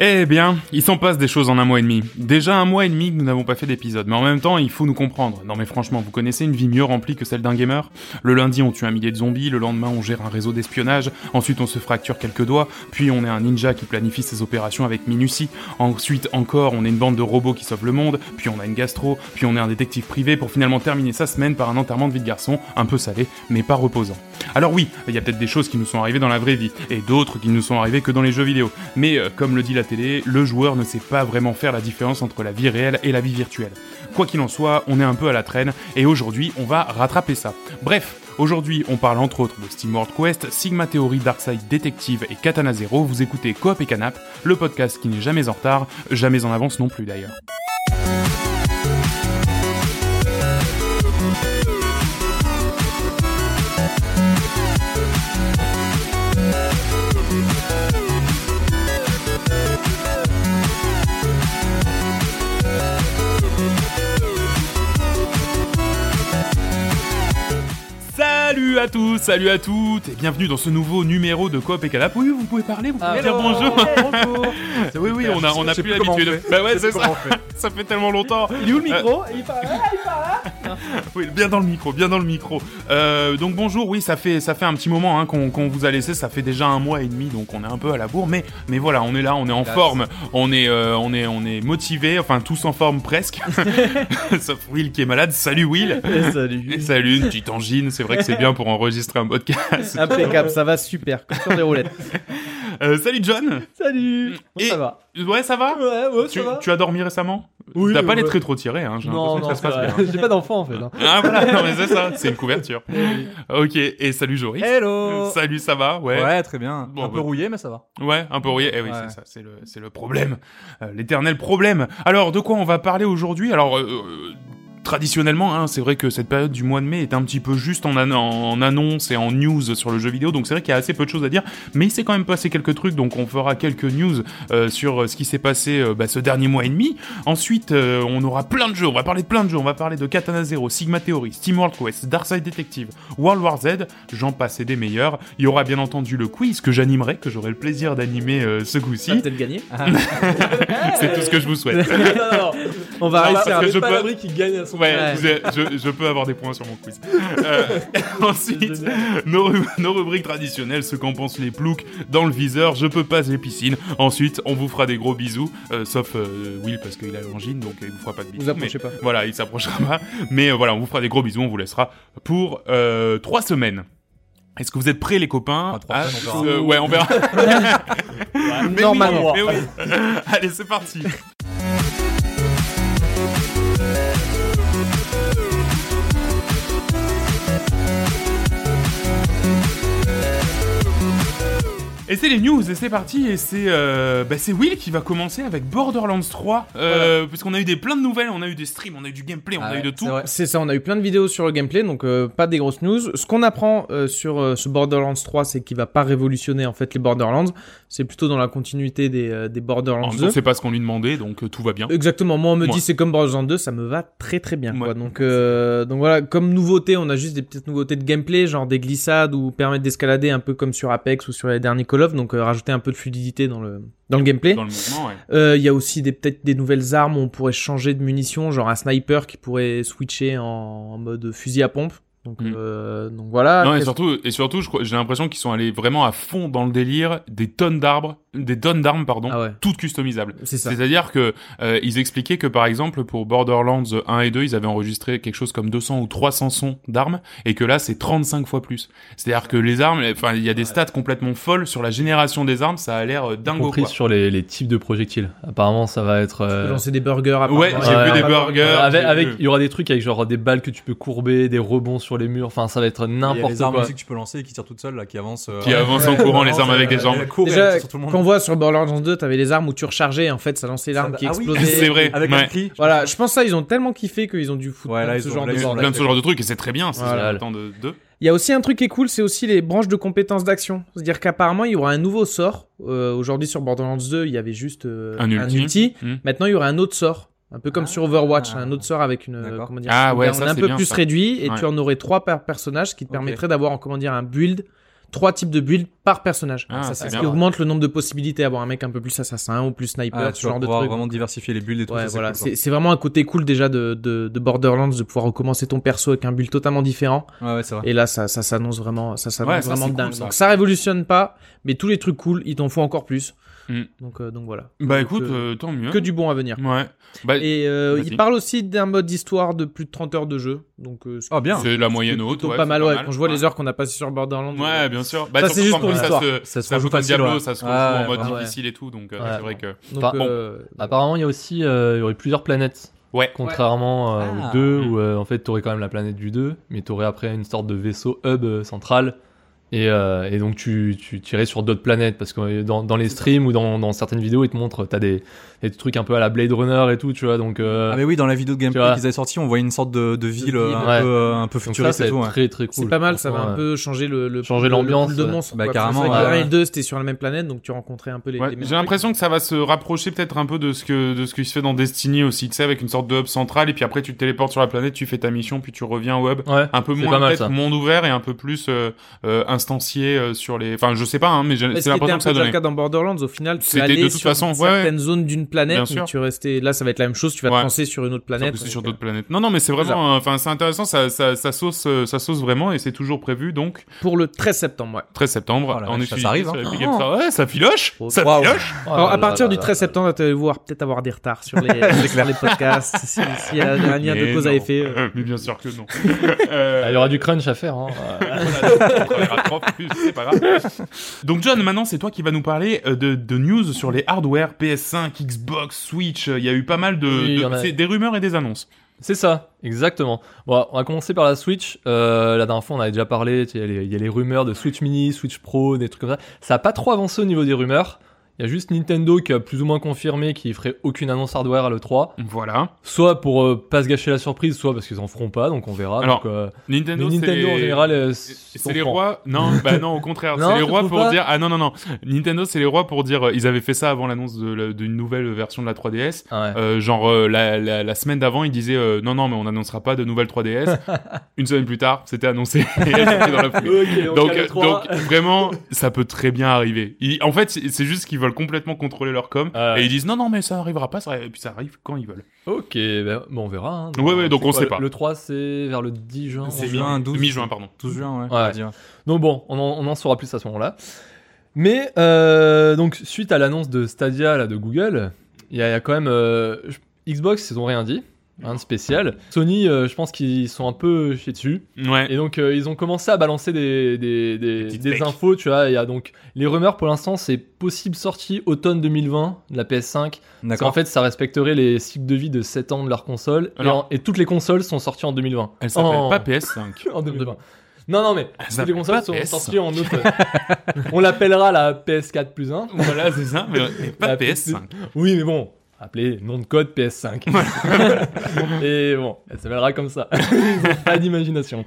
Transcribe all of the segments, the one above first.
Eh bien, il s'en passe des choses en un mois et demi. Déjà un mois et demi que nous n'avons pas fait d'épisode, mais en même temps, il faut nous comprendre. Non mais franchement, vous connaissez une vie mieux remplie que celle d'un gamer? Le lundi, on tue un millier de zombies, le lendemain, on gère un réseau d'espionnage, ensuite on se fracture quelques doigts, puis on est un ninja qui planifie ses opérations avec minutie, ensuite encore, on est une bande de robots qui sauvent le monde, puis on a une gastro, puis on est un détective privé pour finalement terminer sa semaine par un enterrement de vie de garçon, un peu salé, mais pas reposant. Alors oui, il y a peut-être des choses qui nous sont arrivées dans la vraie vie, et d'autres qui ne nous sont arrivées que dans les jeux vidéo, mais euh, comme le dit la le joueur ne sait pas vraiment faire la différence entre la vie réelle et la vie virtuelle. Quoi qu'il en soit, on est un peu à la traîne, et aujourd'hui, on va rattraper ça. Bref, Aujourd'hui, on parle entre autres de Steam World Quest, Sigma Theory, Darkseid Detective et Katana Zero. Vous écoutez Coop et Canap, le podcast qui n'est jamais en retard, jamais en avance non plus d'ailleurs. Salut à tous, salut à toutes, et bienvenue dans ce nouveau numéro de Coop et Canap. Oui, vous pouvez parler, vous pouvez dire bonjour. bonjour. Oui, oui, on a, on a plus l'habitude. fait. Bah ouais, c'est ça. fait. Ça fait tellement longtemps. Il est où le micro Il parle là, il parle là Oui, bien dans le micro, bien dans le micro. Euh, donc bonjour, oui, ça fait ça fait un petit moment hein, qu'on qu'on vous a laissé, ça fait déjà un mois et demi, donc on est un peu à la bourre, mais mais voilà, on est là, on est en forme, on est euh, on est on est motivé, enfin tous en forme presque, sauf Will qui est malade. Salut Will. Et Salut. salut, une petite angine, c'est vrai que c'est bien pour enregistrer un podcast. Impeccable, ça va super, comme sur des roulettes. Euh, salut John. Salut. Bon, Et- ça va. Ouais, ça va Ouais, ouais, tu, ça va. tu as dormi récemment Oui, T'as pas les traits trop tirés, hein, j'ai Non, l'impression non, que ça se c'est passe vrai. bien. J'ai pas d'enfant en fait. hein. Ah voilà, non mais c'est ça, c'est une couverture. Ok, et salut Joris. Hello Salut, ça va? Ouais. Ouais, très bien. Bon, un bah. peu rouillé, mais ça va. Ouais, un peu rouillé. Eh oui, Ouais. c'est ça, c'est le, c'est le problème, Euh, l'éternel problème. Alors, de quoi on va parler aujourd'hui? Alors, euh, traditionnellement, hein, c'est vrai que cette période du mois de mai est un petit peu juste en, an- en annonce et en news sur le jeu vidéo, donc c'est vrai qu'il y a assez peu de choses à dire, mais il s'est quand même passé quelques trucs, donc on fera quelques news euh, sur euh, ce qui s'est passé euh, bah, ce dernier mois et demi. Ensuite, euh, on aura plein de jeux, on va parler de plein de jeux, on va parler de Katana Zero, Sigma Theory, Steam World Quest, Darkside Detective, World War Z, j'en passe et des meilleurs. Il y aura bien entendu le quiz que j'animerai, que j'aurai le plaisir d'animer ce coup-ci. Peut-être gagner. C'est tout ce que je vous souhaite. non, non, on va réussir. parce que je peux- qui gagne à son Ouais, Ouais. je, peux avoir des points sur mon quiz. Euh, ensuite, nos, ru- nos rubriques traditionnelles, ce qu'en pensent les ploucs dans le viseur, je peux pas les piscines. Ensuite, on vous fera des gros bisous, euh, sauf euh, Will parce qu'il a l'angine, donc il vous fera pas de bisous. Vous approchez mais- pas. Voilà, il s'approchera pas. Mais euh, voilà, on vous fera des gros bisous, on vous laissera pour euh, trois semaines. Est-ce que vous êtes prêts les copains Ah, trois à semaines, on verra. Ouais, on verra. Mais oui, Normalement. mais oui. Allez, c'est parti. Thank Et c'est les news, et c'est parti, et c'est euh, bah, c'est Will qui va commencer avec Borderlands 3, euh, puisqu'on a eu des plein de nouvelles, on a eu des streams, on a eu du gameplay, on Ah a eu de tout. c'est ça, on a eu plein de vidéos sur le gameplay, donc euh, pas des grosses news. Ce qu'on apprend euh, sur ce Borderlands 3, c'est qu'il va pas révolutionner en fait les Borderlands. C'est plutôt dans la continuité des, des En Borderlands même 2. temps, c'est pas ce qu'on lui demandait, donc tout va bien. Exactement. Moi, on me Ouais. dit c'est comme Borderlands 2, ça me va très très bien. Ouais. Quoi. Donc, donc voilà, comme nouveauté, on a juste des petites nouveautés de gameplay, genre des glissades ou permettre d'escalader un peu comme sur Apex ou sur les derniers Call of. Donc euh, rajouter un peu de fluidité dans le dans le gameplay. Dans le mouvement, ouais. Euh, Il y a aussi des peut-être des nouvelles armes où on pourrait changer de munitions, genre un sniper qui pourrait switcher en, en mode fusil à pompe. Donc, Mm. euh, donc voilà. Non, et surtout, et surtout, j'ai l'impression qu'ils sont allés vraiment à fond dans le délire des tonnes d'arbres, des tonnes d'armes, pardon, Ah ouais. toutes customisables. C'est ça. C'est-à-dire que euh, ils expliquaient que par exemple pour Borderlands 1 et 2, ils avaient enregistré quelque chose comme 200 ou 300 sons d'armes et que là c'est 35 fois plus. C'est-à-dire que les armes, enfin il y a des stats complètement folles sur la génération des armes, ça a l'air euh, dingo compris quoi. sur les, les types de projectiles. Apparemment, ça va être. Tu peux euh, lancer des burgers à Ouais, j'ai vu des burgers. euh, avec, il y aura des trucs avec genre des balles que tu peux courber, des rebonds sur les murs. Enfin, ça va être n'importe les armes quoi. aussi que tu peux lancer et qui tirent toutes seules, là, qui avancent. euh, Qui avancent en courant les armes avec des jambes. Et Déjà. Qu'on voit sur Borderlands 2, t'avais les armes où tu rechargeais, en fait, ça lançait l'arme qui ah explosait. C'est vrai. Avec un cri. Voilà, je pense ça, ils ont tellement kiffé qu'ils ont dû foutre ce genre de. Plein de ce genre de trucs et c'est très bien, c'est le temps de deux. Il y a aussi un truc qui est cool, c'est aussi les branches de compétences d'action. C'est-à-dire qu'apparemment, il y aura un nouveau sort. Euh, Aujourd'hui, sur Borderlands 2, il y avait juste euh, Un ulti. Hmm. Maintenant, il y aura un autre sort. Un peu comme sur Overwatch, Ah. un autre sort avec une, euh, comment dire, Ah ouais, un ça, un c'est peu bien, plus ça. réduit, et Ouais. tu en aurais trois par personnage, ce qui te Ok. permettrait d'avoir, comment dire, un build trois types de builds par personnage. Ah, ça, c'est Ce qui augmente le nombre de possibilités, avoir un mec un peu plus assassin ou plus sniper, Ah, ce tu vas genre de pouvoir truc. vraiment diversifier les builds et tout. Ouais, ça, c'est voilà, c'est vraiment un côté cool déjà de, de, de Borderlands de pouvoir recommencer ton perso avec un build totalement différent. Ouais, ouais, c'est vrai. Et là, ça, ça s'annonce vraiment, ça s'annonce vraiment dingue. ça. Donc ça révolutionne pas, mais tous les trucs cool, ils t'en font encore plus. Mm. Donc, euh, donc voilà. Bah Donc, écoute, euh, euh, tant mieux. que du bon à venir. Ouais. Bah, Et euh, il parle aussi d'un mode histoire de plus de 30 heures de jeu. Donc euh, Ah, bien. c'est la moyenne haute. ouais, pas mal, ouais. Quand je vois Ouais. les heures qu'on a passées sur Borderlands. Ouais, bien sûr. Bah, Ça, c'est juste pour l'histoire. Ça, Ça se, facile, Diablo, ça se en mode difficile et tout, donc c'est vrai que. Apparemment, il y a aussi, il y aurait plusieurs planètes. Ouais. Contrairement euh, Ah. aux deux, Mm. où euh, en fait, tu aurais quand même la planète du 2, mais tu aurais après une sorte de vaisseau hub euh, central. Et, euh, et donc, tu, tu tirais sur d'autres planètes, parce que dans, dans les streams ou dans, dans certaines vidéos, ils te montrent, tu as des, des trucs un peu à la Blade Runner et tout, tu vois. Donc, euh, Ah, mais oui, dans la vidéo de gameplay qu'ils avaient sorti, on voyait une sorte de, de ville euh, un, ouais. peu, euh, un peu futuriste ça et tout. ouais. très très cool. c'est pas mal, ça va un peu changer le, le Changer l'ambiance, de monstres. Bah, quoi. carrément, C'est vrai que ouais. le 1 et le 2, c'était sur la même planète, donc tu rencontrais un peu les. Ouais, les mêmes J'ai l'impression que ça va se rapprocher peut-être un peu de ce que de ce qui se fait dans Destiny aussi, tu sais, avec une sorte de hub central et puis après tu te téléportes sur la planète, tu fais ta mission, puis tu reviens au hub. Ouais, Un peu moins mal, monde ouvert et un peu plus euh, euh, instancié sur les. Enfin, je sais pas, hein, mais j'ai- l'impression que ça déjà donnait. le cas dans Borderlands, au final, tu C'était allais de toute sur façon, ouais, ouais. certaines zones d'une planète, mais tu restais. Là, ça va être la même chose. Tu vas Ouais. te lancer sur une autre planète. sur d'autres planètes. Non, non, mais c'est vraiment, euh, enfin, c'est intéressant. Ça, ça, ça sauce, euh, ça sauce vraiment, et c'est toujours prévu. Donc, euh, Pour le 13 septembre, ouais. 13 septembre, Oh ça arrive, hein. Ouais, ça filoche, Oh, ça filoche. Oh Alors, là à partir là du là 13 là. septembre, tu vas voir peut-être avoir des retards sur les, sur les podcasts. si- S'il y a un lien de cause à effet. euh. Mais bien sûr que non. Euh, Ah, Il y aura du crunch à faire. Hein. Donc John, maintenant c'est toi qui vas nous parler euh, de, de news sur les hardware PS5, Xbox, Switch. Il y a eu pas mal de, Oui, a. des rumeurs et des annonces. C'est ça, exactement. Bon, on va commencer par la Switch. Euh, la dernière fois, on avait déjà parlé. Il y, a les- il y a les rumeurs de Switch Mini, Switch Pro, des trucs comme ça. Ça a pas trop avancé au niveau des rumeurs. Il y a juste Nintendo qui a plus ou moins confirmé qu'il ferait aucune annonce hardware à l'E3. Voilà. Soit pour euh, pas se gâcher la surprise, soit parce qu'ils en feront pas, donc on verra. Alors, Donc, euh, Nintendo, Nintendo les- en général, euh, C'est les rois Non, bah non, au contraire. C'est les rois pour dire. Ah non, non, non. Nintendo, c'est les rois pour dire. Ils avaient fait ça avant l'annonce d'une nouvelle version de la 3DS. Ah ouais. Genre la, la, la semaine d'avant, ils disaient non, non, mais on n'annoncera pas de nouvelle 3DS. Une semaine plus tard, c'était annoncé. Et dans la donc, à l'E3. donc vraiment, ça peut très bien arriver. Ils- en fait, c'est c'est juste qu'ils veulent complètement contrôler leur com Ah et ils disent non, non, mais ça n'arrivera pas. Ça, et puis ça arrive quand ils veulent. Ok, ben, bon, on verra. hein. Ouais, ouais, donc on quoi, sait pas. Le 3, c'est vers le 10 juin. C'est juin, mi- 12. mi-juin, pardon. 12 juin, ouais. Donc bon, on en, on en saura plus à ce moment-là. Mais euh, donc suite à l'annonce de Stadia là, de Google, il y, a il y a quand même euh, Xbox, ils ont rien dit, rien de spécial. Sony, euh, je pense qu'ils sont un peu chiés dessus. Ouais. Et donc euh, ils ont commencé à balancer des, des, des, infos, tu vois. Il y a donc les rumeurs pour l'instant, c'est possible sortie automne 2020 de la PS5. Parce D'accord. qu'en fait, ça respecterait les cycles de vie de 7 ans de leur console. Et, en- toutes les consoles sont sorties en 2020. Elle s'appelle En- pas PS5. en 2020. Non, non, mais toutes les consoles sont PS. sorties en août. On l'appellera la PS4 plus 1. voilà, c'est ça, mais, mais pas La PS5. Oui, mais bon, appelez nom de code PS5. Et bon, elle s'appellera comme ça. Ils pas d'imagination.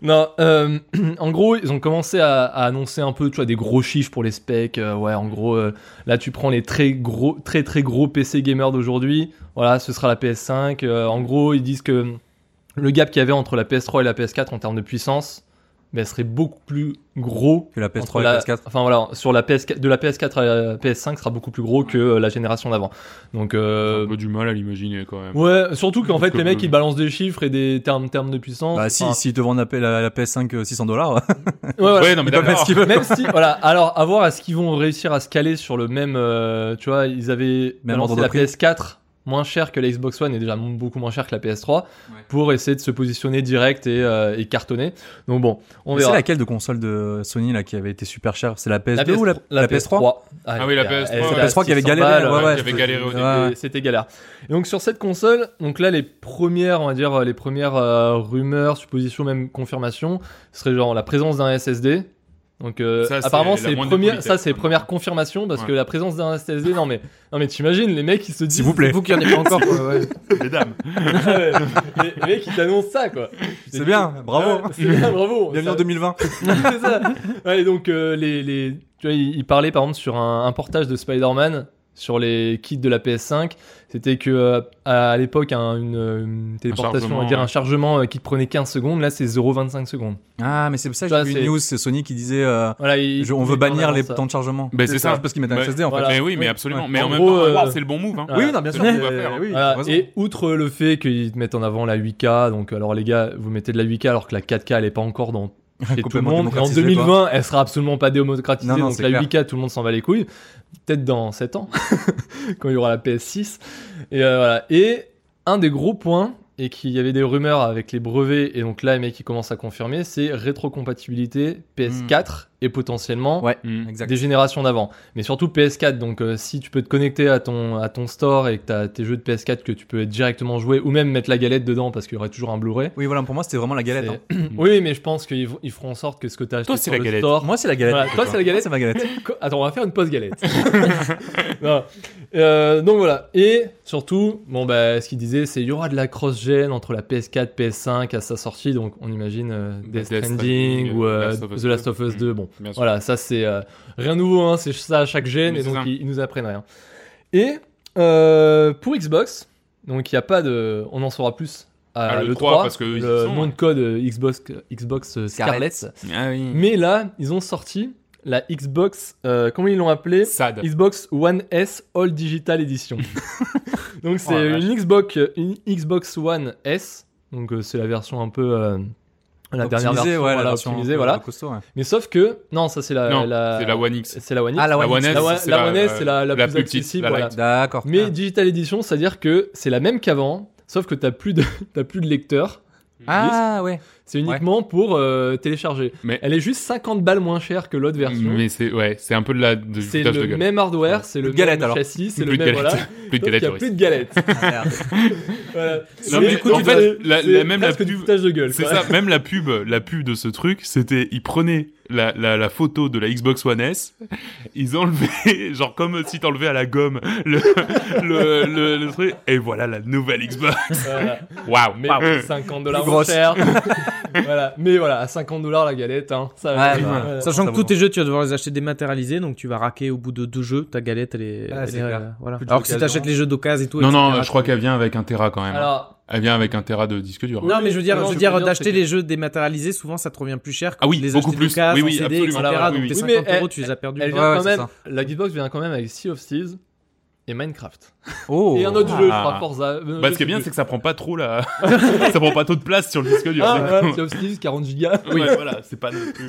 Non, euh, en gros, ils ont commencé à, à annoncer un peu, tu vois, des gros chiffres pour les specs. Euh, ouais, en gros, euh, là, tu prends les très gros, très très gros PC gamers d'aujourd'hui. Voilà, ce sera la PS5. Euh, en gros, ils disent que le gap qu'il y avait entre la PS3 et la PS4 en termes de puissance, ben, serait beaucoup plus gros Que la entre PS3 et la- la PS4. Enfin voilà, sur la PS4, de la PS4 à la PS5 sera beaucoup plus gros que euh, la génération d'avant. Donc euh, Un peu du mal à l'imaginer quand même. ouais, surtout qu'en fait que les mecs ils balancent des chiffres et des termes termes de puissance. Bah si, Enfin, s'ils te vendent la, la, la PS5 euh, 600 dollars. ouais, voilà. Ouais, non, mais ce qu'ils veulent. Même si, voilà, alors à voir est-ce qu'ils vont réussir à se caler sur le même, euh, tu vois, ils avaient Même balancé la prix. PS4 moins cher que la Xbox One et déjà beaucoup moins cher que la PS3 pour essayer de se positionner direct et, euh, et cartonner. Donc bon, on Mais C'est verra. laquelle de console de Sony là qui avait été super chère? C'est la PS2 La PS3, ou la, la PS3 Ah oui, la PS3, elle- ouais. La à PS3 qui avait 600 galéré, balles, ouais, ouais. qui avait galéré au Ouais, début. ouais. Et C'était galère. Et donc sur cette console, donc là les premières, on va dire les premières euh, rumeurs, suppositions, même confirmations, ce serait genre la présence d'un SSD. Donc euh, Ça, apparemment la c'est les premières, ça c'est les premières confirmations parce Ouais. que la présence d'un SSD, non mais non mais t'imagines les mecs ils se disent S'il vous plaît. Vous qui en avez pas encore, quoi, ouais. Mesdames. Ah les, les mecs ils t'annoncent ça quoi. C'est bien, bravo. Ouais, c'est bien, bravo. Bienvenue Ça- en 2020. c'est ça. Ouais, et donc euh, les, les, tu vois, il, il parlait par exemple sur un, un portage de Spider-Man sur les kits de la PS5, c'était que euh, à l'époque un- une, une téléportation, on va chargement, dire un chargement euh, qui te prenait 15 secondes, là c'est 0,25 secondes. Ah, mais c'est pour ça que Ça, j'ai vu c'est- une news, c'est Sony qui disait euh, Voilà, il- je- on veut bannir les ça. temps de chargement. Ben, c'est ça. parce qu'ils mettent un. SSD en fait. Mais oui, mais Oui. absolument. Ouais. Mais en, En même gros, temps, euh, c'est le bon move. Hein. voilà. Oui, non, bien sûr. faire, hein. oui, Voilà, raison. et outre le fait qu'ils te mettent en avant la 8K, donc alors les gars, vous mettez de la 8K alors que la 4K elle est pas encore dans tout le monde. Et en démocratisé, 2020, elle sera absolument pas démocratisée, Non, non, donc la clair. 8K tout le monde s'en va les couilles. Peut-être dans 7 ans, quand il y aura la PS6. Et euh, voilà. Et un des gros points, et qu'il y avait des rumeurs avec les brevets, et donc là les mecs qui commencent à confirmer, c'est rétrocompatibilité PS4 et potentiellement Ouais, Mm. des générations d'avant. Mais surtout PS4, donc euh, si tu peux te connecter à ton, à ton store et que tu as tes jeux de PS4 que tu peux directement jouer, ou même mettre la galette dedans parce qu'il y aurait toujours un Blu-ray. Oui, voilà, pour moi c'était vraiment la galette. hein. oui, mais je pense qu'ils ils feront en sorte que ce que tu as acheté Toi, c'est sur la le galette. store... Moi c'est la galette. Voilà, toi, c'est la galette. C'est ma galette. Attends, on va faire une pause galette. Non. Euh, donc voilà. Et surtout, bon bah, ce qu'il disait, c'est il y aura de la cross-gen entre la PS4, PS5 à sa sortie. Donc on imagine euh, Death Death Stranding Stranding, ou euh, euh, Last of Us The Last 2. of Us 2. Bon, Bien sûr. voilà, ça c'est euh, rien de nouveau, hein, c'est ça à chaque gène Mais et donc ils, ils nous apprennent rien. Et euh, pour Xbox, donc il n'y a pas de. On en saura plus à Ah, le le 3, 3, parce que le sont, nom ouais. de code euh, Xbox, Xbox Scarlett. Ah oui. Mais là, ils ont sorti la Xbox, euh, comment ils l'ont appelé? Sad. Xbox One S All Digital Edition. donc c'est Oh une Xbox, une Xbox One S. Donc euh, c'est la version un peu euh, la dernière version, ouais, la voilà, version optimisée, voilà. costaud, ouais. Mais sauf que non, ça c'est la, Non, la- c'est la One X. c'est la One X. Ah, la One La One X. S, La One- c'est la S, c'est la, la la plus, plus petite, accessible. la voilà. D'accord. Mais Ah. Digital Edition, c'est-à-dire que c'est la même qu'avant, sauf que t'as plus de t'as plus de lecteur. Ah ouais. C'est uniquement pour euh, télécharger. Mais- Elle est juste 50 balles moins chère que l'autre version. Mais c'est ouais, c'est un peu de la de C'est de le même hardware, c'est le galettes, même alors. châssis, c'est le même voilà. Plus de qu'il galettes. y a plus de galettes. Ah, merde. voilà. Non, Mais du coup, en tu fait, la- même pub- de gueule. C'est ça, même la pub, la pub de ce truc, c'était, ils prenaient la, la, la photo de la Xbox One S, ils enlevaient, genre comme si t'enlevais à la gomme le, le, le, le truc, et voilà la nouvelle Xbox. Voilà. Waouh, Mais waouh. 50 dollars Plus moins cher. voilà. Mais voilà, à 50 dollars la galette, hein. Ça va. Ouais, bah, Voilà. Sachant Ça que tous tes jeux, tu vas devoir les acheter dématérialisés, donc tu vas raquer au bout de deux jeux, ta galette, elle est. Ah, elle est, euh, voilà. Alors que si t'achètes les jeux d'occasion et tout. Non, non, je crois qu'elle vient avec un Tera quand même. Alors, Elle vient avec un Tera de disque dur. Non, mais je veux dire, Non, je veux dire, d'acheter les jeux dématérialisés, souvent ça te revient plus cher que Ah oui, les beaucoup acheter plus. d'occasion, Oui, oui, CD, absolument. etc. Ah, oui, donc oui. tes Oui, 50 mais euros, elle- tu les as perdus. elle Ouais, vient ouais, quand c'est même. ça. La Xbox vient quand même avec Sea of Thieves et Minecraft. Oh. Et un autre Ah. jeu, je crois, Forza. euh, Bah, ce qui est bien, c'est que ça prend pas trop la, ça prend pas trop de place sur le disque dur. Ah, ouais, Sea of Thieves, 40 gigas. Oui, voilà, c'est pas non plus.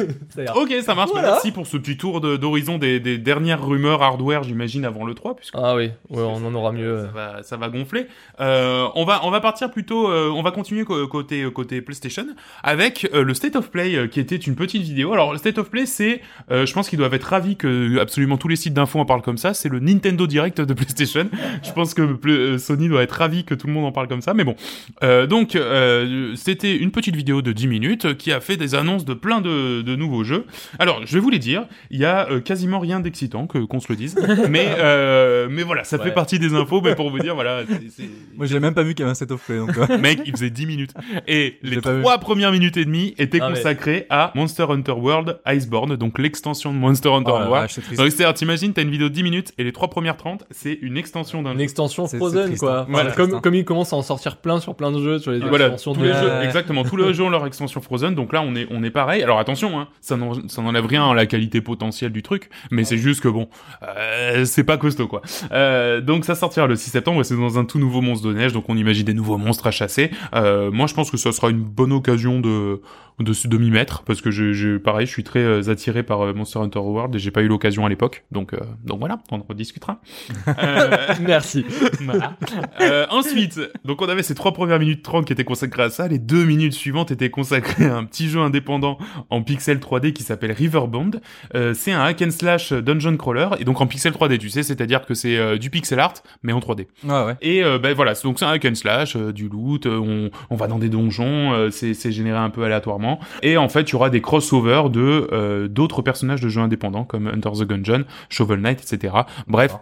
Ok, ça marche. Voilà. Merci pour ce petit tour de- d'horizon des, des dernières rumeurs hardware, j'imagine, avant le 3, puisque Ah oui, ouais, on en aura mieux. ça va, ça va gonfler. Euh, on va, on va partir plutôt, euh, on va continuer co- côté côté PlayStation avec euh, le State of Play, qui était une petite vidéo. Alors le State of Play, c'est, euh, je pense qu'ils doivent être ravis que absolument tous les sites d'infos en parlent comme ça. C'est le Nintendo Direct de PlayStation. Je pense que euh, Sony doit être ravi que tout le monde en parle comme ça. Mais bon, Euh, donc euh, c'était une petite vidéo de 10 minutes qui a fait des annonces de plein de, de nouveaux jeux. Alors je vais vous les dire, il y a euh, quasiment rien d'excitant que qu'on se le dise, mais euh, mais voilà, ça Ouais. fait partie des infos. Mais pour vous dire, voilà, c'est- c'est- Moi, j'ai même pas vu qu'il y avait un set of play. Donc, Mec, il faisait 10 minutes. Et les trois premières minutes et demie étaient Ah, mais- consacrées à Monster Hunter World Iceborne, donc l'extension de Monster Hunter oh World. c'est-à-dire, t'imagines, t'as une vidéo de 10 minutes et les trois premières 30, c'est une extension d'un Une jeu. extension C'est- c'est Frozen, quoi. hein. Voilà. comme, Triste, hein. comme ils commencent à en sortir plein sur plein de jeux, sur les Voilà, extensions tous de les jeux, exactement, tous les jeux ont leur extension Frozen, donc là on est, on est pareil. Alors attention, hein, ça n'en- ça n'enlève rien à la qualité potentielle du truc, mais c'est juste que bon, euh, c'est pas costaud quoi. Euh, donc ça sortira le 6 septembre et c'est dans un tout nouveau monstre de neige, donc on imagine des nouveaux monstres à chasser. Euh, moi je pense que ça sera une bonne occasion de, de, de m'y mettre, parce que je, je, pareil, je suis très euh, attiré par euh, Monster Hunter World et j'ai pas eu l'occasion à l'époque, donc, euh, donc voilà, on en rediscutera. Euh, Merci. voilà. Euh, ensuite, donc on avait ces trois premières minutes 30 qui étaient consacrées à ça. Les deux minutes suivantes étaient consacrées à un petit jeu indépendant en pixel 3D qui s'appelle Riverbond. Euh, c'est un hack and slash dungeon crawler et donc en pixel 3D, tu sais, c'est-à-dire que c'est du pixel art mais en 3D. Ouais, ouais. Et euh, ben voilà, c'est- donc c'est un hack and slash, du loot, on, on va dans des donjons, euh, c'est c'est généré un peu aléatoirement. Et en fait, il y aura des crossovers de euh, d'autres personnages de jeux indépendants comme Enter the Gungeon, Shovel Knight, etc. Bref,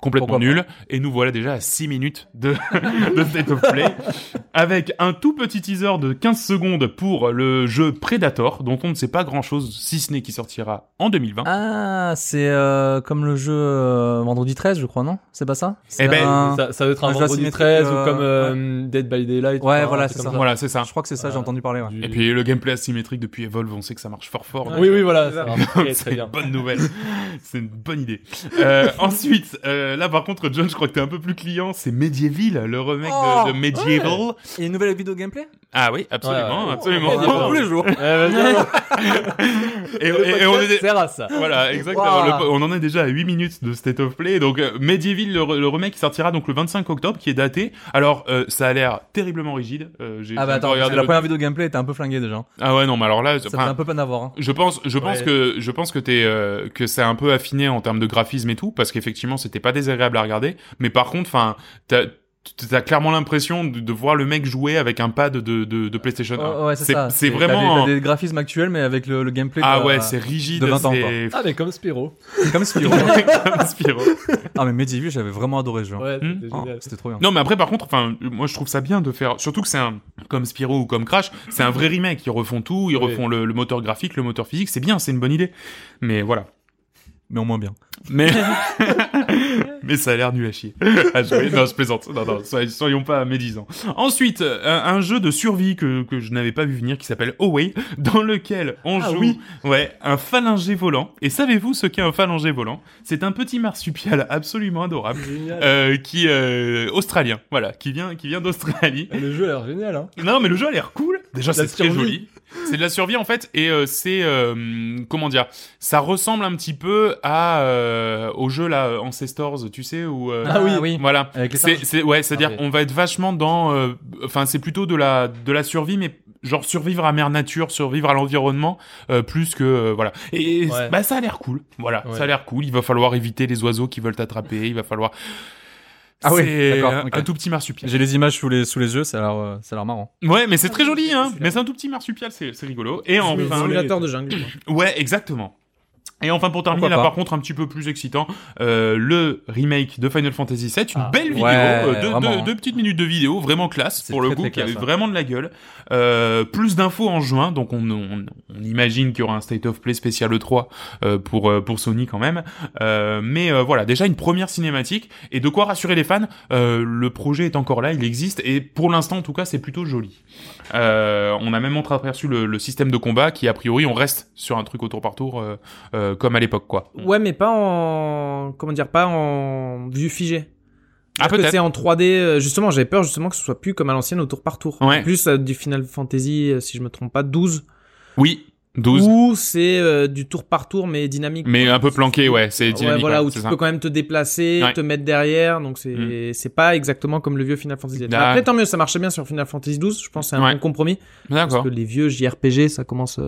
complètement Pourquoi nul. Et nous voilà déjà à 6 minutes de, de State of Play. avec un tout petit teaser de 15 secondes pour le jeu Predator, dont on ne sait pas grand-chose, si ce n'est qu'il sortira en 2020. Ah, c'est euh, comme le jeu euh, Vendredi 13, je crois, non? C'est pas ça? Eh ben, un- Ça, ça doit être un vendredi asymétrique, 13 euh, ou comme euh, Dead by Daylight. Ouais, voilà, c'est comme ça. Voilà, c'est ça. Je crois que c'est ça, j'ai entendu parler. Ouais. Du- Et puis le gameplay asymétrique depuis Evolve, on sait que ça marche fort fort. Oui, oui, voilà. C'est une bien. bonne nouvelle. c'est une bonne idée. Euh, ensuite, euh, là par contre, John, je crois que t'es un peu plus client. C'est Medieval, le remake Oh, de, de Medieval. Et une nouvelle vidéo gameplay? Ah oui, absolument, Ouais, ouais. absolument. Oh. Tous les jours. Et, le et- et on est sert à ça. Voilà, exactement. Wow. Le- on en est déjà à 8 minutes de State of Play. Donc, euh, Medieval, le, re- le remake qui sortira donc le 25 octobre, qui est daté. Alors, euh, ça a l'air terriblement rigide. Euh, j'ai Ah bah attends, regardé la le- première vidéo gameplay était un peu flinguée déjà. Ah ouais, non, mais alors là, Ça fait un peu peine à voir. hein. je pense, je pense Ouais. que, je pense que t'es, euh, que c'est un peu affiné en termes de graphisme et tout, parce qu'effectivement, c'était pas désagréable à regarder. Mais par contre, enfin, t'as, t'as clairement l'impression de, de voir le mec jouer avec un pad de, de, de PlayStation 1. Oh, ouais, c'est ça. C'est t'as vraiment. des- T'as des graphismes actuels, mais avec le, le gameplay. Ah de- ouais, c'est rigide. de 20 ans, c'est Ah, mais comme Spyro. comme Spyro. comme Spyro. ah mais Medieval, j'avais vraiment adoré ce jeu. Ouais, Hmm. c'était Oh. C'était trop bien. Non, mais après, par contre, enfin, moi, je trouve ça bien de faire, surtout que c'est un, comme Spyro ou comme Crash, c'est un vrai remake. Ils refont tout, ils Oui. refont le, le moteur graphique, le moteur physique. C'est bien, c'est une bonne idée. Mais voilà. Mais au moins bien. Mais, mais ça a l'air nul à chier. à jouer. Non, je plaisante. Non, non, soy- soyons pas médisants. Ensuite, un, un jeu de survie que, que je n'avais pas vu venir qui s'appelle Away, dans lequel on Ah joue, oui. ouais, un phalyngé volant. Et savez-vous ce qu'est un phalyngé volant? C'est un petit marsupial absolument adorable. Euh, qui euh, australien, voilà, qui vient, qui vient d'Australie. Le jeu a l'air génial, hein. Non, mais le jeu a l'air cool. Déjà, c'est très joli. C'est de la survie en fait, et euh, c'est euh, comment dire, ça ressemble un petit peu à euh, au jeu là Ancestors, tu sais, où euh, Ah oui. voilà, Avec les c'est ouais, c'est-à-dire Ah oui. on va être vachement dans, euh, enfin c'est plutôt de la de la survie, mais genre survivre à mère nature, survivre à l'environnement, euh, plus que euh, voilà. Et Ouais. bah ça a l'air cool, voilà, Ouais. ça a l'air cool. Il va falloir éviter les oiseaux qui veulent t'attraper, il va falloir. Ah oui, C'est d'accord, un, un tout petit marsupial. J'ai les images sous les sous les yeux, ça a l'air euh, ça a l'air marrant. Ouais, mais c'est très joli, hein. Mais c'est un tout petit marsupial, c'est c'est rigolo. Et Un enfin, simulateur de jungle. quoi. ouais, exactement. Et enfin, pour terminer, Pourquoi là pas. par contre, un petit peu plus excitant, euh, le remake de Final Fantasy VII, une Ah, belle vidéo, ouais, euh, deux, vraiment, deux- hein. deux petites minutes de vidéo, vraiment classe pour le coup, qui avait classe, ouais. vraiment de la gueule. Euh, plus d'infos en juin, donc on, on, on imagine qu'il y aura un State of Play spécial E3 euh, pour euh, pour Sony quand même. Euh, mais euh, voilà, déjà une première cinématique et de quoi rassurer les fans. euh, le projet est encore là, il existe et pour l'instant en tout cas c'est plutôt joli. Euh, on a même entreaperçu le, le système de combat qui a priori on reste sur un truc au tour par tour euh, euh, comme à l'époque quoi. Ouais, mais pas en comment dire, pas en vue figée. Ah que peut-être. c'est en 3D. euh, Justement, j'avais peur justement que ce soit plus comme à l'ancienne au tour par tour. Ouais. Plus euh, du Final Fantasy, si je me trompe pas, 12. Oui, 12. Ou c'est euh, du tour par tour mais dynamique. Mais un peu planqué, ouais, c'est Ouais, dynamique. voilà, ouais, où c'est tu ça. peux quand même te déplacer, Ouais. te mettre derrière, donc c'est Mm. c'est pas exactement comme le vieux Final Fantasy. Ah. Après, tant mieux, ça marchait bien sur Final Fantasy 12. Je pense que c'est un bon compromis. Parce que les vieux JRPG, ça commence.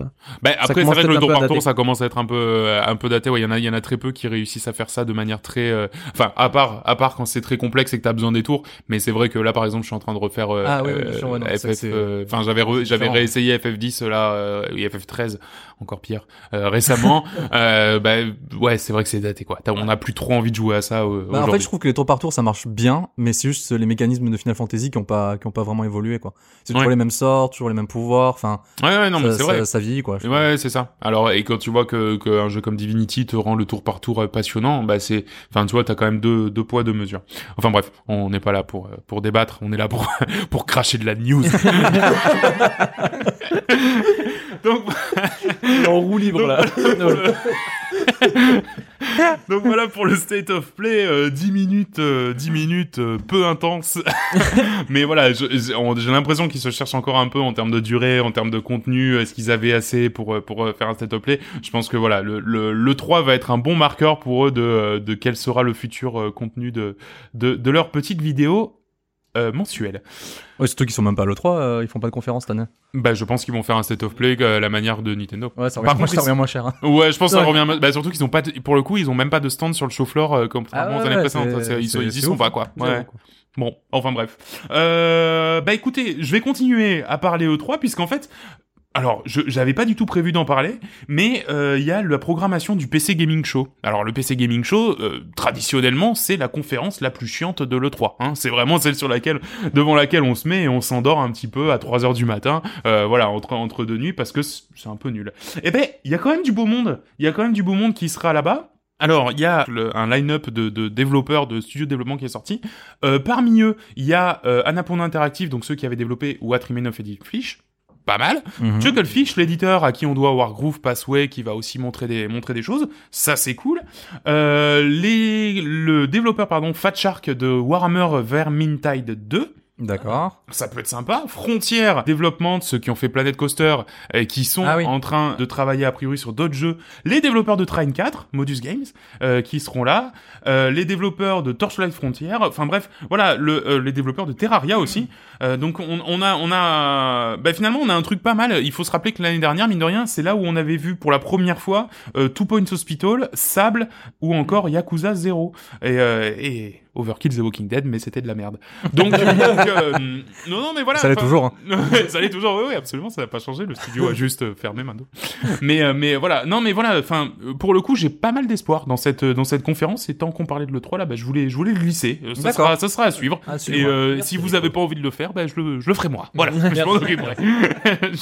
Bah, après, c'est commence vrai que le tour par tour, ça commence à être un peu, euh, un peu daté. Ouais, il y en a, il y en a très peu qui réussissent à faire ça de manière très, euh, enfin, à part, à part quand c'est très complexe et que t'as besoin des tours. Mais c'est vrai que là, par exemple, je suis en train de refaire, euh, Ah c'est que FF, euh, enfin, j'avais, j'avais réessayé FF10 là, euh, et FF13, encore pire, euh, récemment. euh, bah, ouais, c'est vrai que c'est daté, quoi. On a plus trop envie de jouer à ça, euh, Bah, en fait, je trouve que les tours par tour ça marche bien, mais c'est juste les mécanismes de Final Fantasy qui ont pas qui ont pas vraiment évolué quoi. C'est toujours Ouais. les mêmes sorts, toujours les mêmes pouvoirs, enfin Ouais, ouais, non, mais ça, c'est vrai. ça, ça vieillit quoi. Ouais, c'est ça. Alors, et quand tu vois que qu'un jeu comme Divinity te rend le tour par tour passionnant, bah c'est, enfin, tu vois, t'as quand même deux, deux poids, deux mesures. Enfin bref, on n'est pas là pour pour débattre, on est là pour pour cracher de la news. Donc, en roue libre, là. donc voilà pour le state of play, euh, 10 minutes, euh, 10 minutes euh, peu intense. Mais voilà, j'ai on- j'ai l'impression qu'ils se cherchent encore un peu en termes de durée, en termes de contenu. Est-ce qu'ils avaient assez pour euh, pour euh, faire un state of play Je pense que voilà, le, le le 3 va être un bon marqueur pour eux de euh, de quel sera le futur euh, contenu de de leur petite vidéo. Euh, mensuelle. Ouais, surtout qu'ils sont même pas à l'E3, euh, ils font pas de conférence cette année. Bah, je pense qu'ils vont faire un state of play euh, à la manière de Nintendo. Ouais, ça Par contre, ça revient moins cher. hein. Ouais, je pense que ça Ouais. revient. Bah, surtout qu'ils ont pas, de- pour le coup, ils ont même pas de stand sur le show floor euh, contrairement Ah ouais, aux années ouais, précédentes. c'est- C'est- Ils, sont- c'est- ils y c'est sont ouf, pas quoi. Bon, enfin bref. Euh, bah écoutez, je vais continuer à parler E3 puisqu'en fait, alors, je j'avais pas du tout prévu d'en parler, mais euh, il y a la programmation du PC Gaming Show. Alors, le PC Gaming Show, euh, traditionnellement, c'est la conférence la plus chiante de l'E3. Hein. C'est vraiment celle sur laquelle, devant laquelle on se met et on s'endort un petit peu à 3 heures du matin, euh, voilà, entre, entre deux nuits, parce que c'est un peu nul. Eh ben, il y a quand même du beau monde. Il y a quand même du beau monde qui sera là-bas. Alors, il y a un line-up de, de développeurs, de studios de développement qui est sorti. Parmi eux, il y a Annapurna Interactive, donc ceux qui avaient développé What Remains of Edith Fish. Pas mal. Chucklefish, l'éditeur à qui on doit Wargroove Passway, qui va aussi montrer des, montrer des choses. Ça, c'est cool. Euh, les, le développeur, pardon, Fat Shark de Warhammer Vermintide 2. D'accord. Ça peut être sympa. Frontier Development, ceux qui ont fait Planet Coaster, et qui sont Ah oui. en train de travailler a priori sur d'autres jeux. Les développeurs de Train 4, Modus Games, euh, qui seront là. Euh, les développeurs de Torchlight Frontier. Enfin bref, voilà, le, euh, les développeurs de Terraria aussi. Euh, donc on, on a, on a, bah, finalement on a un truc pas mal. Il faut se rappeler que l'année dernière, mine de rien, c'est là où on avait vu pour la première fois euh, Two Points Hospital, Sable ou encore Yakuza 0 et, euh, et Overkill The Walking Dead, mais c'était de la merde. Donc, donc, euh, non, non, mais voilà. Ça l'est toujours, hein. ça l'est toujours, oui, oui, absolument, ça n'a pas changé. Le studio a juste euh, fermé maintenant. Mais, euh, mais voilà, non, mais voilà. Enfin, pour le coup, j'ai pas mal d'espoir dans cette dans cette conférence. Et tant qu'on parlait de le 3 là, bah, je voulais je voulais le glisser. Ça sera ça sera à suivre. À Et euh, Merci, si vous Nico. avez pas envie de le faire, bah, je le je le ferai moi. Voilà, je m'en occuperai.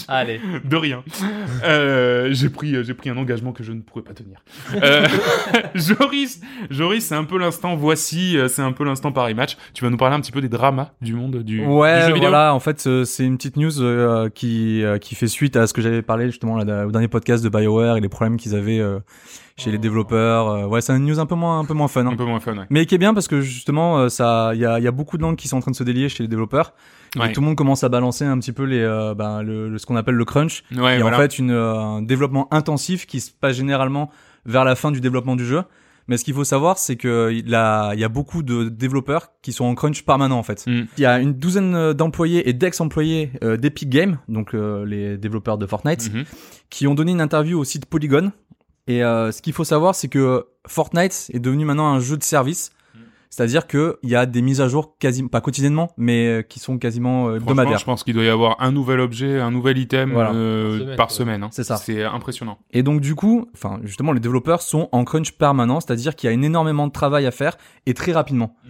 Allez. De rien. Euh, j'ai pris, j'ai pris un engagement que je ne pourrais pas tenir. Euh, Joris, Joris, c'est un peu l'instant voici, euh, c'est un peu l'instant Paris Match. Tu vas nous parler un petit peu des dramas du monde du, Ouais, du jeu vidéo. voilà. En fait, c'est une petite news euh, qui euh, qui fait suite à ce que j'avais parlé justement là, au dernier podcast de Bioware et les problèmes qu'ils avaient euh, chez les développeurs. Euh, ouais, c'est une news un peu moins un peu moins fun. hein. Un peu moins fun, ouais. Mais qui est bien parce que justement, ça, il y a, il y a beaucoup de langues qui sont en train de se délier chez les développeurs. Ouais. Et tout le monde commence à balancer un petit peu les, euh, ben, le, le- ce qu'on appelle le crunch. Ouais, et voilà. en fait, une, euh, un développement intensif qui se passe généralement vers la fin du développement du jeu. Mais ce qu'il faut savoir, c'est que il y a, beaucoup de développeurs qui sont en crunch permanent en fait. Mm. Il y a une douzaine euh, d'employés et d'ex-employés euh, d'Epic Games, donc euh, les développeurs de Fortnite, Mhm. qui ont donné une interview au site Polygon. Et euh, ce qu'il faut savoir, c'est que Fortnite est devenu maintenant un jeu de service. C'est-à-dire que il y a des mises à jour quasiment pas quotidiennement, mais euh, qui sont quasiment euh, Franchement, hebdomadaires. je pense qu'il doit y avoir un nouvel objet, un nouvel item Voilà. euh, Par semaine, par quoi. semaine. hein. C'est ça. C'est impressionnant. Et donc du coup, enfin justement, les développeurs sont en crunch permanent, c'est-à-dire qu'il y a énormément de travail à faire et très rapidement. Mm.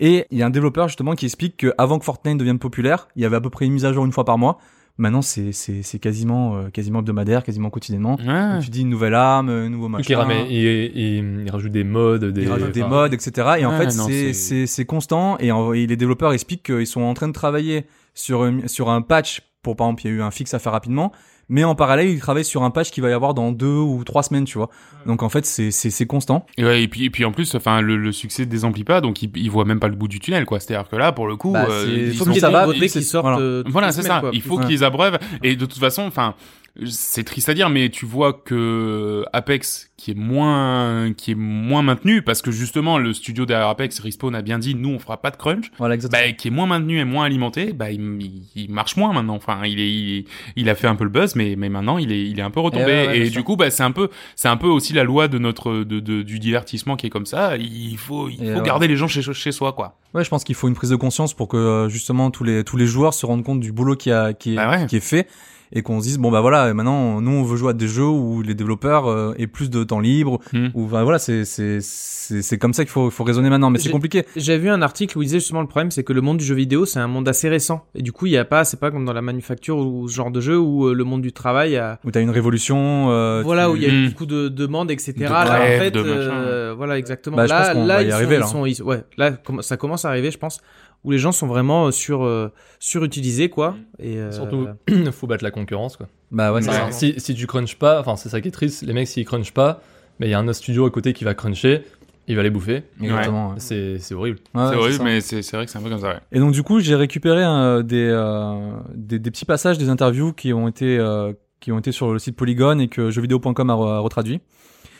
Et il y a un développeur justement qui explique qu'avant que Fortnite devienne populaire, il y avait à peu près une mise à jour une fois par mois. Maintenant, c'est c'est c'est quasiment euh, quasiment hebdomadaire, quasiment quotidiennement. Ouais. Tu dis une nouvelle arme, un nouveau Donc, machin. il, ramène- il, il, il rajoute des modes, des, modes, etc. Et en Ouais, fait, non, c'est c'est- c'est constant. Et, en- et les développeurs expliquent qu'ils sont en train de travailler sur un- sur un patch. Pour par exemple, il y a eu un fixe à faire rapidement. Mais en parallèle, ils travaillent sur un patch qui va y avoir dans deux ou trois semaines, tu vois. Donc en fait, c'est c'est c'est constant. Et, ouais, et puis et puis en plus, enfin le, le succès désemplit pas, donc ils il voient même pas le bout du tunnel, quoi. C'est-à-dire que là, pour le coup, Bah, euh, c'est- ils faut sont- que qu'il y ait ça des va, nouveautés c'est- qui sortent. voilà. euh, Voilà, c'est ça. quoi. Il faut Ouais. qu'ils abreuvent. Et de toute façon, enfin, c'est triste à dire, mais tu vois que Apex, qui est moins, qui est moins maintenu, parce que justement, le studio derrière Apex, Respawn a bien dit, nous, on fera pas de crunch, Voilà, bah, qui est moins maintenu et moins alimenté, bah, il, il- il marche moins maintenant. Enfin, il est, il, il a fait un peu le buzz, mais, mais maintenant, il est, il est un peu retombé. Eh ouais, ouais, et du sûr. coup, bah, c'est un peu, c'est un peu aussi la loi de notre, de, de- du divertissement qui est comme ça. Il faut, il Et faut ouais. garder les gens chez, chez soi, quoi. Ouais, je pense qu'il faut une prise de conscience pour que euh, justement tous les tous les joueurs se rendent compte du boulot qui a qui est Bah qui est fait et qu'on se dise bon bah voilà maintenant nous on veut jouer à des jeux où les développeurs euh, aient plus de temps libre Hmm. ou enfin, voilà c'est c'est c'est comme ça qu'il faut il faut raisonner maintenant mais c'est J'ai- compliqué J'avais vu un article où il disait justement le problème, c'est que le monde du jeu vidéo, c'est un monde assez récent. Et du coup, il y a pas, c'est pas comme dans la manufacture ou ce genre de jeu où euh, le monde du travail a, où t'as une révolution euh, voilà, tu- où il y a Hmm. beaucoup de demandes, etc. De là, en fait, de euh, voilà, exactement. Bah, là, là, y ils arriver, sont, là. ils sont- ils- ouais, là, ça commence à arriver, je pense, où les gens sont vraiment euh, sur, euh, surutilisés, quoi. Et, euh, Surtout, faut battre la concurrence, quoi. bah ouais, ça. Si, si tu crunches pas, enfin, c'est ça qui est triste, les mecs, s'ils crunchent pas, mais il y a un autre studio à côté qui va cruncher, il va les bouffer. exactement ouais. C'est c'est horrible. Ouais, c'est c'est horrible, ça. mais c'est c'est vrai que c'est un peu comme ça, ouais. Et donc du coup, j'ai récupéré euh, des, euh, des des petits passages des interviews qui ont été euh, qui ont été sur le site Polygon et que jeuxvideo.com a retraduit.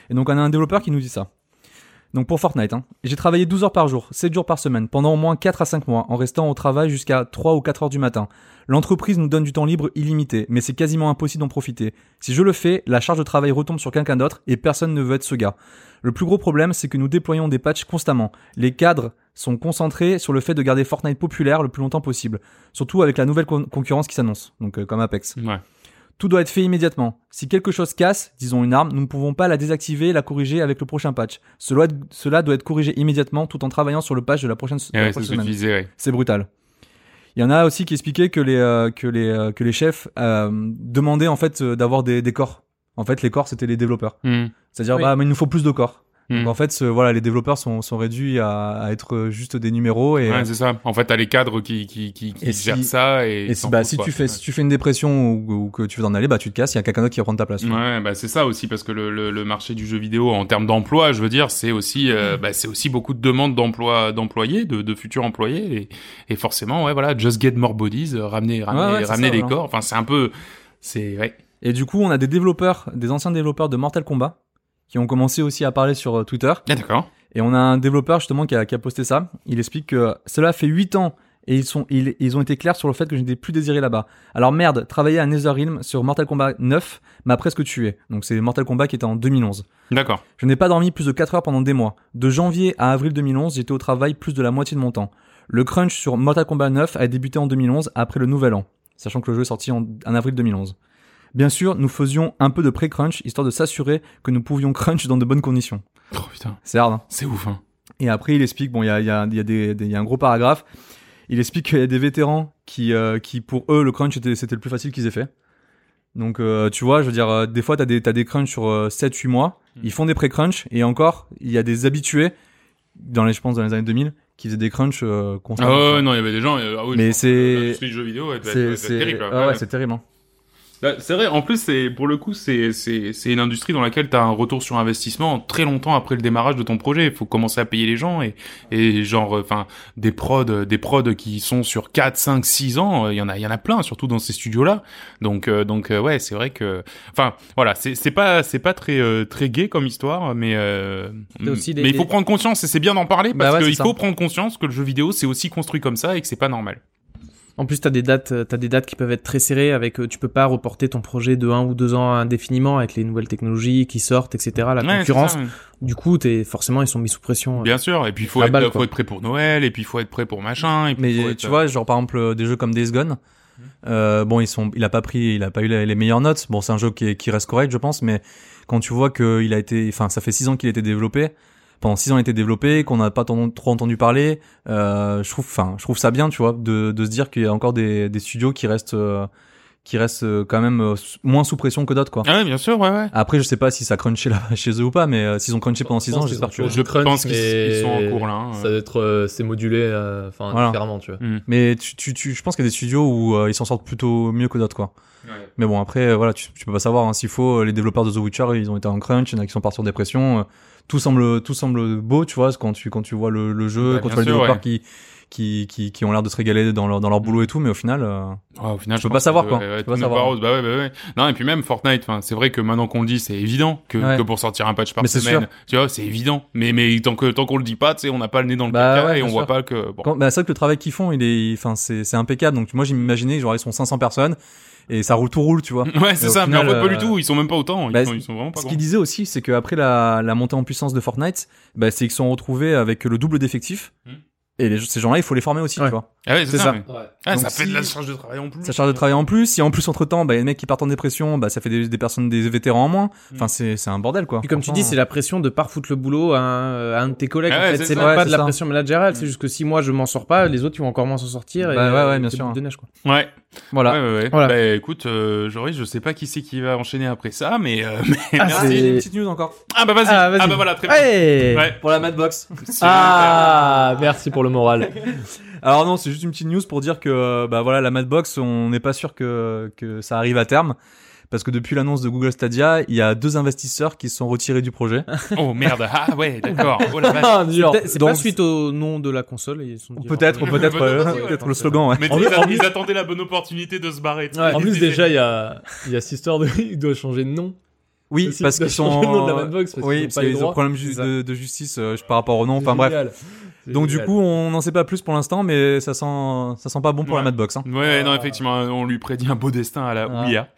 Et donc on a un développeur qui nous dit ça. Donc pour Fortnite, hein. j'ai travaillé 12 heures par jour, 7 jours par semaine, pendant au moins 4 à 5 mois, en restant au travail jusqu'à 3 ou 4 heures du matin. L'entreprise nous donne du temps libre illimité, mais c'est quasiment impossible d'en profiter. Si je le fais, la charge de travail retombe sur quelqu'un d'autre et personne ne veut être ce gars. Le plus gros problème, c'est que nous déployons des patchs constamment. Les cadres sont concentrés sur le fait de garder Fortnite populaire le plus longtemps possible, surtout avec la nouvelle con- concurrence qui s'annonce, donc euh, comme Apex. Ouais. Tout doit être fait immédiatement. Si quelque chose casse, disons une arme, nous ne pouvons pas la désactiver et la corriger avec le prochain patch. Cela, cela doit être corrigé immédiatement tout en travaillant sur le patch de la prochaine, de Eh la ouais, prochaine tu semaine. ouais. C'est brutal. Il y en a aussi qui expliquaient que les euh, que les euh, que les chefs euh, demandaient en fait euh, d'avoir des, des corps. En fait, les corps c'était les développeurs. Hmm. C'est-à-dire Oui. bah mais il nous faut plus de corps. Hmm. Donc en fait, ce- voilà, les développeurs sont sont réduits à, à être juste des numéros et Ouais, c'est ça. En fait, t'as les cadres qui, qui, qui, qui si- gèrent ça et, et si, bah, si tu fais si tu fais une dépression ou, ou que tu veux en aller, bah tu te casses, il y a quelqu'un d'autre qui va prendre ta place. Ouais, bah c'est ça aussi parce que le, le, le marché du jeu vidéo en termes d'emploi, je veux dire, c'est aussi euh, bah, c'est aussi beaucoup de demandes d'emploi d'employés, de, de futurs employés et, et forcément ouais voilà, just get more bodies, euh, ramener ramener ramener des corps. Enfin c'est un peu c'est ouais. Et du coup, on a des développeurs, des anciens développeurs de Mortal Kombat qui ont commencé aussi à parler sur euh, Twitter. Ah d'accord. Et on a un développeur justement qui a, qui a posté ça. Il explique que cela fait 8 ans et ils, sont, ils, ils ont été clairs sur le fait que je n'étais plus désiré là-bas. Alors merde, travailler à Netherrealm sur Mortal Kombat 9 m'a presque tué. Donc c'est Mortal Kombat qui était en 2011. D'accord. Je n'ai pas dormi plus de 4 heures pendant des mois. De janvier à avril 2011, j'étais au travail plus de la moitié de mon temps. Le crunch sur Mortal Kombat 9 a débuté en 2011 après le nouvel an, sachant que le jeu est sorti en, en avril 2011. Bien sûr, nous faisions un peu de pré-crunch histoire de s'assurer que nous pouvions crunch dans de bonnes conditions. Oh putain, C'est hard, hein c'est ouf hein. et après, il explique, bon, il y a, il y, a, il y, a des- des- il y a un gros paragraphe. Il explique qu'il y a des vétérans qui, euh, qui pour eux, le crunch, c'était, c'était le plus facile qu'ils aient fait. Donc, euh, tu vois, je veux dire, euh, des fois, t'as des, t'as des crunchs sur euh, 7-8 mois. Mm. Ils font des pré-crunchs. Et encore, il y a des habitués, dans les, je pense, dans les années 2000, qui faisaient des crunchs euh, constamment. Ah ouais, non, il y avait des gens euh, ah oui, Mais c'est- vidéo c'est, terrible. ah ouais, c'est terrible. hein. Bah, C'est vrai, en plus, c'est pour le coup, c'est c'est c'est une industrie dans laquelle tu as un retour sur investissement très longtemps après le démarrage de ton projet. Il faut commencer à payer les gens et et genre enfin des prods des prods qui sont sur 4 5 6 ans, euh, il y en a il y en a plein surtout dans ces studios-là. Donc euh, donc euh, ouais, c'est vrai que enfin voilà, c'est c'est pas c'est pas très euh, très gay comme histoire mais euh, T'as aussi des- mais il faut prendre conscience et c'est bien d'en parler Bah parce ouais, qu'il faut prendre conscience que le jeu vidéo c'est aussi construit comme ça et que c'est pas normal. En plus, t'as des dates, euh, t'as des dates qui peuvent être très serrées avec, euh, tu peux pas reporter ton projet de un ou deux ans indéfiniment avec les nouvelles technologies qui sortent, etc. La Ouais, concurrence. ça, ouais. Du coup, t'es, forcément, ils sont mis sous pression. euh. Bien sûr, et puis il faut être, balle, faut quoi. être prêt pour Noël, et puis il faut être prêt pour machin, et puis faut Mais être- tu vois, genre par exemple des jeux comme Days Gone, euh, bon ils sont, il a pas pris, il a pas eu les, les meilleures notes. Bon c'est un jeu qui, est- qui reste correct je pense, mais quand tu vois que il a été, enfin ça fait six ans qu'il a été développé, pendant six ans été développé, qu'on n'a pas ton- trop entendu parler, euh, je trouve, enfin je trouve ça bien tu vois de, de se dire qu'il y a encore des, des studios qui restent, euh, qui restent euh, quand même euh, moins sous pression que d'autres quoi. Ah ouais, bien sûr, ouais, ouais. Après je sais pas si ça crunchait là chez eux ou pas, mais euh, s'ils ont crunché pendant six Je ans, pense j'espère que. Je crunch, pense qu'ils- sont en cours, là, hein. Ça doit être, euh, c'est modulé, euh, enfin Voilà. différemment, tu vois. Mais tu, tu, tu, je pense qu'il y a des studios où euh, ils s'en sortent plutôt mieux que d'autres quoi. Mais bon, après, euh, voilà, tu, tu peux pas savoir. hein, S'il faut, euh, les développeurs de The Witcher, ils ont été en crunch, il y en a qui sont partis en dépression. Tout semble, tout semble beau, tu vois, quand tu, quand tu vois le, le jeu, Bah, quand tu vois ouais. qui, qui, qui, qui ont l'air de se régaler dans leur, dans leur boulot et tout, mais au final, euh, Ouais, au final, je peux pas savoir, quoi. peux pas savoir. rose. Bah ouais, bah ouais. Non, et puis même Fortnite, enfin, c'est vrai que maintenant qu'on le dit, c'est évident que, Ouais. que pour sortir un patch par Mais semaine, sûr. tu vois, c'est évident. Mais, mais tant que, tant qu'on le dit pas, tu sais, on n'a pas le nez dans le Bah caca et on voit sûr. pas que, bon. quand, bah, c'est vrai que le travail qu'ils font, il est, enfin, c'est, c'est impeccable. Donc, moi, j'imaginais, genre, ils sont 500 personnes et ça roule, tout roule, tu vois. Ouais, c'est ça, mais final, en fait, pas du euh, tout. Ils sont même pas autant. Ils, bah, sont, ils sont vraiment pas Ce grands. qu'il disait aussi, c'est qu'après la, la montée en puissance de Fortnite, bah, c'est qu'ils se sont retrouvés avec le double d'effectifs. Hmm. Et les, ces gens-là, il faut les former aussi, Ouais. tu vois. Ah ouais, c'est ça. ça. mais- Ouais. Ah, Donc ça fait de la charge de travail en plus. Ça charge de travail en plus. Si en plus entre temps, bah, il y a des mecs qui partent en dépression, bah, ça fait des, des personnes, des vétérans en moins. Enfin, c'est, c'est un bordel, quoi. Puis comme tu dis, c'est la pression de pas foutre le boulot à un, à un de tes collègues. Ah en fait, c'est même Ouais, pas de la ça. pression managériale, c'est juste que si moi je m'en sors pas, les autres ils vont encore moins s'en sortir. et, Bah ouais, ouais, bien sûr. de neige, quoi. Ouais. Voilà. Ouais, ouais, ouais. Voilà. Bah, écoute, euh, Joris, je sais pas qui c'est qui va enchaîner après ça, mais, euh, mais Ah, merci. une petite news encore. Ah, bah, vas-y. Ah, Ah, bah, voilà, très bien. Pour la Madbox. Ah, merci pour le moral. Alors non, c'est juste une petite news pour dire que, bah voilà, la Madbox, on n'est pas sûr que, que ça arrive à terme. Parce que depuis l'annonce de Google Stadia, il y a deux investisseurs qui se sont retirés du projet. Oh merde, ah ouais, d'accord. Oh. Ah. C'est- pas suite au nom de la console. Ils sont dit- Peut-être, peut-être, peut-être euh, peut-être le slogan, ouais. Mais En ils, en attendaient la bonne opportunité de se barrer. Ouais. En plus, déjà, il y a, il y a cette histoire de, il doit changer de nom. Oui, parce qu'ils sont, le nom de la Madbox parce oui, qu'ils ont parce qu'il y a des problèmes de, de justice euh, par rapport au nom. Enfin bref, génial. Donc du coup, on n'en sait pas plus pour l'instant, mais ça sent, ça sent pas bon pour Ouais. la Madbox. Hein. Ouais, non, Ah. effectivement, on lui prédit un beau destin à la Ah. Ouya.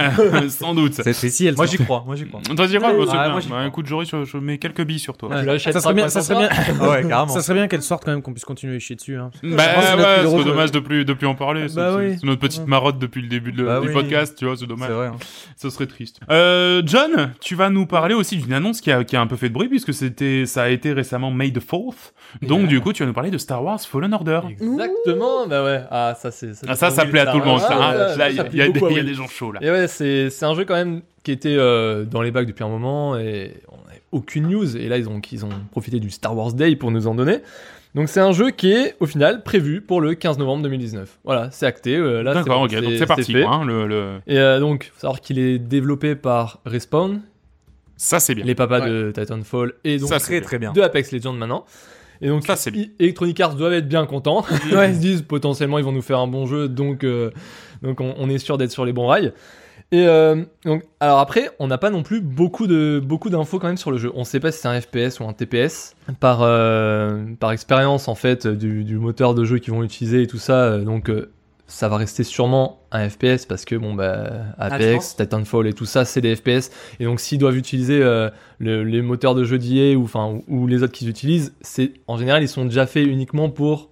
Euh, Sans doute. Cette fois-ci, elle Moi sort. j'y crois, moi j'y crois. Toi, crois Ouais, Bah, ouais, bien. moi, j'y Bah, crois. Écoute, Joris, je, je mets quelques billes sur toi. Ça serait bien, ça serait bien, Ah ouais, carrément. ça serait bien qu'elle sorte quand même, qu'on puisse continuer à chier dessus. Hein. Bah ouais, c'est dommage de plus, de plus en parler. c'est- Bah c'est oui. c'est notre petite marotte depuis le début de- du podcast, tu vois, c'est C'est dommage. vrai. hein. Ce serait triste. Euh, John, tu vas nous parler aussi d'une annonce qui a, qui a un peu fait de bruit puisque c'était, ça a été récemment May the 4th. Donc, du coup, tu vas nous parler de Star Wars Fallen Order. Exactement, bah ouais. Ah, ça, c'est. Ah, ça, ça plaît à tout le monde, Ah, ça. hein. il y, a- des- gens chauds, là. Et ouais, c'est un jeu quand même qui était euh, dans les bacs depuis un moment et on n'avait aucune news. Et là, ils ont, ils ont profité du Star Wars Day pour nous en donner. Donc c'est un jeu qui est au final prévu pour le 15 novembre 2019. Voilà, c'est acté. euh, là, D'accord, c'est ok, bon, donc c'est parti, fait. quoi, hein, le, le... Et euh, donc, faut savoir qu'il est développé par Respawn, Ça, c'est bien. les papas Ouais. de Titanfall et donc Ça, Très très bien. de Apex Legends maintenant. Et donc Ça, c'est bien. I- Electronic Arts doivent être bien contents. Ils se disent potentiellement ils vont nous faire un bon jeu, donc euh, donc on, on est sûr d'être sur les bons rails. Et euh, donc alors après, on n'a pas non plus beaucoup de beaucoup d'infos quand même sur le jeu. On sait pas si c'est un FPS ou un TPS. Par euh, par expérience en fait du, du moteur de jeu qu'ils vont utiliser et tout ça, donc ça va rester sûrement un FPS parce que bon bah Apex, Titanfall et tout ça c'est des FPS et donc s'ils doivent utiliser euh, le- les moteurs de jeu d'IA ou enfin ou, ou les autres qu'ils utilisent, c'est en général ils sont déjà faits uniquement pour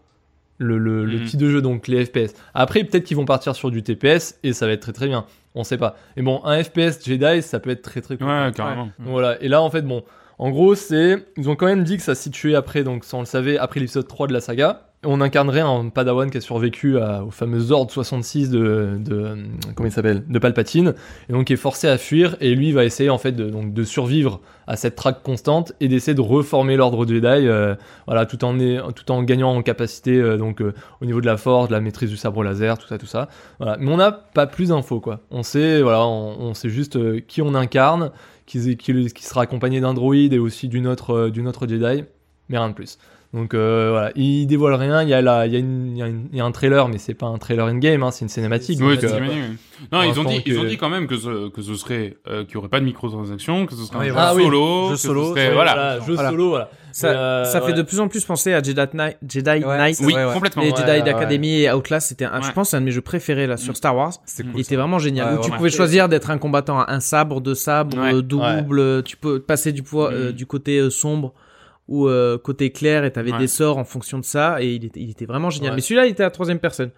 le, le, le Mhm. type de jeu donc les FPS. Après peut-être qu'ils vont partir sur du TPS et ça va être très très bien. On sait pas. Et bon un FPS Jedi ça peut être très très cool. Ouais, carrément. Donc voilà, et là en fait, bon, en gros, c'est. Ils ont quand même dit que ça se situait après, donc ça on le savait, après l'épisode 3 de la saga. On incarnerait un padawan qui a survécu au fameux Ordre 66 de. de comment il s'appelle De Palpatine, et donc qui est forcé à fuir, et lui va essayer en fait de, donc, de survivre à cette traque constante et d'essayer de reformer l'Ordre Jedi, euh, voilà, tout en, gagnant en capacité, euh, donc euh, au niveau de la force, de la maîtrise du sabre laser, tout ça, tout ça. Voilà. Mais on n'a pas plus d'infos, quoi. On sait, voilà, on, sait juste qui on incarne, qui, qui, qui sera accompagné d'un droïde et aussi d'une autre, d'une autre Jedi, mais rien de plus. Donc euh, voilà, il dévoile rien. Il y a, la, il y a, une- il y a une- il y a un trailer, mais c'est pas un trailer in-game, hein, c'est une cinématique. Oui, donc, c'est euh, que. Non, ils ont dit, ils ont que- dit quand même que ce, que ce serait, euh, qu'il y aurait pas de microtransactions, que ce serait Oui, un jeu voilà. Ah oui, solo, jeu que solo, serait- voilà. jeu Voilà. solo, voilà. Ça, euh, ça fait ouais. de plus en plus penser à Jedi Knight, Jedi Ouais, Knight. Oui, ouais. complètement. Les Ouais, Jedi ouais, d'Academy et Outlast, c'était, je pense, un de mes jeux préférés là sur Star Wars. C'était Mm. cool. Il était vraiment génial. Ouais, où tu pouvais choisir d'être un combattant à un sabre, deux sabres, Ouais. euh, double. Tu peux passer du, poids, euh, Mm. du côté euh, sombre ou euh, côté clair et t'avais Ouais. des sorts en fonction de ça et il était, il était vraiment génial. Ouais. Mais celui-là, il était à la troisième personne.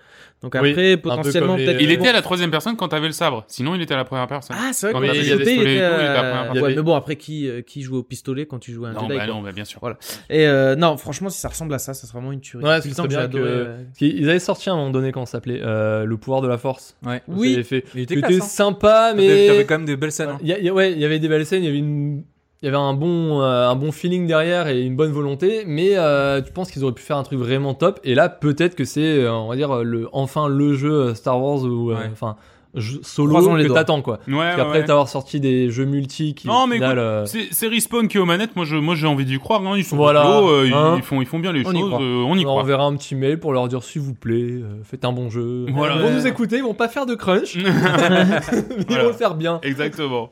Donc après, potentiellement, peut-être. Il était à la troisième personne quand t'avais le sabre. Sinon, il était à la première personne. Ah, c'est vrai Quand qu'on il avait y avait sauté, il était. tout, il était à la première personne. ouais, mais bon, après, qui, euh, qui joue au pistolet quand tu joues à un non, Jedi bah non, bah bien sûr. Voilà. Et euh, non, franchement, si ça ressemble à ça, ça serait vraiment une tuerie. Ouais, Depuis ce le serait temps que j'ai bien adoré. que- euh, qu'ils avaient sorti à un moment donné quand ça s'appelait euh, Le pouvoir de la force. Ouais. Oui. Il était hein. sympa, mais. T'avais quand même des belles scènes. hein. Il y il y ouais, il y avait des belles scènes, il y avait une. Il y avait un bon, euh, un bon feeling derrière et une bonne volonté, mais euh, tu penses qu'ils auraient pu faire un truc vraiment top. Et là, peut-être que c'est, euh, on va dire, le, enfin le jeu Star Wars ou, euh, Ouais. enfin, jeu solo que t'attends quoi. Ouais, Parce qu'après ouais. t'avoir sorti des jeux multi qui, Non, mais final, écoute, euh, C'est c'est Respawn qui est aux manettes. Moi, je, moi, j'ai envie d'y croire. hein. Ils sont Voilà. ils, Hein. ils font, ils font bien les On y choses. croit. euh, on y on croit. enverra un petit mail pour leur dire s'il vous plaît, euh, faites un bon jeu. Voilà. Ils vont nous écouter, ils vont pas faire de crunch, ils Voilà. vont le faire bien. Exactement.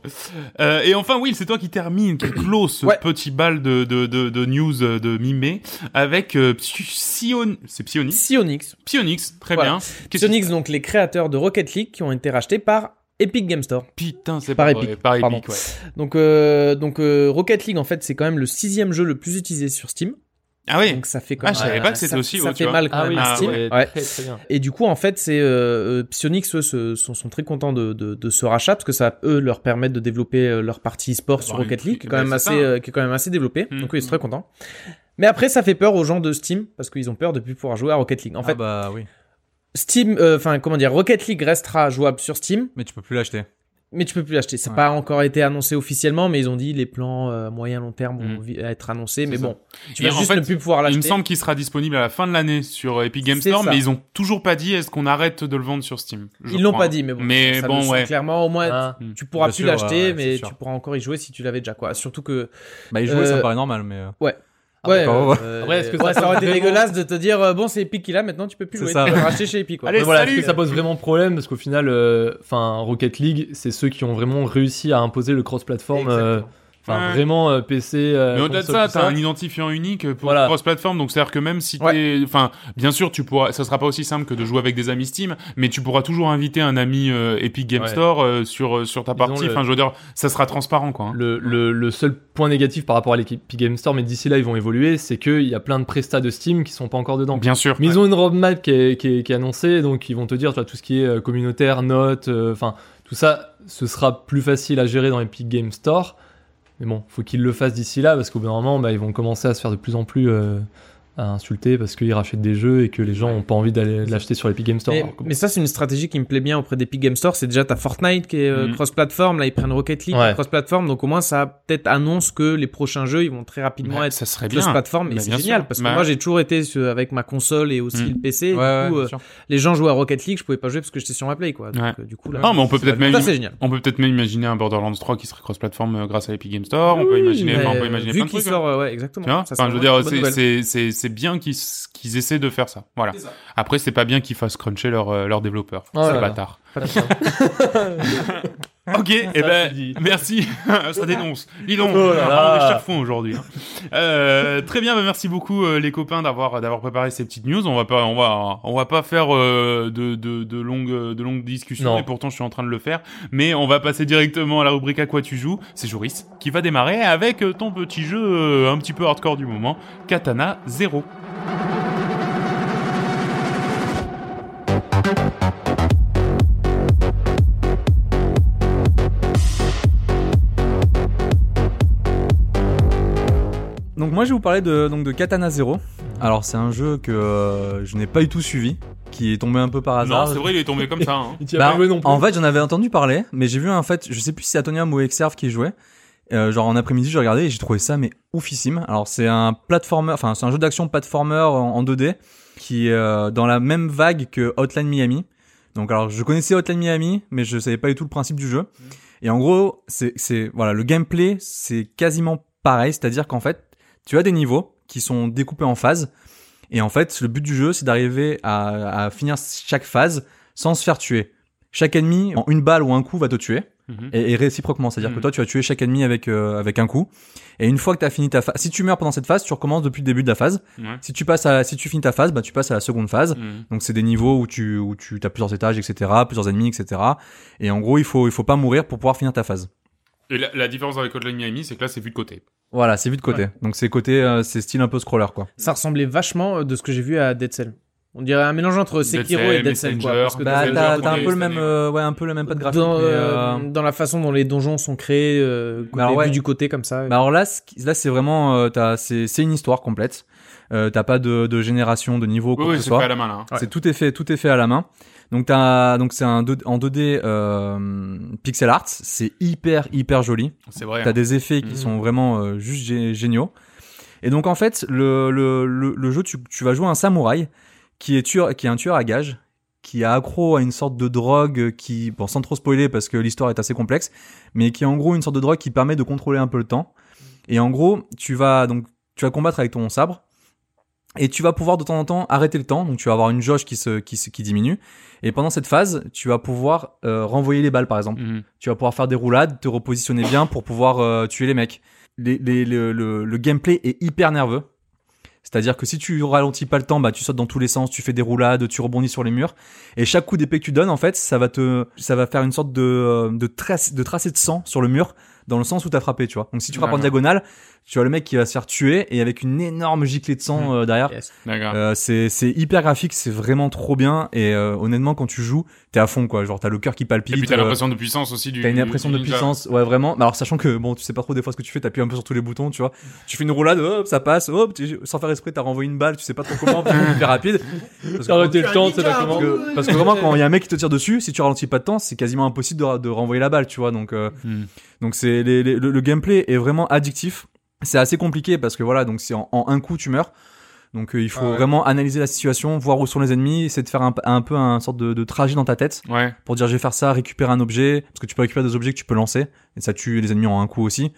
Euh, et enfin, Will, c'est toi qui termine, qui close ce Ouais. petit bal de, de, de, de news euh, de mi-mai avec euh, Psion... C'est Psionix Psyonix. Psionix, très Voilà. bien. Psyonix, donc les créateurs de Rocket League qui ont été rachetés par Epic Game Store. Putain, c'est Par pas Epic, vrai, Par pardon. Epic, ouais. Donc, euh, donc euh, Rocket League, en fait, c'est quand même le sixième jeu le plus utilisé sur Steam. Ah oui. Donc ça fait quand Ah, même. je savais pas que c'était aussi Ça fait mal quand Ah même oui, à Ah, Steam. ouais, Ouais. très très bien. Et du coup, en fait, c'est euh, euh, Psyonix, eux, se- sont, sont très contents de, de, de ce rachat parce que ça, eux, leur permet de développer leur partie e-sport sur Bah, Rocket League, qui est quand bah, même assez, euh, qui est quand même assez développé. Mm. Donc, eux, ils sont très contents. Mais après, ça fait peur aux gens de Steam parce qu'ils ont peur de plus pouvoir jouer à Rocket League. En fait, fait, bah oui. Steam, euh, enfin, comment dire, Rocket League restera jouable sur Steam, Mais tu peux plus l'acheter. mais tu peux plus l'acheter. C'est Ouais. pas encore été annoncé officiellement, mais ils ont dit les plans euh, moyen long terme vont Mm. être annoncés. Mais ça. bon, tu Et vas en juste fait, ne plus pouvoir Il me l'acheter. semble qu'il sera disponible à la fin de l'année sur Epic Game C'est Store, ça. mais ils ont toujours pas dit est-ce qu'on arrête de le vendre sur Steam. Ils l'ont pas dit, mais bon. Mais ça le bon, sent ouais. Clairement, au moins, Ah. tu pourras Bien plus l'acheter, ouais, mais tu pourras encore y jouer si tu l'avais déjà, quoi. Surtout que, Bah, y jouer, ça Euh, me paraît normal, mais. ouais, ouais. euh, Après, est-ce que ouais, ça ça aurait été dégueulasse de te dire, euh, bon, c'est Epic qui l'a, maintenant tu peux plus jouer. ça. Tu peux racheter chez Epic, quoi. Allez, voilà, salut est-ce que ça pose vraiment problème? Parce qu'au final, euh, enfin, Rocket League, c'est ceux qui ont vraiment réussi à imposer le cross-platform. Euh. Enfin, Ouais. vraiment euh, PC. euh, Mais au-delà de ça, t'as un identifiant unique pour Voilà. cross-platform, donc c'est-à-dire que même si Ouais. t'es, enfin, bien sûr, tu pourras, ça sera pas aussi simple que de jouer avec des amis Steam, mais tu pourras toujours inviter un ami euh, Epic Game Ouais. Store euh, sur euh, sur ta Disons partie. le- Enfin, je veux dire, ça sera transparent, quoi. hein. Le, le, le seul point négatif par rapport à l'équipe Game Store, mais d'ici là ils vont évoluer, c'est qu'il y a plein de prestats de Steam qui sont pas encore dedans. Bien sûr. Mais ils ont une roadmap qui est, qui est, qui est annoncée, donc ils vont te dire tu vois, tout ce qui est euh, communautaire, notes, euh, enfin tout ça, ce sera plus facile à gérer dans Epic Game Store. Mais bon, faut qu'ils le fassent d'ici là, parce qu'au bout d'un moment, bah, ils vont commencer à se faire de plus en plus euh, à insulter parce qu'ils rachètent des jeux et que les gens ont pas envie d'aller l'acheter sur l'Epic Game Store. Mais, Alors ça, c'est une stratégie qui me plaît bien auprès d'Epic Game Store. C'est déjà ta Fortnite qui est euh, Mhm. cross-platform. Là, ils prennent Rocket League Ouais. cross-platform. Donc, au moins, ça peut-être annonce que les prochains jeux, ils vont très rapidement être ça serait bien. cross-platform. Et c'est génial sûr. parce que Bah, moi, j'ai toujours été sur- avec ma console et aussi Mhm. le PC. Ouais, du coup, euh, les gens jouaient à Rocket League, je pouvais pas jouer parce que j'étais sur ma Play, quoi. Donc, Ouais. euh, du coup, là. Ah, mais on peut c'est peut-être même, Ça, c'est génial. on peut peut-être même imaginer un Borderlands 3 qui serait cross-platform grâce à Epic Game Store. on peut imaginer, on peut imaginer plein de trucs. hein. sort, ouais, exactement. Ça, je veux dire, c'est-. C'est bien qu'ils essaient de faire ça. Voilà. Après, c'est pas bien qu'ils fassent cruncher leurs euh, leurs développeurs. Oh c'est bâtard. Pas. Ok, et c'est ben merci, ça dénonce. Dis donc, Oh là on là. est chaque fois aujourd'hui. hein. Euh, très bien, bah, merci beaucoup euh, les copains d'avoir d'avoir préparé ces petites news. On va pas on va on va pas faire euh, de, de de longues de longues discussions Non. et pourtant je suis en train de le faire, mais on va passer directement à la rubrique à quoi tu joues? C'est Joris qui va démarrer avec ton petit jeu euh, un petit peu hardcore du moment, Katana 0. Moi je vais vous parler de, donc de Katana Zero. Alors c'est un jeu que euh, je n'ai pas du tout suivi, qui est tombé un peu par hasard. Non, c'est vrai, il est tombé comme ça. Hein. Il Bah, pas joué non plus. en fait j'en avais entendu parler, mais j'ai vu en fait, je sais plus si c'est Atonium ou Exerve qui jouait. Euh, genre en après-midi j'ai regardé et j'ai trouvé ça mais oufissime. Alors c'est un platformer, enfin c'est un jeu d'action platformer en, en 2D qui est euh, dans la même vague que Hotline Miami. Donc alors je connaissais Hotline Miami, mais je savais pas du tout le principe du jeu. Et en gros c'est c'est voilà le gameplay c'est quasiment pareil, c'est-à-dire qu'en fait tu as des niveaux qui sont découpés en phases. Et en fait, le but du jeu, c'est d'arriver à, à finir chaque phase sans se faire tuer. Chaque ennemi, en une balle ou un coup, va te tuer. Mhm. Et, et réciproquement. C'est-à-dire Mhm. que toi, tu vas tuer chaque ennemi avec, euh, avec un coup. Et une fois que tu as fini ta phase, si tu meurs pendant cette phase, tu recommences depuis le début de la phase. Ouais. Si tu passes à, si tu finis ta phase, bah, tu passes à la seconde phase. Mhm. Donc c'est des niveaux où tu, où tu as plusieurs étages, etc., plusieurs ennemis, etc. Et en gros, il faut, il faut pas mourir pour pouvoir finir ta phase. Et la, la différence avec Hotline Miami, c'est que là, c'est vu de côté. Voilà, c'est vu de côté. Donc c'est côté, euh, c'est style un peu scroller, quoi. Ça ressemblait vachement euh, de ce que j'ai vu à Dead Cell. On dirait un mélange entre Sekiro Cell, et Dead Cell, quoi. Messenger. Parce que Bah, t'as, un peu le même, euh, ouais, un peu le même pas de graphique. dans, euh, euh, dans la façon dont les donjons sont créés, euh, côté, alors ouais. vu du côté comme ça. Bah alors là, là c'est vraiment, euh, t'as, c'est, c'est une histoire complète. Euh, t'as pas de, de génération de niveau quoi oui, que ce c'est soit. fait à la main, là. hein. Ouais. C'est tout est fait, tout est fait à la main. Donc t'as, donc c'est un 2, en 2D euh, pixel art. C'est hyper hyper joli. C'est vrai. T'as hein. des effets qui Mhm. sont vraiment euh, juste gé- géniaux. Et donc en fait, le le le, le jeu, tu, tu vas jouer un samouraï qui est tueur, qui est un tueur à gages, qui a accro à une sorte de drogue qui, bon, sans trop spoiler parce que l'histoire est assez complexe, mais qui est en gros une sorte de drogue qui permet de contrôler un peu le temps. Et en gros, tu vas donc tu vas combattre avec ton sabre et tu vas pouvoir de temps en temps arrêter le temps. Donc tu vas avoir une jauge qui se qui, se- qui diminue. Et pendant cette phase, tu vas pouvoir euh, renvoyer les balles par exemple Mhm. tu vas pouvoir faire des roulades, te repositionner bien pour pouvoir euh, tuer les mecs. Les, les- le, le- le gameplay est hyper nerveux. C'est-à-dire que si tu ralentis pas le temps, bah tu sautes dans tous les sens, tu fais des roulades, tu rebondis sur les murs, et chaque coup d'épée que tu donnes, en fait, ça va te, ça va faire une sorte de euh, de trace, de tracé de sang sur le mur, dans le sens où t'as frappé, tu vois. Donc si tu frappes en diagonale, tu vois le mec qui va se faire tuer et avec une énorme giclée de sang Mhm. euh, derrière. Yes. Euh, c'est c'est hyper graphique, c'est vraiment trop bien et euh, honnêtement quand tu joues, t'es à fond quoi. Genre t'as le cœur qui palpite. Et puis t'as l'impression de puissance aussi du. T'as une impression du de ninja. puissance, ouais vraiment. Alors sachant que bon, tu sais pas trop des fois ce que tu fais, t'appuies un peu sur tous les boutons, tu vois. Tu fais une roulade, hop, ça passe, hop, tu- sans faire esprit, t'as renvoyé une balle, tu sais pas trop comment, hyper rapide. Parce que, T'as arrêté le temps, c'est comment que, parce que vraiment quand il y a un mec qui te tire dessus, si tu ralentis pas de temps, c'est quasiment impossible de, de renvoyer la balle, tu vois. Donc euh, Hmm. donc c'est les- les- le, le gameplay est vraiment addictif. C'est assez compliqué parce que voilà, donc c'est en, en un coup tu meurs. Donc euh, il faut Ah ouais. vraiment analyser la situation, voir où sont les ennemis, essayer de faire un, un peu un sorte de, de trajet dans ta tête Ouais. pour dire je vais faire ça, récupérer un objet, parce que tu peux récupérer des objets que tu peux lancer, et ça tue les ennemis en un coup aussi.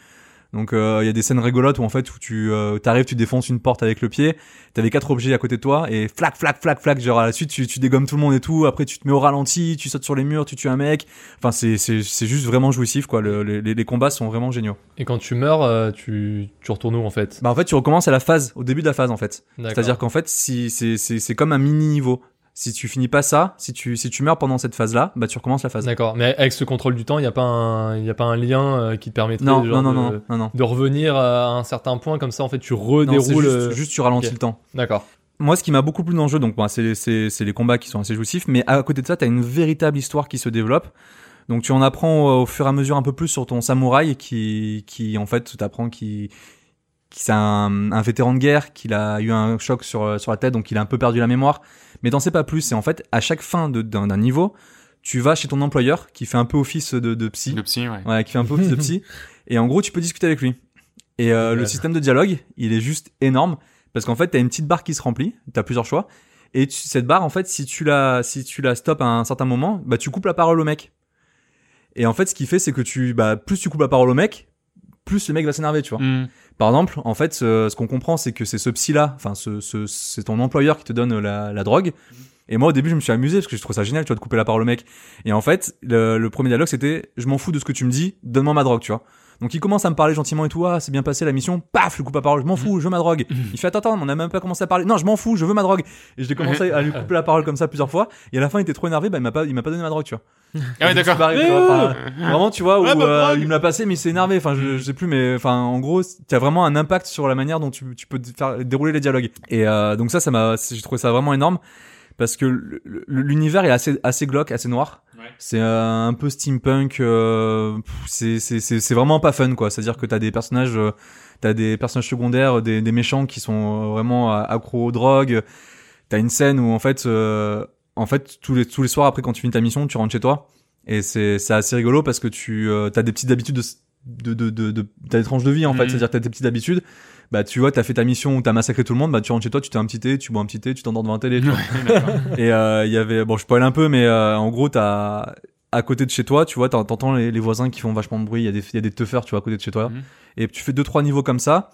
Donc euh, il y a des scènes rigolotes où en fait où tu euh, t'arrives, tu défonces une porte avec le pied, t'avais quatre objets à côté de toi et flac flac flac flac genre à la suite tu, tu dégommes tout le monde et tout, après tu te mets au ralenti, tu sautes sur les murs, tu tues un mec. Enfin c'est c'est c'est juste vraiment jouissif quoi. Le- les, les combats sont vraiment géniaux. Et quand tu meurs, euh, tu, tu retournes où en fait? Bah en fait tu recommences à la phase, au début de la phase en fait. C'est-à-dire qu'en fait si c'est c'est c'est comme un mini niveau. Si tu finis pas ça, si tu si tu meurs pendant cette phase là, bah tu recommences la phase. D'accord. Mais avec ce contrôle du temps, il n'y a, pas un- y a pas un lien euh, qui te permettrait Non, genre, non non de, non revenir à un certain point, comme ça en fait tu redéroules. juste, euh, juste tu ralentis le temps. D'accord. moi, ce qui m'a beaucoup plu dans le jeu, donc bah, c'est les combats qui sont assez jouissifs, mais à côté de ça, t'as une véritable histoire qui se développe. Donc tu en apprends au, au fur et à mesure un peu plus sur ton samouraï qui qui en fait t'apprends qui qui c'est un, un vétéran de guerre, qu'il a eu un choc sur sur la tête, donc il a un peu perdu la mémoire. Mais t'en sais pas plus. Et en fait, à chaque fin de- d'un niveau, tu vas chez ton employeur qui fait un peu office de, de psy. Le psy, ouais. Ouais, qui fait un peu office de psy. Et en gros, tu peux discuter avec lui. Et euh, le système de dialogue, il est juste énorme parce qu'en fait, t'as une petite barre qui se remplit. T'as plusieurs choix. Et tu- cette barre, en fait, si tu la, si tu la stops à un certain moment, bah tu coupes la parole au mec. Et en fait, ce qui fait, c'est que tu, bah plus tu coupes la parole au mec, plus le mec va s'énerver, tu vois. Mm. Par exemple, en fait, ce, qu'on comprend, c'est que c'est ce psy-là, enfin, ce, ce, c'est ton employeur qui te donne la, la drogue. Et moi, au début, je me suis amusé parce que je trouve ça génial, tu vois, de couper la parole au mec. Et en fait, le, le premier dialogue, c'était, je m'en fous de ce que tu me dis, donne-moi ma drogue, tu vois. Donc il commence à me parler gentiment et tout, ah, c'est bien passé la mission, paf, je lui coupe la parole, je m'en fous, je veux ma drogue. Il fait, attends, attends, on a même pas commencé à parler, non, je m'en fous, je veux ma drogue. Et j'ai commencé à lui couper la parole comme ça plusieurs fois. Et à la fin, il était trop énervé, bah, il m'a pas, il m'a pas donné ma drogue, tu vois. Ah ouais, d'accord. C'est pareil, tu vois, enfin, vraiment, tu vois, où Ouais, bah, euh, il me l'a passé, mais il s'est énervé. Enfin, je, je sais plus, mais enfin, en gros, tu as vraiment un impact sur la manière dont tu, tu peux faire dérouler les dialogues. Et euh, donc ça, ça m'a, j'ai trouvé ça vraiment énorme parce que le- le- l'univers est assez, assez glauque, assez noir. Ouais. C'est euh, un peu steampunk. Euh, c'est, vraiment pas fun, quoi. C'est-à-dire que t'as des personnages, euh, t'as des personnages secondaires, des, des méchants qui sont euh, vraiment accros aux drogues. T'as une scène où en fait, euh, en fait, tous les tous les soirs après quand tu finis ta mission, tu rentres chez toi et c'est c'est assez rigolo parce que tu euh, t'as des petites habitudes de de de de, de t'as des tranches de vie en fait, Mhm. c'est-à-dire t'as des petites habitudes. Bah tu vois, t'as fait ta mission où t'as massacré tout le monde, bah tu rentres chez toi, tu t'es un petit thé, tu bois un petit thé, tu t'endors devant la télé. tu vois. Et euh, il y avait, bon, je spoil un peu, mais euh, en gros, t'as à côté de chez toi, tu vois, t'en- t'entends les, les voisins qui font vachement de bruit. Il y a des, il y a des teufeurs, tu vois, à côté de chez toi. Mhm. Et tu fais deux trois niveaux comme ça.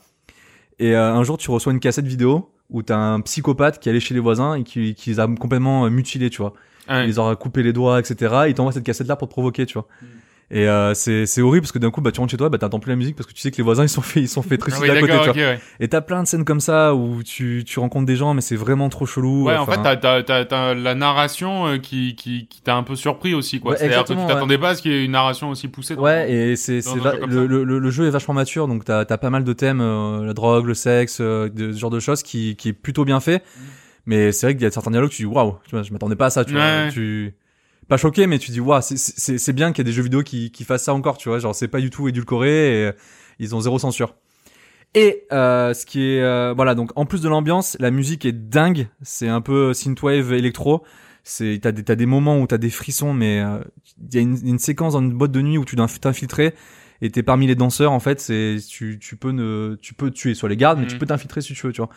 Et euh, un jour, tu reçois une cassette vidéo où t'as un psychopathe qui allait chez les voisins et qui, qui les a complètement euh, mutilés, tu vois. Ouais. Il les aura coupé les doigts, etc. Et il t'envoie cette cassette là pour te provoquer, tu vois. Mhm. Et euh, c'est c'est horrible parce que d'un coup, bah, tu rentres chez toi, bah, t'entends plus la musique parce que tu sais que les voisins ils sont fait ils sont fait Ah trucider oui, à côté, tu vois. ouais. Et t'as plein de scènes comme ça où tu tu rencontres des gens, mais c'est vraiment trop chelou. Ouais, en fait, t'as, t'as, t'as, t'as la narration euh, qui, qui, qui t'a un peu surpris aussi, quoi. Ouais, C'est-à-dire que tu t'attendais pas à ce qu'il y ait une narration aussi poussée. Ouais, et c'est c'est le, le, le, jeu est vachement mature, donc t'as as pas mal de thèmes, euh, la drogue, le sexe, euh, de, ce genre de choses qui, qui est plutôt bien fait. Mais c'est vrai qu'il y a certains dialogues, tu dis waouh, tu vois, je m'attendais pas à ça, tu vois. Tu pas choqué, mais tu dis waouh, c'est- bien qu'il y ait des jeux vidéo qui, qui fassent ça encore, tu vois. Genre c'est pas du tout édulcoré et euh, ils ont zéro censure. Et euh, ce qui est euh, voilà donc en plus de l'ambiance, la musique est dingue. C'est un peu synthwave électro. C'est t'as des t'as des moments où t'as des frissons, mais euh, il y a une, une séquence dans une boîte de nuit où tu dois t'infiltrer et t'es parmi les danseurs en fait. C'est tu tu peux ne tu peux tuer sur les gardes, mais tu Mhm. peux t'infiltrer si tu veux, tu vois.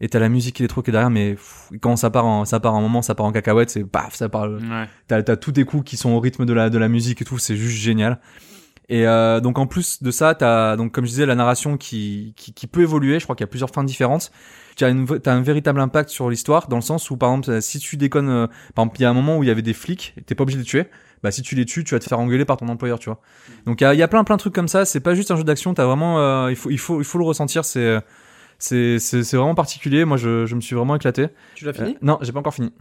Et t'as la musique électro qui est derrière, mais pff, quand ça part en ça part un moment, ça part en cacahuète, c'est paf, ça part. Ouais. T'as t'as tous tes coups qui sont au rythme de la de la musique et tout, c'est juste génial. Et euh, donc en plus de ça, t'as donc comme je disais la narration qui qui, qui peut évoluer. Je crois qu'il y a plusieurs fins différentes. Tu as une t'as un véritable impact sur l'histoire dans le sens où par exemple si tu déconnes, euh, par exemple il y a un moment où il y avait des flics, t'es pas obligé de les tuer. Bah si tu les tues, tu vas te faire engueuler par ton employeur, tu vois. Donc il y a, il y a plein plein de trucs comme ça. C'est pas juste un jeu d'action. T'as vraiment euh, il faut il faut il faut le ressentir. C'est c'est c'est c'est vraiment particulier. Moi je je me suis vraiment éclaté. Tu l'as fini? Euh, Non, j'ai pas encore fini.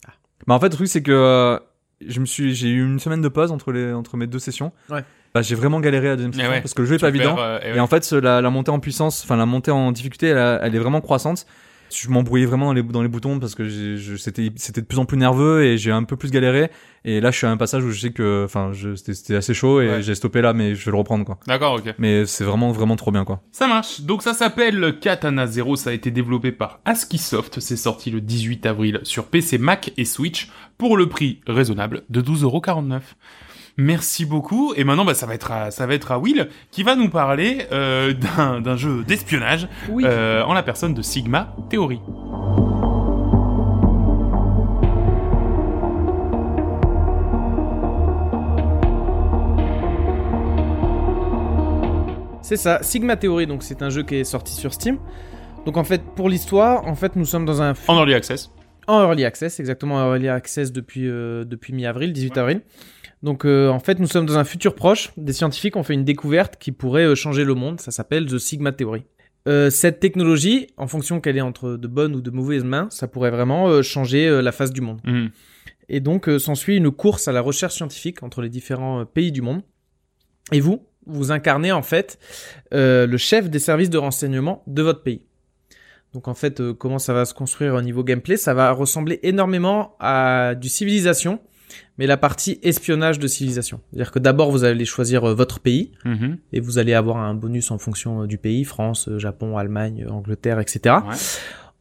Bah en fait le truc c'est que euh, je me suis j'ai eu une semaine de pause entre les entre mes deux sessions. Ouais. Bah j'ai vraiment galéré à la deuxième session ouais. parce que le jeu est pas évident. perds, euh, Et ouais. en fait la, la montée en puissance, enfin la montée en difficulté, elle, elle est vraiment croissante. Je m'embrouillais vraiment dans les dans les boutons parce que c'était de plus en plus nerveux et j'ai un peu plus galéré. Et là je suis à un passage où je sais que enfin c'était assez chaud et Ouais. j'ai stoppé là mais je vais le reprendre quoi. D'accord, ok. Mais c'est vraiment vraiment trop bien quoi. Ça marche. Donc ça s'appelle Katana Zero, ça a été développé par ASCII Soft, c'est sorti le 18 avril sur PC, Mac et Switch pour le prix raisonnable de 12,49€. Merci beaucoup. Et maintenant, bah, ça va être à, ça va être à Will qui va nous parler euh, d'un jeu d'espionnage Oui. euh, en la personne de Sigma Theory. C'est ça, Sigma Theory, donc c'est un jeu qui est sorti sur Steam. Donc en fait, pour l'histoire, en fait, nous sommes dans un En early access. en early access, exactement en early access depuis euh, depuis mi-avril, 18 avril. Donc euh, en fait, nous sommes dans un futur proche. Des scientifiques ont fait une découverte qui pourrait euh, changer le monde. Ça s'appelle The Sigma Theory. Euh, cette technologie, en fonction qu'elle est entre de bonnes ou de mauvaises mains, ça pourrait vraiment euh, changer la face du monde. Mhm. Et donc s'ensuit une course à la recherche scientifique entre les différents pays du monde. Et vous, vous incarnez en fait le chef des services de renseignement de votre pays. Donc en fait, comment ça va se construire au niveau gameplay? Ça va ressembler énormément à du civilisation, mais la partie espionnage de civilisation. C'est-à-dire que d'abord vous allez choisir euh, votre pays Mhm. et vous allez avoir un bonus en fonction euh, du pays, France, euh, Japon, Allemagne, Angleterre, etc. Ouais.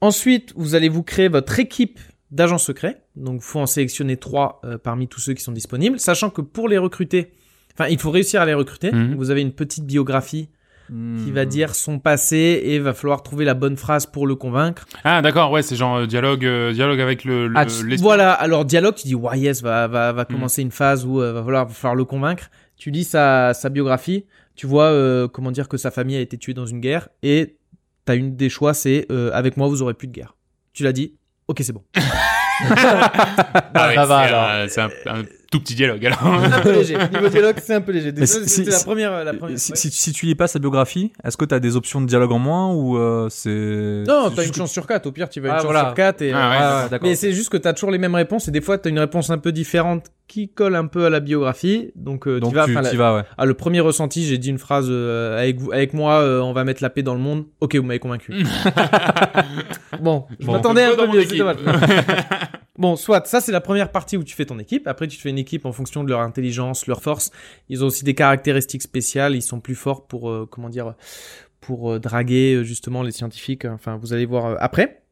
Ensuite, vous allez vous créer votre équipe d'agents secrets. Donc, faut en sélectionner trois euh, parmi tous ceux qui sont disponibles, sachant que pour les recruter, enfin, il faut réussir à les recruter. Mhm. Vous avez une petite biographie qui Hmm. va dire son passé et va falloir trouver la bonne phrase pour le convaincre. Ah d'accord, ouais, c'est genre euh, dialogue, euh, dialogue avec le. le Ah, tu- voilà. Alors, dialogue, tu dis, ouais, yes, va, va, va commencer une phase où euh, va falloir, va falloir le convaincre. Tu lis sa, sa biographie, tu vois euh, comment dire que sa famille a été tuée dans une guerre et t'as une des choix, c'est euh, avec moi vous aurez plus de guerre. Tu l'as dit, ok c'est bon. Ah ouais, ça va, c'est alors. un- C'est un, un tout petit dialogue alors. un peu léger. Niveau dialogue, c'est un peu léger. Si- C'était si- la première, la première. Si, ouais. si, si tu lis pas sa biographie, est-ce que tu as des options de dialogue en moins ou euh, c'est. Non, t'as une que- chance sur quatre. Au pire, tu vas Ah, une chance sur quatre et. Ah euh, ouais, Ouais, d'accord. ouais, d'accord. Mais c'est juste que t'as toujours les mêmes réponses et des fois t'as une réponse un peu différente qui colle un peu à la biographie. Donc, euh, Donc tu vas. tu la- vas, ouais. Ah, le premier ressenti, j'ai dit une phrase euh, avec vous, avec moi, euh, on va mettre la paix dans le monde. Ok, vous m'avez convaincu. bon, je Bon. m'attendais un peu mieux. c'est dommage. bon, soit ça c'est la première partie où tu fais ton équipe. Après, tu te fais une équipe en fonction de leur intelligence, leur force. Ils ont aussi des caractéristiques spéciales. Ils sont plus forts pour euh, comment dire pour euh, draguer euh, justement les scientifiques. Enfin, vous allez voir euh, après.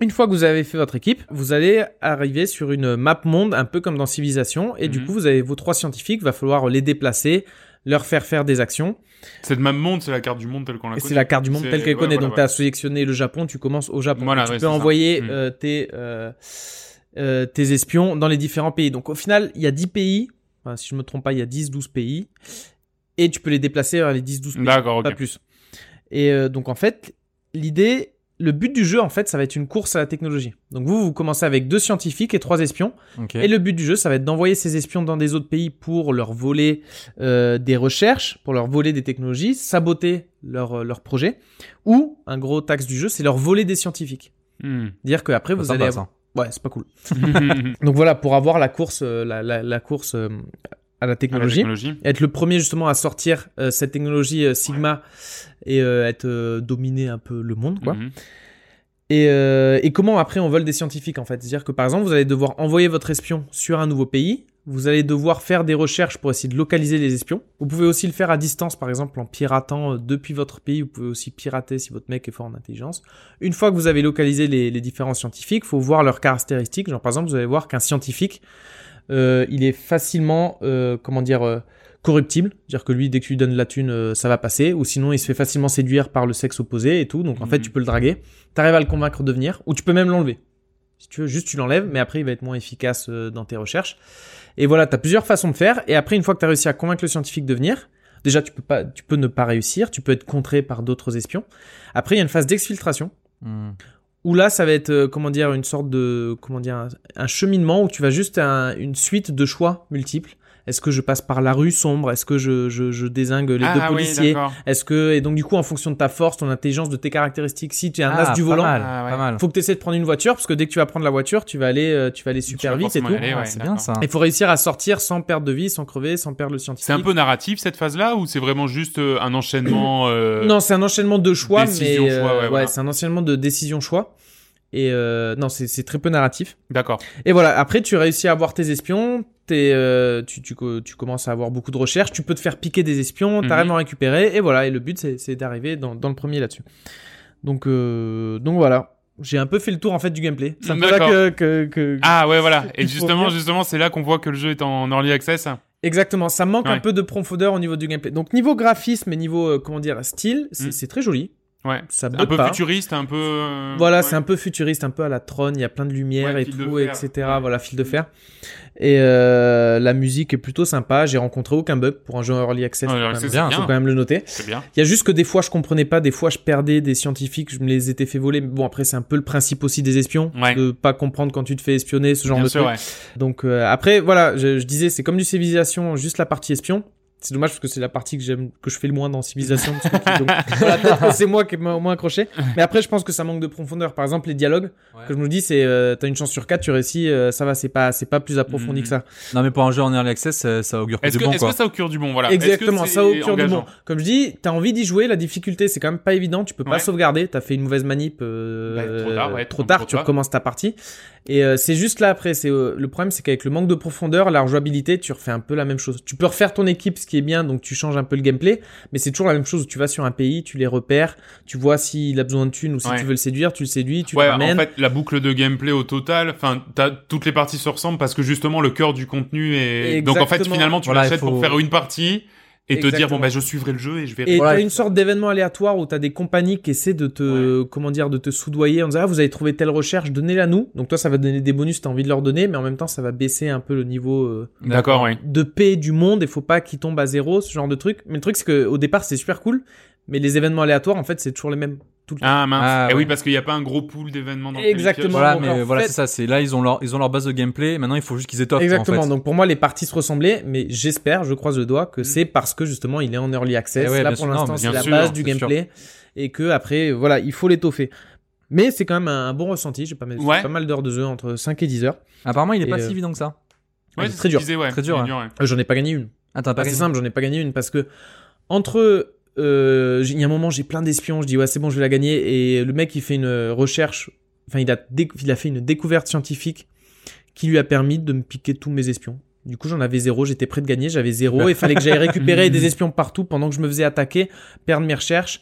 Une fois que vous avez fait votre équipe, vous allez arriver sur une map monde, un peu comme dans Civilisation, et du Mhm. coup, vous avez vos trois scientifiques, va falloir les déplacer, leur faire faire des actions. Cette même monde, c'est la carte du monde telle qu'on la connaît. c'est la carte du monde C'est- telle qu'elle ouais, connaît. voilà, Donc, ouais. tu as sélectionné le Japon, tu commences au Japon. Voilà, tu ouais, peux c'est envoyer Mhm. euh, tes, euh, euh, tes espions dans les différents pays. Donc, au final, il y a 10 pays. Enfin, si je me trompe pas, il y a 10-12 pays. Et tu peux les déplacer vers les 10-12 pays. Pas plus. Et donc, en fait, l'idée, le but du jeu, en fait, ça va être une course à la technologie. Donc, vous, vous commencez avec deux scientifiques et trois espions. Et le but du jeu, ça va être d'envoyer ces espions dans des autres pays pour leur voler euh, des recherches, pour leur voler des technologies, saboter leur, euh, leur projet. Ou, un gros taxe du jeu, c'est leur voler des scientifiques. Hmm. Dire qu'après, vous allez avoir... Ouais, c'est pas cool. Donc voilà, pour avoir la course, euh, la, la, la course euh, à la À la technologie. Être le premier justement à sortir euh, cette technologie euh, Sigma et euh, être dominer un peu le monde, quoi. Mhm. Et, et comment après on vole des scientifiques en fait? C'est-à-dire que par exemple vous allez devoir envoyer votre espion sur un nouveau pays, vous allez devoir faire des recherches pour essayer de localiser les espions. Vous pouvez aussi le faire à distance par exemple en piratant depuis votre pays, vous pouvez aussi pirater si votre mec est fort en intelligence. Une fois que vous avez localisé les, les différents scientifiques, faut voir leurs caractéristiques. Genre par exemple vous allez voir qu'un scientifique, il est facilement, euh, comment dire... euh, corruptible, c'est-à-dire que lui, dès que tu lui donnes la thune, euh, ça va passer, ou sinon il se fait facilement séduire par le sexe opposé et tout, donc en fait Mhm. tu peux le draguer, t'arrives à le convaincre de venir, ou tu peux même l'enlever. Si tu veux, juste tu l'enlèves, mais après il va être moins efficace euh, dans tes recherches. Et voilà, t'as plusieurs façons de faire, et après une fois que t'as réussi à convaincre le scientifique de venir, déjà tu peux pas, tu peux ne pas réussir, tu peux être contré par d'autres espions. Après il y a une phase d'exfiltration, Hmm. Où là ça va être euh, comment dire une sorte de comment dire un, cheminement où tu vas juste un- une suite de choix multiples. Est-ce que je passe par la rue sombre? Est-ce que je, je, je désingue les ah, deux oui, policiers? Est-ce que et donc du coup en fonction de ta force, ton intelligence, de tes caractéristiques, si tu es un Ah, as du pas volant, mal, Ah, ouais. pas mal. faut que tu essaies de prendre une voiture parce que dès que tu vas prendre la voiture, tu vas aller euh, tu vas aller super vite et tout. Ah, ouais, c'est bien ça. Il faut réussir à sortir sans perdre de vie, sans crever, sans perdre le scientifique. C'est un peu narratif cette phase-là ou c'est vraiment juste euh, un enchaînement euh, Non, c'est un enchaînement de choix, décision, mais choix, euh, ouais, voilà. c'est un enchaînement de décision choix. Et euh, non, c'est c'est très peu narratif. D'accord. Et voilà, après tu réussis à avoir tes espions, euh, tu, tu, tu commences à avoir beaucoup de recherches, tu peux te faire piquer des espions, Mhm. t'arrives à en récupérer, et voilà, et le but c'est d'arriver dans, dans le premier là-dessus. Donc, euh, donc voilà, j'ai un peu fait le tour en fait du gameplay. C'est un peu là que, que, que- Ah ouais voilà. Et justement, justement, c'est là qu'on voit que le jeu est en early access. Exactement, ça manque un peu de profondeur au niveau du gameplay. Donc niveau graphisme et niveau, euh, comment dire, style, c'est c'est très joli. Ouais. Ça Un peu pas. futuriste, un peu. euh, Voilà, ouais. c'est un peu futuriste, un peu à la Tron, il y a plein de lumière Ouais, et tout, etc. Voilà, fil de fer. Et euh, la musique est plutôt sympa, j'ai rencontré aucun bug pour un jeu early access. C'est même, bien, faut bien. quand même le noter. C'est bien. Il y a juste que des fois je comprenais pas, des fois je perdais des scientifiques, je me les étais fait voler. Mais Bon après c'est un peu le principe aussi des espions, Ouais. de pas comprendre quand tu te fais espionner, ce genre Bien de sûr, truc. ouais. Donc euh, après voilà, je, je disais c'est comme du civilisation, juste la partie espion. C'est dommage parce que c'est la partie que j'aime, que je fais le moins dans Civilisation. voilà, c'est moi qui ai moins moins accroché. Mais après, je pense que ça manque de profondeur. Par exemple, les dialogues, Ouais. que je me dis, c'est, euh, t'as une chance sur quatre, tu réussis, euh, ça va, c'est pas, c'est pas plus approfondi Mhm. que ça. Non, mais pour un jeu en early access, ça, ça augure que Est-ce du que, bon, est-ce quoi. que ça augure du bon voilà. Exactement, ça au cœur du bon. Comme je dis, t'as envie d'y jouer, la difficulté, c'est quand même pas évident, tu peux pas Ouais. sauvegarder, t'as fait une mauvaise manip, euh, Bah, trop tard, ouais, trop tard, tard. tu recommences ta partie. Et euh, c'est juste là après, c'est euh, le problème, c'est qu'avec le manque de profondeur, la rejouabilité, tu refais un peu la même chose. Tu peux refaire ton équipe, ce qui est bien, donc tu changes un peu le gameplay, mais c'est toujours la même chose. Tu vas sur un pays, tu les repères, tu vois s'il a besoin de thunes ou si Ouais. tu veux le séduire, tu le séduis, tu ouais, le ramènes. en fait, la boucle de gameplay au total, enfin, t'as toutes les parties se ressemblent parce que justement le cœur du contenu est. Donc en fait, finalement, tu Voilà, l'achètes faut- pour faire une partie et te dire bon bah je suivrai le jeu et je vais. Et Voilà, t'as une sorte d'événement aléatoire où t'as des compagnies qui essaient de te, comment dire, de te soudoyer en disant ah vous avez trouvé telle recherche, donnez-la nous. Donc toi ça va donner des bonus, t'as envie de leur donner, mais en même temps ça va baisser un peu le niveau euh, D'accord, oui. de paix du monde. Il faut pas qu'il tombe à zéro, ce genre de truc. Mais le truc c'est que au départ c'est super cool, mais les événements aléatoires en fait c'est toujours les mêmes tout le temps. Ah mince. Ah, et oui, parce qu'il n'y a pas un gros pool d'événements dans Exactement. Voilà, mais voilà, fait- c'est ça. C'est là, ils ont leur, ils ont leur base de gameplay. Maintenant, il faut juste qu'ils étoffent. Exactement. En fait. Donc pour moi les parties se ressemblaient, mais j'espère, je croise le doigt que c'est parce que justement il est en early access. Eh ouais, Là pour l'instant c'est la sûr, base du c'est sûr. gameplay et que après voilà il faut l'étoffer. Mais c'est quand même un bon ressenti. J'ai pas, mal- Ouais. pas mal d'heures de jeu entre 5 et 10 heures. Apparemment, il est Et, pas euh, si évident que ça. Ouais, c'est c'est très dur. Très dur, C'est j'en ai pas gagné une. Ah, pas c'est gagné. simple, j'en ai pas gagné une parce que entre euh, il y a un moment j'ai plein d'espions, je dis ouais c'est bon je vais la gagner. Et le mec il fait une euh, recherche, enfin il a il a fait une découverte scientifique qui lui a permis de me piquer tous mes espions. Du coup j'en avais zéro, j'étais prêt de gagner, j'avais zéro et il fallait que j'aille récupérer des espions partout pendant que je me faisais attaquer, perdre mes recherches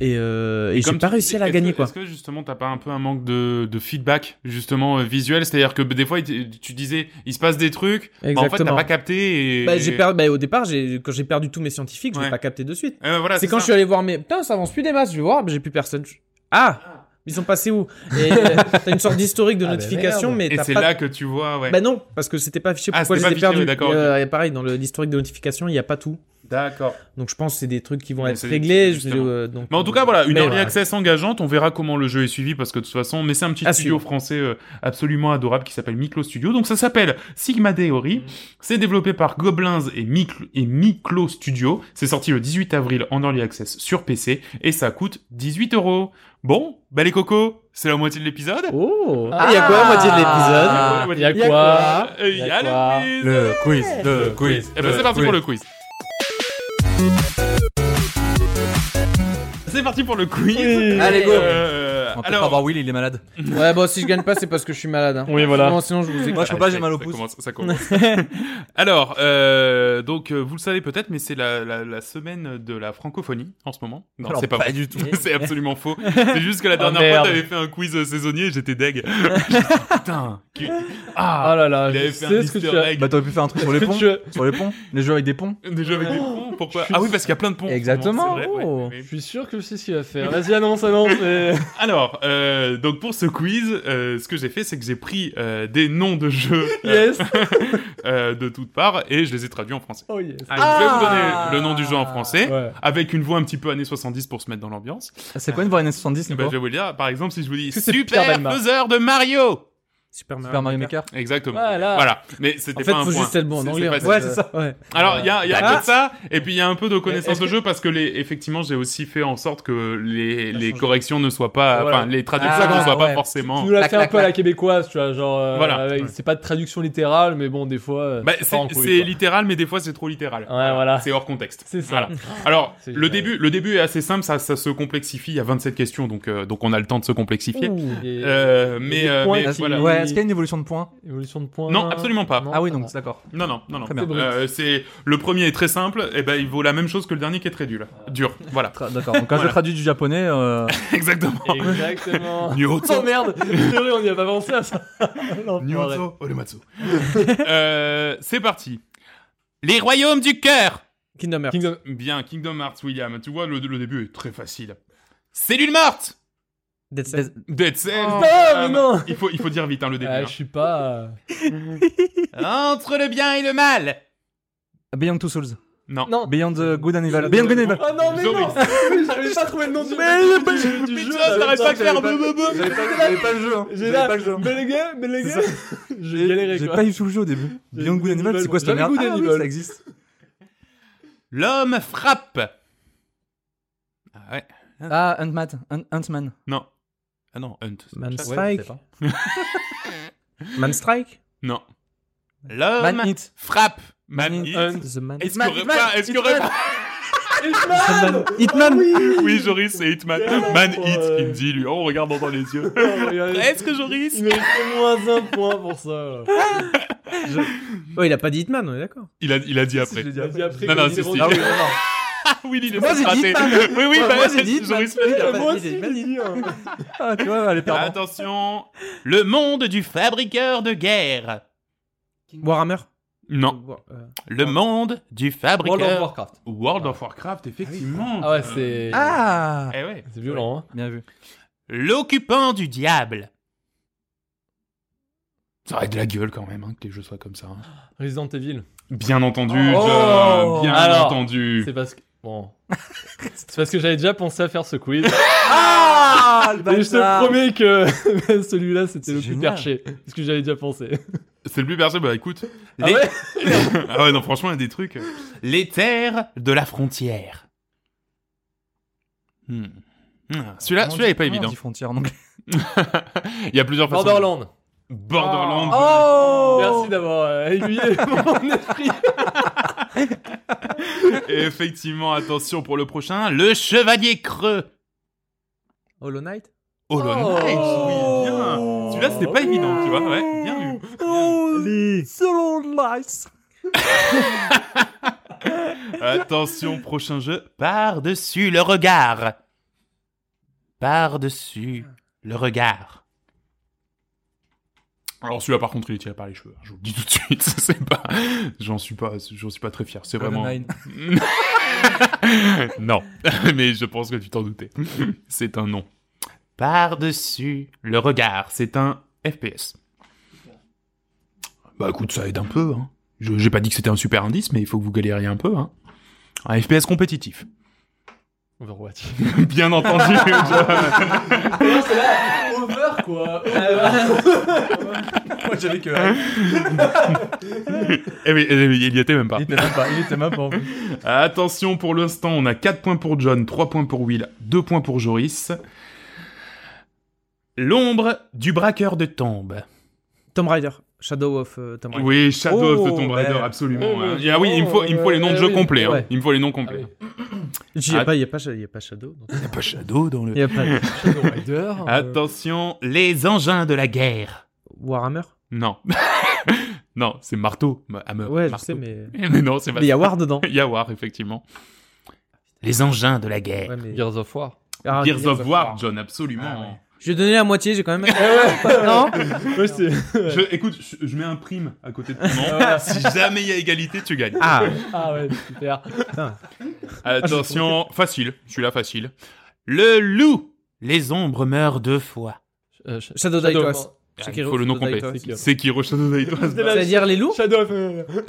et, euh, et, j'ai comme pas réussi à la gagner que- quoi. Est-ce que justement t'as pas un peu un manque de, de feedback justement euh, visuel, c'est-à-dire que des fois tu disais il se passe des trucs, bah, en fait t'as pas capté et. Bah, j'ai perdu, bah, au départ, quand j'ai perdu tous mes scientifiques, je Ouais. l'ai pas capté de suite. Euh, voilà, c'est quand ça. je suis allé voir mes. Putain, ça avance plus des masses. Je vais voir, mais j'ai plus personne. Je- Ah Ils sont passés où? Et euh, t'as une sorte d'historique de Ah, bah, notification, mais Et c'est pas. là que tu vois, ouais. Bah non, parce que c'était pas affiché Ah, pourquoi je c'était les ai pas affiché, perdus. ouais, d'accord, Et, euh, pareil, dans l'historique de notification, il y a pas tout. D'accord. Donc je pense que c'est des trucs qui vont être réglés. je- euh, donc, Mais en tout cas, voilà, une early voilà. access engageante. On verra comment le jeu est suivi parce que de toute façon, mais c'est un petit À studio suivre. français euh, absolument adorable qui s'appelle Miklo Studio. Donc ça s'appelle Sigma Theory. C'est développé par Goblins et Miklo, et Miklo Studio. C'est sorti le 18 avril en early access sur PC et ça coûte 18 euros. Bon, bah les cocos, c'est la moitié de l'épisode. Oh Ah. Il y a quoi à moitié de l'épisode? Ah, Il y a Il y a quoi? Euh, Il y a le quiz. Le quiz, le quiz. Eh ben c'est parti pour le quiz. C'est parti pour le quiz. Allez, go. Euh, On va peut-être alors, pas voir Will, il est malade. Ouais, bon, si je gagne pas, c'est parce que je suis malade. Hein. Oui, voilà. Non, sinon je vous ai. Moi, je peux pas, j'ai mal au ça pouce. Commence, ça commence. Alors, euh, donc, euh, vous le savez peut-être, mais c'est la, la, la semaine de la francophonie en ce moment. Non, Alors, c'est pas, pas vrai. du tout. c'est absolument faux. C'est juste que la Oh, dernière merde. fois, t'avais fait un quiz euh, saisonnier et j'étais deg. Putain. qui- Ah Ah, là là, il avait je fait sais un ce que tu easter as. egg. Bah, t'aurais pu faire un truc sur les ponts. Sur les ponts. Les jeux avec des ponts. Déjà avec des ponts, pourquoi Ah oui, parce qu'il y a plein de ponts. en ce Exactement. moment, c'est vrai, ouais, Oh. ouais. Je suis sûr que je sais ce qu'il va faire. Vas-y, annonce, annonce. mais- Alors, euh, donc pour ce quiz, euh, ce que j'ai fait, c'est que j'ai pris euh, des noms de jeux euh, Yes. euh, de toutes parts et je les ai traduits en français. Oh yes. Allez, je vais vous donner Ah. le nom du jeu en français, Ouais. avec une voix un petit peu années 70 pour se mettre dans l'ambiance. C'est quoi une voix NS70, Eh ben, Nico je vais vous le dire, par exemple, si je vous dis Super faiseur de Mario Super Mario, Super Mario Maker. Exactement. Voilà. Voilà. Mais c'était En fait, pas un faut point. juste être bon en anglais. Ouais, c'est ça. Ouais. Alors, il y a, il y a Ah. que ça, et puis il y a un peu de connaissance de jeu parce que les, effectivement, j'ai aussi fait en sorte que les, les corrections ne soient pas, Voilà. enfin, les traductions Ah, ne soient pas forcément. Tu nous l'as Clac, fait un clac, peu à la québécoise, tu vois, genre. euh, Voilà. C'est pas de traduction littérale, mais bon, des fois. euh, Bah, c'est littéral, mais des fois c'est trop littéral. Ouais, voilà. C'est hors contexte. C'est ça. Voilà. Alors, le début, le début est assez simple, ça, ça se complexifie. Il y a 27 questions, donc, euh, donc on a le temps de se complexifier. Mais, mais voilà. Est-ce qu'il y a une évolution de points Évolution de points. Non, absolument pas. Non. Ah oui, donc c'est d'accord. Non, non, non, non. Très bien. Euh, c'est le premier est très simple, et ben il vaut la même chose que le dernier qui est très dur. Dur, voilà. Tra- D'accord. Donc quand Voilà. je traduis du japonais, euh, Exactement. Exactement. Nyoto. Oh merde on n'y a pas pensé à ça. Nyoto Olematsu. euh, c'est parti. Les royaumes du cœur. Kingdom Hearts. Kingdom... Bien, Kingdom Hearts, William. Tu vois, le, le début est très facile. Cellule morte Dead Cell. Dead Cell Oh, Ah, mais non il, faut, il faut dire vite hein, le début. Ah, hein. je suis pas. Entre le bien et le mal Beyond Two Souls. Non. Non. Beyond the Good and Evil. Beyond Good and Evil. Oh non, mais non J'arrive pas à trouver le nom du du Mais jeu. tu vois, t'arrêtes pas faire j'avais. J'avais pas, j'avais pas le jeu. J'ai J'avais pas le jeu. mais les gars, mais les gars, j'ai galéré J'ai pas eu tout le jeu au début. Beyond Good and Evil, c'est quoi cette merde? J'avais Good Ah and oui, Evil. ça existe. L'homme frappe Ah ouais Ah, Ant-Man. Non. Ah non, Hunt. Man Ouais, Strike. je sais pas. Man Strike. Non. L'homme Man frappe Man. Hunt. The Man. Est-ce qu'il aurait Hitman, pas... Est-ce qu'il y aurait Hitman. pas... Hitman. Hitman. Oui, Joris, c'est Hitman. Man Ouais. il me dit, lui, en regardant dans les yeux. Oh, regardez. Est-ce que Joris Il mérite moins un point pour ça. Oh, il a pas dit Hitman, on est d'accord. il a, il a dit après. je dit Il a dit après Non, non, si, dit si. Ah. Ah il est Moi, j'ai dit. Oui, oui, bah, moi, j'ai dit Ah. Moi il aussi, hein. Ah, tu vois, elle est perdante. Attention, le monde du fabriqueur de guerre. Warhammer. Non, War- euh, le monde du World of. Warcraft. World of Warcraft, effectivement. Ah ouais, c'est. Ah Eh ouais. C'est violent, hein. Bien vu. L'occupant du diable. Ça aurait de la gueule quand même hein, que les jeux soient comme ça. hein. Resident Evil. Bien entendu, Oh John, bien Alors, entendu. C'est parce que. Bon. c'est parce que j'avais déjà pensé à faire ce quiz. Ah le Et je te bâtard. promets que celui-là, c'était C'est le plus génial. perché. Parce que j'avais déjà pensé. C'est le plus perso, bah écoute. Ah les- ouais ah ouais, non, franchement, il y a des trucs. Les terres de la frontière. Hmm. Ah, Celui-là, Comment celui-là on est pas dit- comment on évident. dit frontière en anglais. il y a plusieurs façons. Borderland. Borderland. Oh Merci d'avoir euh, aiguillé mon esprit. Et effectivement, attention pour le prochain, le chevalier creux. Hollow Knight. Hollow Oh. Knight, oui, bien. Celui-là, c'était pas évident, tu vois, ouais, bien vu. Holy Solo Lights Attention, prochain jeu, par-dessus le regard. Par-dessus le regard. Alors celui-là par contre il est tiré par les cheveux, hein, je vous le dis tout de suite, c'est pas, j'en suis pas, j'en suis pas très fier, c'est vraiment. Non, mais je pense que tu t'en doutais. C'est un nom. Par-dessus le regard, c'est un FPS. Bah écoute, ça aide un peu. Hein. Je- J'ai pas dit que c'était un super indice, mais il faut que vous galériez un peu. Hein. Un FPS compétitif. Overwatch. Bien entendu. c'est là, over quoi. Moi j'avais que. Eh oui, eh oui, il y était même pas. Il était même pas. Il était même pas. Attention, pour l'instant, on a 4 points pour John, 3 points pour Will, 2 points pour Joris. L'ombre du braqueur de tombe. Tomb Raider. Shadow of euh, Tomb Raider. Oui, Shadow of the Oh, Tomb Raider, ouais. absolument. Oh, hein. Ah oui, il me faut, il me faut les noms de jeux oui, complets. hein. ouais. Il me faut les noms Ah complets. oui. Il n'y a, Ah. pas- il y a, pas- il y a pas Shadow. Il n'y a pas Shadow dans le... Il y a pas Shadow Rider. euh, Attention, les engins de la guerre. Warhammer? Non. non, c'est marteau. Ma- Hammer, Ouais, je marteau. sais, mais. Mais non, c'est pas Mais il y a. War dedans. Il y a War, effectivement. Les engins de la guerre. Ouais, mais... Gears of War. Ah, Gears of War, John, absolument. Ah ouais. Je vais donner la moitié, j'ai quand même. non Ouais, c'est. Je- écoute, je, je mets un prime à côté de ton nom. Ouais. si jamais il y a égalité, tu gagnes. Ah Ah ouais, super. Attention, facile. Celui-là, facile. Le loup. Les ombres meurent deux fois. Euh, Sh- Shadow Die Twice. Ah, il Sekiro, faut le nom complet. Sekiro Shadow Die Twice. C'est-à-dire les loups Shadow of.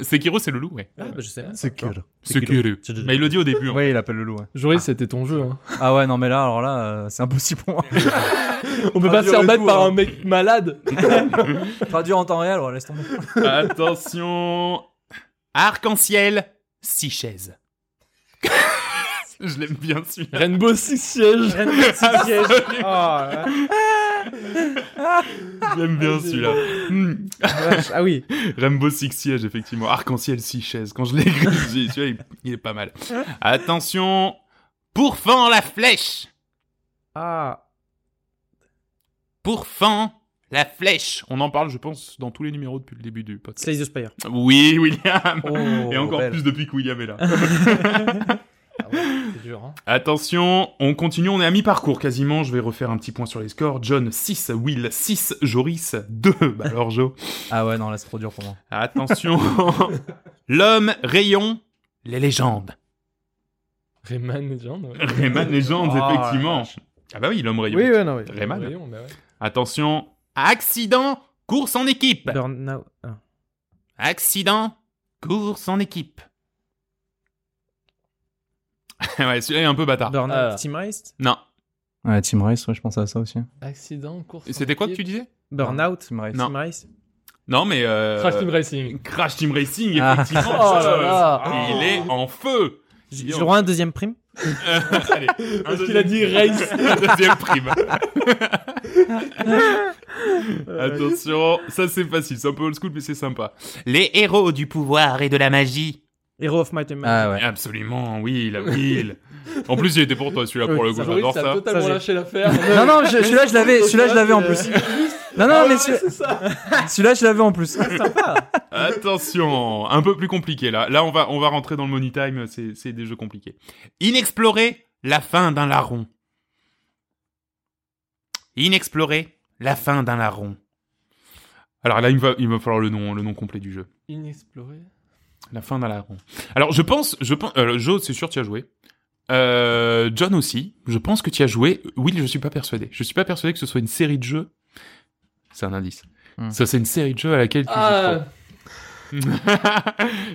Sekiro, c'est le loup, ouais. Ah, bah, je sais. C'est que. Sekiro. Mais il le dit au début. hein. Oui, il appelle le loup. ouais. Joris, c'était ton jeu. Hein. Ah ouais, non, mais là, alors là, euh, c'est impossible pour moi. On peut Ah, pas se faire battre par hein. un mec malade. Traduire en temps réel, ouais, laisse tomber. Attention. Arc-en-ciel, six chaises. Je l'aime bien celui-là. Rainbow Six Siege. Ah, J'aime bien celui-là. Hmm. Ah oui. Rainbow Six Siege, effectivement. Arc-en-ciel, six chaises. Quand je l'ai écrit, celui-là, il, il est pas mal. Attention. Pourfend la flèche. Ah. Pourfend la flèche. On en parle, je pense, dans tous les numéros depuis le début du podcast. Slay the Spire. Oui, William. Oh, Et encore belle. plus depuis que William est là. Ah ouais, dur. Hein. Attention, on continue, on est à mi-parcours quasiment. Je vais refaire un petit point sur les scores. John 6, Will 6, Joris 2. Bah alors, Jo. Ah ouais, non, là, c'est trop dur pour moi. Attention. L'homme rayon, les légendes. Rayman ouais. Rayman Legends, Oh, effectivement. Ah bah oui, l'homme rayon. Oui, ouais, non, oui. Rayman. Rayon, bah ouais. Attention, accident, course en équipe. Burnout. ah. Accident, course en équipe. ouais, celui-là est un peu bâtard. Burnout Ah. Team Race Non. Ouais, Team Race, ouais, je pensais à ça aussi. Accident, course. Et C'était quoi que tu dis disais? Burnout Team Race. Non. Team Race Non, mais... Euh... Crash Team Racing. Crash Team Racing, Ah. effectivement. Oh là là. Il est en feu. J'ai j'ai le droit à un deuxième prime Euh, Allez, un Parce qu'il a dit race. deuxième prime. Attention, ça c'est facile, c'est un peu old school mais c'est sympa. Les héros du pouvoir et de la magie. Hero of Might and Magic. Ah ouais. Absolument, oui, la Will. En plus, il était pour toi celui-là pour Oui, le coup, ça, j'adore ça totalement Ça, lâché l'affaire. Non, non, je- celui-là, je l'avais, celui-là, je l'avais en plus. Non, non, Ah mais ouais, celui- c'est ça. celui-là, je l'avais en plus. Attention, un peu plus compliqué là. Là, on va, on va rentrer dans le money time, c'est, c'est des jeux compliqués. Inexploré, la fin d'un larron. Inexploré, la fin d'un larron. Alors là, il va, il va falloir le nom, le nom complet du jeu. Inexploré. La fin d'un larron. Alors, je pense, je pense, euh, Joe, c'est sûr, tu as joué. Euh, John aussi, je pense que tu as joué. Will, je suis pas persuadé. Je suis pas persuadé que ce soit une série de jeux. C'est un indice. Hmm. Ça, c'est une série de jeux à laquelle tu Ah, joues trop.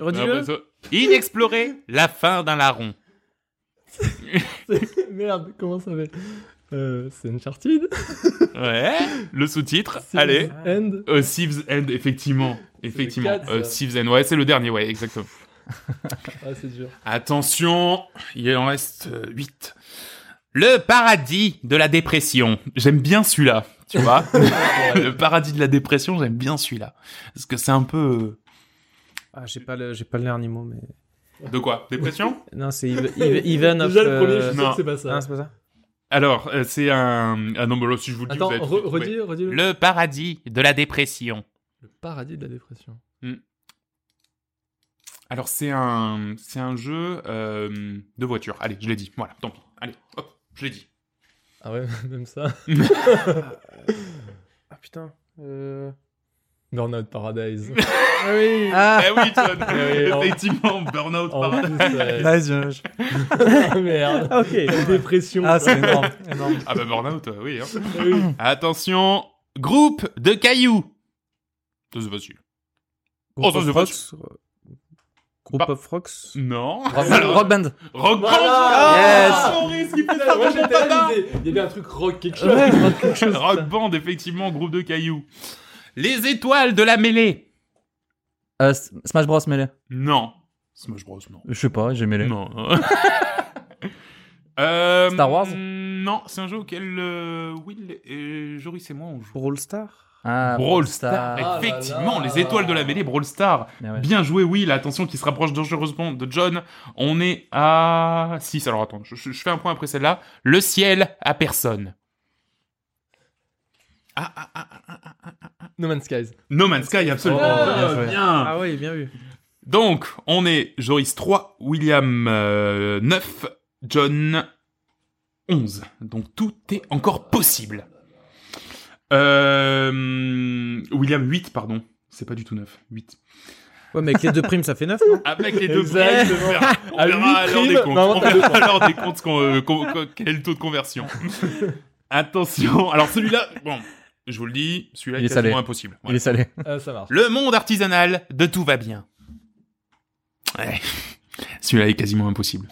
Redis-le. Inexploré, la fin d'un larron. merde, comment ça s'appelle? Euh, C'est Uncharted Ouais. Le sous-titre. C'est Allez. End Thieves End, effectivement. Effectivement. Euh. Thieves ouais, c'est le dernier, ouais, exactement. Ah, c'est dur. Attention, il en reste 8. Le paradis de la dépression. J'aime bien celui-là, tu vois. le paradis de la dépression, j'aime bien celui-là. Parce que c'est un peu... Ah, j'ai pas le, j'ai pas le dernier mot, mais. euh, De quoi? Dépression? Non, c'est Even, Even- of. Déjà, le premier, je euh, sais non. que c'est pas ça. Ah, c'est pas ça? Alors, euh, c'est un... Ah non, mais là, si je vous le dis, Attends, vous allez re- redis, redis. Le paradis de la dépression. Le paradis de la dépression. Alors, c'est un... C'est un jeu euh, de voiture. Allez, je l'ai dit. Voilà, tant pis. Allez, hop, je l'ai dit. Ah ouais, même ça. Ah putain. Euh... Burnout Paradise. Ah oui Ah, Eh oui, John oui, en- Effectivement, Burnout En Paradise. plus, ouais. nice. Ah, merde. Ah, Ok. Dépression. Ah, c'est énorme. énorme. Ah bah Burnout, euh, oui. hein. Oui. Attention, groupe de cailloux. Ça c'est facile. Oh, ça, Group c'est of Rocks. euh, Group Pas- of Rocks. Non. Rock Band. Rock Band. Voilà. Yes. Ah, Moi, mal. il y avait- un truc rock, quelque chose. Ouais, quelque chose. Rock Band, effectivement, groupe de cailloux. Les étoiles de la mêlée. Euh, Smash Bros. Melee. Non. Smash Bros, non. Je sais pas, j'ai mêlé. Non. Euh, Star Wars Non, c'est un jeu auquel euh, Will et Joris et moi on joue. Brawl Star? Ah, Brawl Star. Ah là Effectivement, là. les étoiles de la mêlée, Brawl Star. Ouais. Bien joué, Will. Attention, qui se rapproche dangereusement de John. On est à 6. Alors attends, je, je- fais un point après celle-là. Le ciel à personne. Ah, ah, ah, ah. No Man's Skies. No Man's Sky, absolument. Oh, bien bien. Ah oui, bien vu. Donc, on est Joris 3, William euh, 9, John 11. Donc, tout est encore possible. Euh, William 8, pardon. C'est pas du tout 9. 8. Ouais, mais avec les deux primes, ça fait 9, non Avec les deux primes, on verra, on À l'heure des comptes. non, On verra à l'heure des comptes euh, quel est le taux de conversion. Attention. Alors, celui-là, bon, je vous le dis, celui-là Il est quasiment impossible. Il est salé. Ah, ça marche. Le monde artisanal de tout va bien. Ouais. Celui-là est quasiment impossible.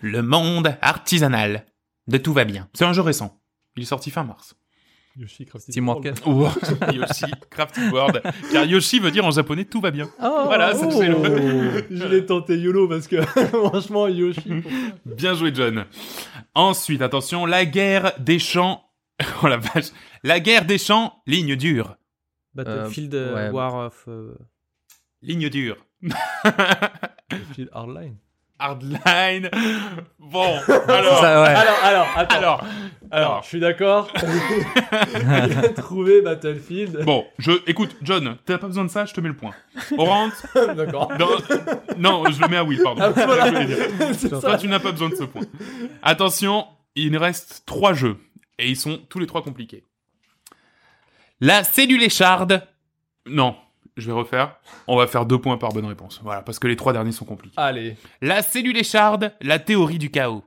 Le monde artisanal de tout va bien. C'est un jeu récent. Il est sorti fin mars. Yoshi Crafty Team World. Oh, Yoshi Crafty World. Car Yoshi veut dire en japonais tout va bien. Oh, Voilà, ça, c'est le- Je l'ai tenté YOLO parce que franchement, Yoshi. Bien joué, John. Ensuite, attention, la guerre des champs. Oh la vache. La guerre des champs, ligne dure. Battlefield Euh, euh, ouais. War of. euh, Ligne dure. Yoshi Hardline. Hardline. Bon, alors. Ça, ouais. Alors, alors, attends. Alors, Alors, je suis d'accord. Il a trouvé Battlefield. Bon, je, écoute, John, t'as pas besoin de ça, je te mets le point. Orant, D'accord. non, non, je le mets à Will, pardon. Ah, voilà. Toi, ça. tu n'as pas besoin de ce point. Attention, il reste trois jeux, et ils sont tous les trois compliqués. La cellule écharde. Non, je vais refaire. On va faire deux points par bonne réponse. Voilà, parce que les trois derniers sont compliqués. Allez. La cellule écharde, la théorie du chaos.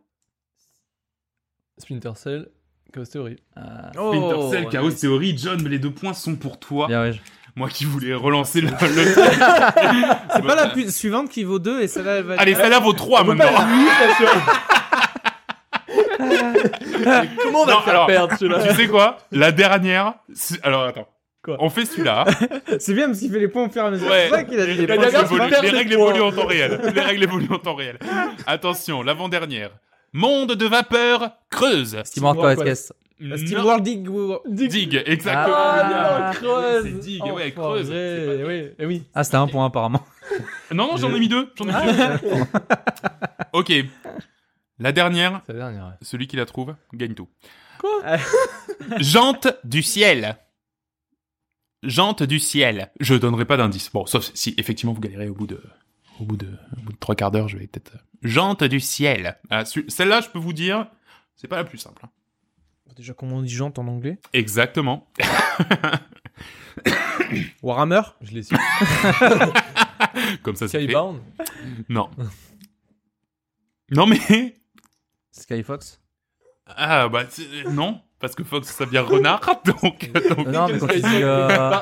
Splinter Cell, Chaos Theory. Ah, Splinter Cell, Chaos nice. Theory, John, mais les deux points sont pour toi. bien, ouais. Moi qui voulais relancer le. le- C'est pas la pu- suivante qui vaut 2 et celle-là elle va être- Allez, celle-là vaut 3 maintenant. Comment on va Non, faire alors- perdre celui-là tu sais quoi? La dernière. Alors attends. Quoi On fait celui-là. C'est bien parce qu'il fait les points au fur et à mesure. Ouais. C'est ça qu'il a dit les La dernière, les règles points. évoluent en temps réel. Les règles évoluent en temps réel. Attention, l'avant-dernière. Monde de vapeur creuse. Steamworld Steamworld Quest. Non. SteamWorld Dig. Dig, exactement. Ah. Ah, creuse C'est Dig, ouais, creuse. Oui, eh oui. Ah, c'était un point apparemment. Non, non, j'en ai mis deux. J'en ai mis deux. ok. La dernière, la dernière. ouais. celui qui la trouve, gagne tout. Quoi? Jante du ciel. Jante du ciel. Je donnerai pas d'indice. Bon, sauf si effectivement vous galérez au bout de, au bout de, au bout de trois quarts d'heure, je vais peut-être. Jante du ciel. Ah, Celle-là, je peux vous dire, c'est pas la plus simple. hein. Déjà, comment on dit jante en anglais? Exactement. Warhammer? Je l'ai su. Comme ça, c'est. Skybound? Non. Non mais Skyfox? ah bah non parce que Fox ça vient renard donc, donc- non, mais quand tu dis. euh,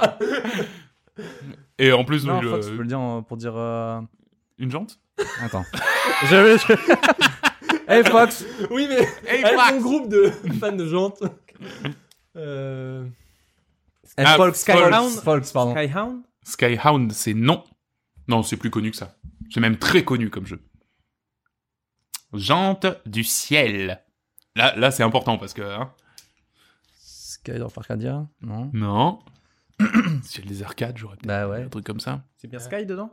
et en plus Non, Fox, tu peux le dire euh, pour dire. euh, une jante? Attends. J'avais. Hey Fox Oui, mais Hey, avec Fox mon groupe de fans de jantes. Euh... Eh, Ah, Fox, Fox. Fox, Fox, pardon. Skyhound? Skyhound c'est non. Non c'est plus connu que ça. C'est même très connu comme jeu. Jante du ciel. Là là c'est important parce que hein, Skydorf Arcadia Non. non. Ciel des arcades j'aurais peut-être Bah ouais. un truc comme ça. C'est bien Sky dedans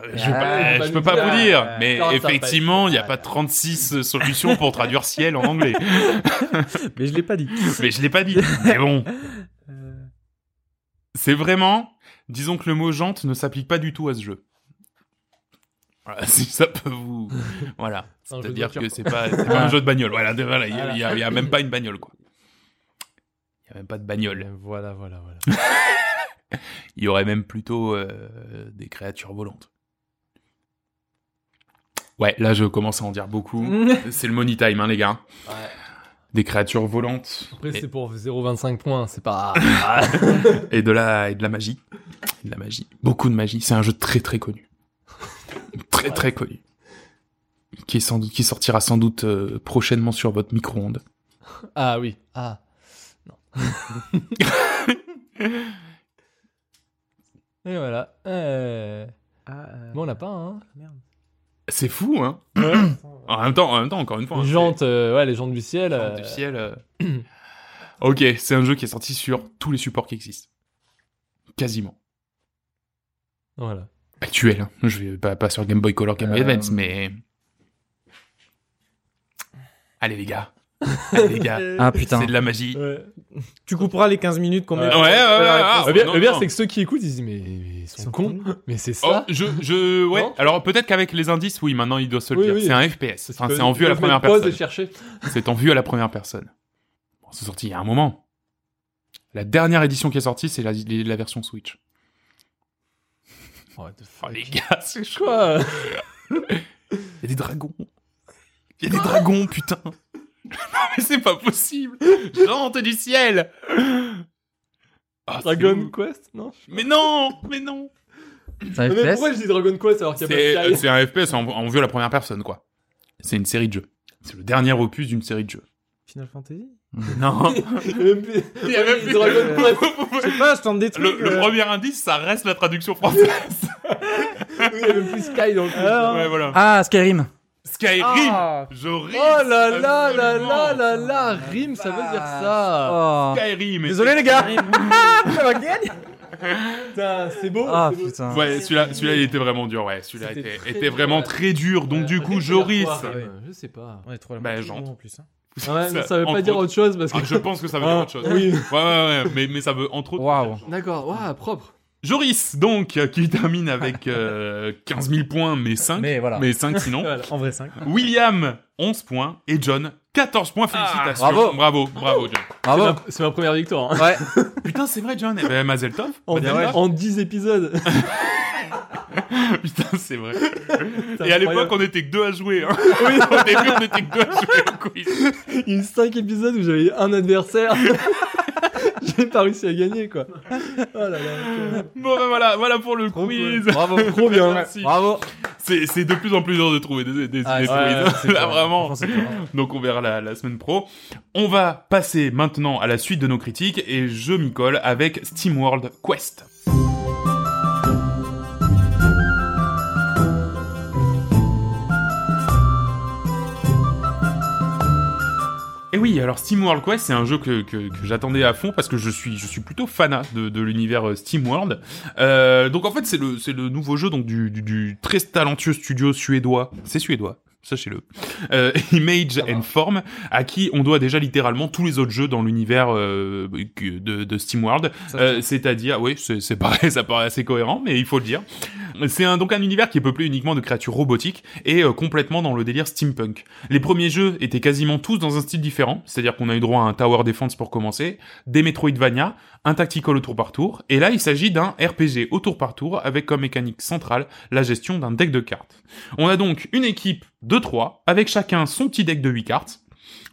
Euh, je Ah, peux pas, je peux vous dire, euh, mais non, effectivement, il n'y a pas 36 solutions pour traduire ciel en anglais. Mais je l'ai pas dit. Mais je l'ai pas dit. Mais bon, Euh, c'est vraiment, disons que le mot jante ne s'applique pas du tout à ce jeu. Voilà, si ça peut vous, voilà. C'est-à-dire que c'est pas, c'est pas un jeu de bagnole. Voilà, voilà, il y y, il y a même pas une bagnole, quoi. Il y a même pas de bagnole. Voilà, voilà, voilà. Il y aurait même plutôt euh, des créatures volantes. Ouais, là je commence à en dire beaucoup. C'est le money time, hein, les gars. Ouais. Des créatures volantes Après, et, c'est pour 0,25 points, c'est pas. et de la et de la magie, Et de la magie, beaucoup de magie. C'est un jeu très très connu, très très connu, qui est sans doute qui sortira sans doute euh, prochainement sur votre micro-ondes. ah oui. Ah. Et voilà. Euh... Ah, euh, Bon, on l'a pas, hein. merde. C'est fou, hein. En même temps, en même temps, encore une fois. hein, les jantes, euh, ouais, les jantes du ciel. c'est- euh, du ciel. euh. ok, c'est un jeu qui est sorti sur tous les supports qui existent, quasiment. Voilà. actuel. hein. Je vais pas, pas sur Game Boy Color, Game Boy Euh, Advance, mais. Allez les gars. Allez les gars. Ah putain. C'est de la magie. Ouais. Tu couperas les 15 minutes qu'on met. Ouais, ouais, ouais. Ah, le bien, c'est que ceux qui écoutent, ils se disent, mais ils sont, sont cons. cons. Mais c'est Oh, ça. je, je, ouais. Non Alors peut-être qu'avec les indices, oui, maintenant il doit se le Oui, dire. oui. C'est un FPS. Enfin, c'est en vue à la première personne. C'est en vue à la première personne. Bon, c'est sorti il y a un moment. La dernière édition qui est sortie, c'est la, la version Switch. What the Oh fuck? les gars, c'est chaud. Quoi? Il y a des dragons. Il y a des dragons, putain. non mais c'est pas possible. Jante du ciel. Ah, Dragon. Quest Non Mais non, mais non. C'est un Mais FPS pourquoi je dis Dragon Quest alors qu'il y a pas de c'est un FPS en, en vue à la première personne, quoi. C'est une série de jeux. C'est le dernier opus d'une série de jeux. Final Fantasy Non. Il y a même plus- Il y a même plus- Dragon Quest. Je sais pas, je tente des trucs. le, le euh. premier indice, ça reste la traduction française. Il y a même plus Sky dans le. Ah. ouais, voilà. Ah, Skyrim Skyrim. Ah. Je rime. Oh là là là là là là Rime, ça veut dire ça Oh. Skyrim. Désolé les gars Putain, c'est beau Ah c'est beau. putain. Ouais, celui-là, celui-là, il était vraiment dur. Ouais, celui-là était, très était vraiment très dur. Donc du Euh, coup, Rime, Joris. Rime Je sais pas. On est trop. Bah, genre. en plus. Hein. Ouais, mais Ça, ça veut pas dire autre chose parce que. Ah, je pense que ça veut dire Ah, autre chose. Oui. Ouais, ouais, ouais, mais, mais ça veut entre autres. Waouh. D'accord, ouais, propre. Joris, donc, euh, qui termine avec euh, 15 000 points, mais 5. Mais voilà. Mais 5 sinon. Voilà. En vrai 5. William, 11 points. Et John, 14 points. Félicitations. bravo. Bravo, bravo, John. C'est Bravo. ma- C'est ma première victoire. hein. Ouais. Putain, c'est vrai, John. Eh ben, Mazel Tov. En, en 10 épisodes. Putain, c'est vrai. Et à l'époque, on était que deux à jouer. Hein. Au début, on était que deux à jouer au quiz. Il y a eu 5 épisodes où j'avais un adversaire. J'ai pas réussi à gagner, quoi. Oh là là. Bon, ben voilà, voilà pour le Trop quiz. cool. Bravo, trop bien. Merci. Bravo. C'est c'est de plus en plus dur de trouver des, des, Ah, des ouais, quiz. c'est Là, clair. vraiment. Franchement, c'est clair. Donc on verra la, la semaine pro. On va passer maintenant à la suite de nos critiques et je m'y colle avec SteamWorld Quest. Et oui, alors SteamWorld Quest, c'est un jeu que, que, que j'attendais à fond parce que je suis, je suis plutôt fanat de, de l'univers euh, SteamWorld. Euh, donc en fait, c'est le, c'est le nouveau jeu donc du, du, du très talentueux studio suédois. C'est suédois. Sachez-le. Euh, Image and Form, à qui on doit déjà littéralement tous les autres jeux dans l'univers euh, de, de SteamWorld. Euh, C'est-à-dire, oui, c'est c'est pareil, ça paraît assez cohérent, mais il faut le dire. C'est donc un univers qui est peuplé uniquement de créatures robotiques et euh, complètement dans le délire steampunk. Les premiers jeux étaient quasiment tous dans un style différent, c'est-à-dire qu'on a eu droit à un tower defense pour commencer, des Metroidvania, un tactical au tour par tour, et là il s'agit d'un RPG au tour par tour avec comme mécanique centrale la gestion d'un deck de cartes. On a donc une équipe de 3 avec chacun son petit deck de 8 cartes.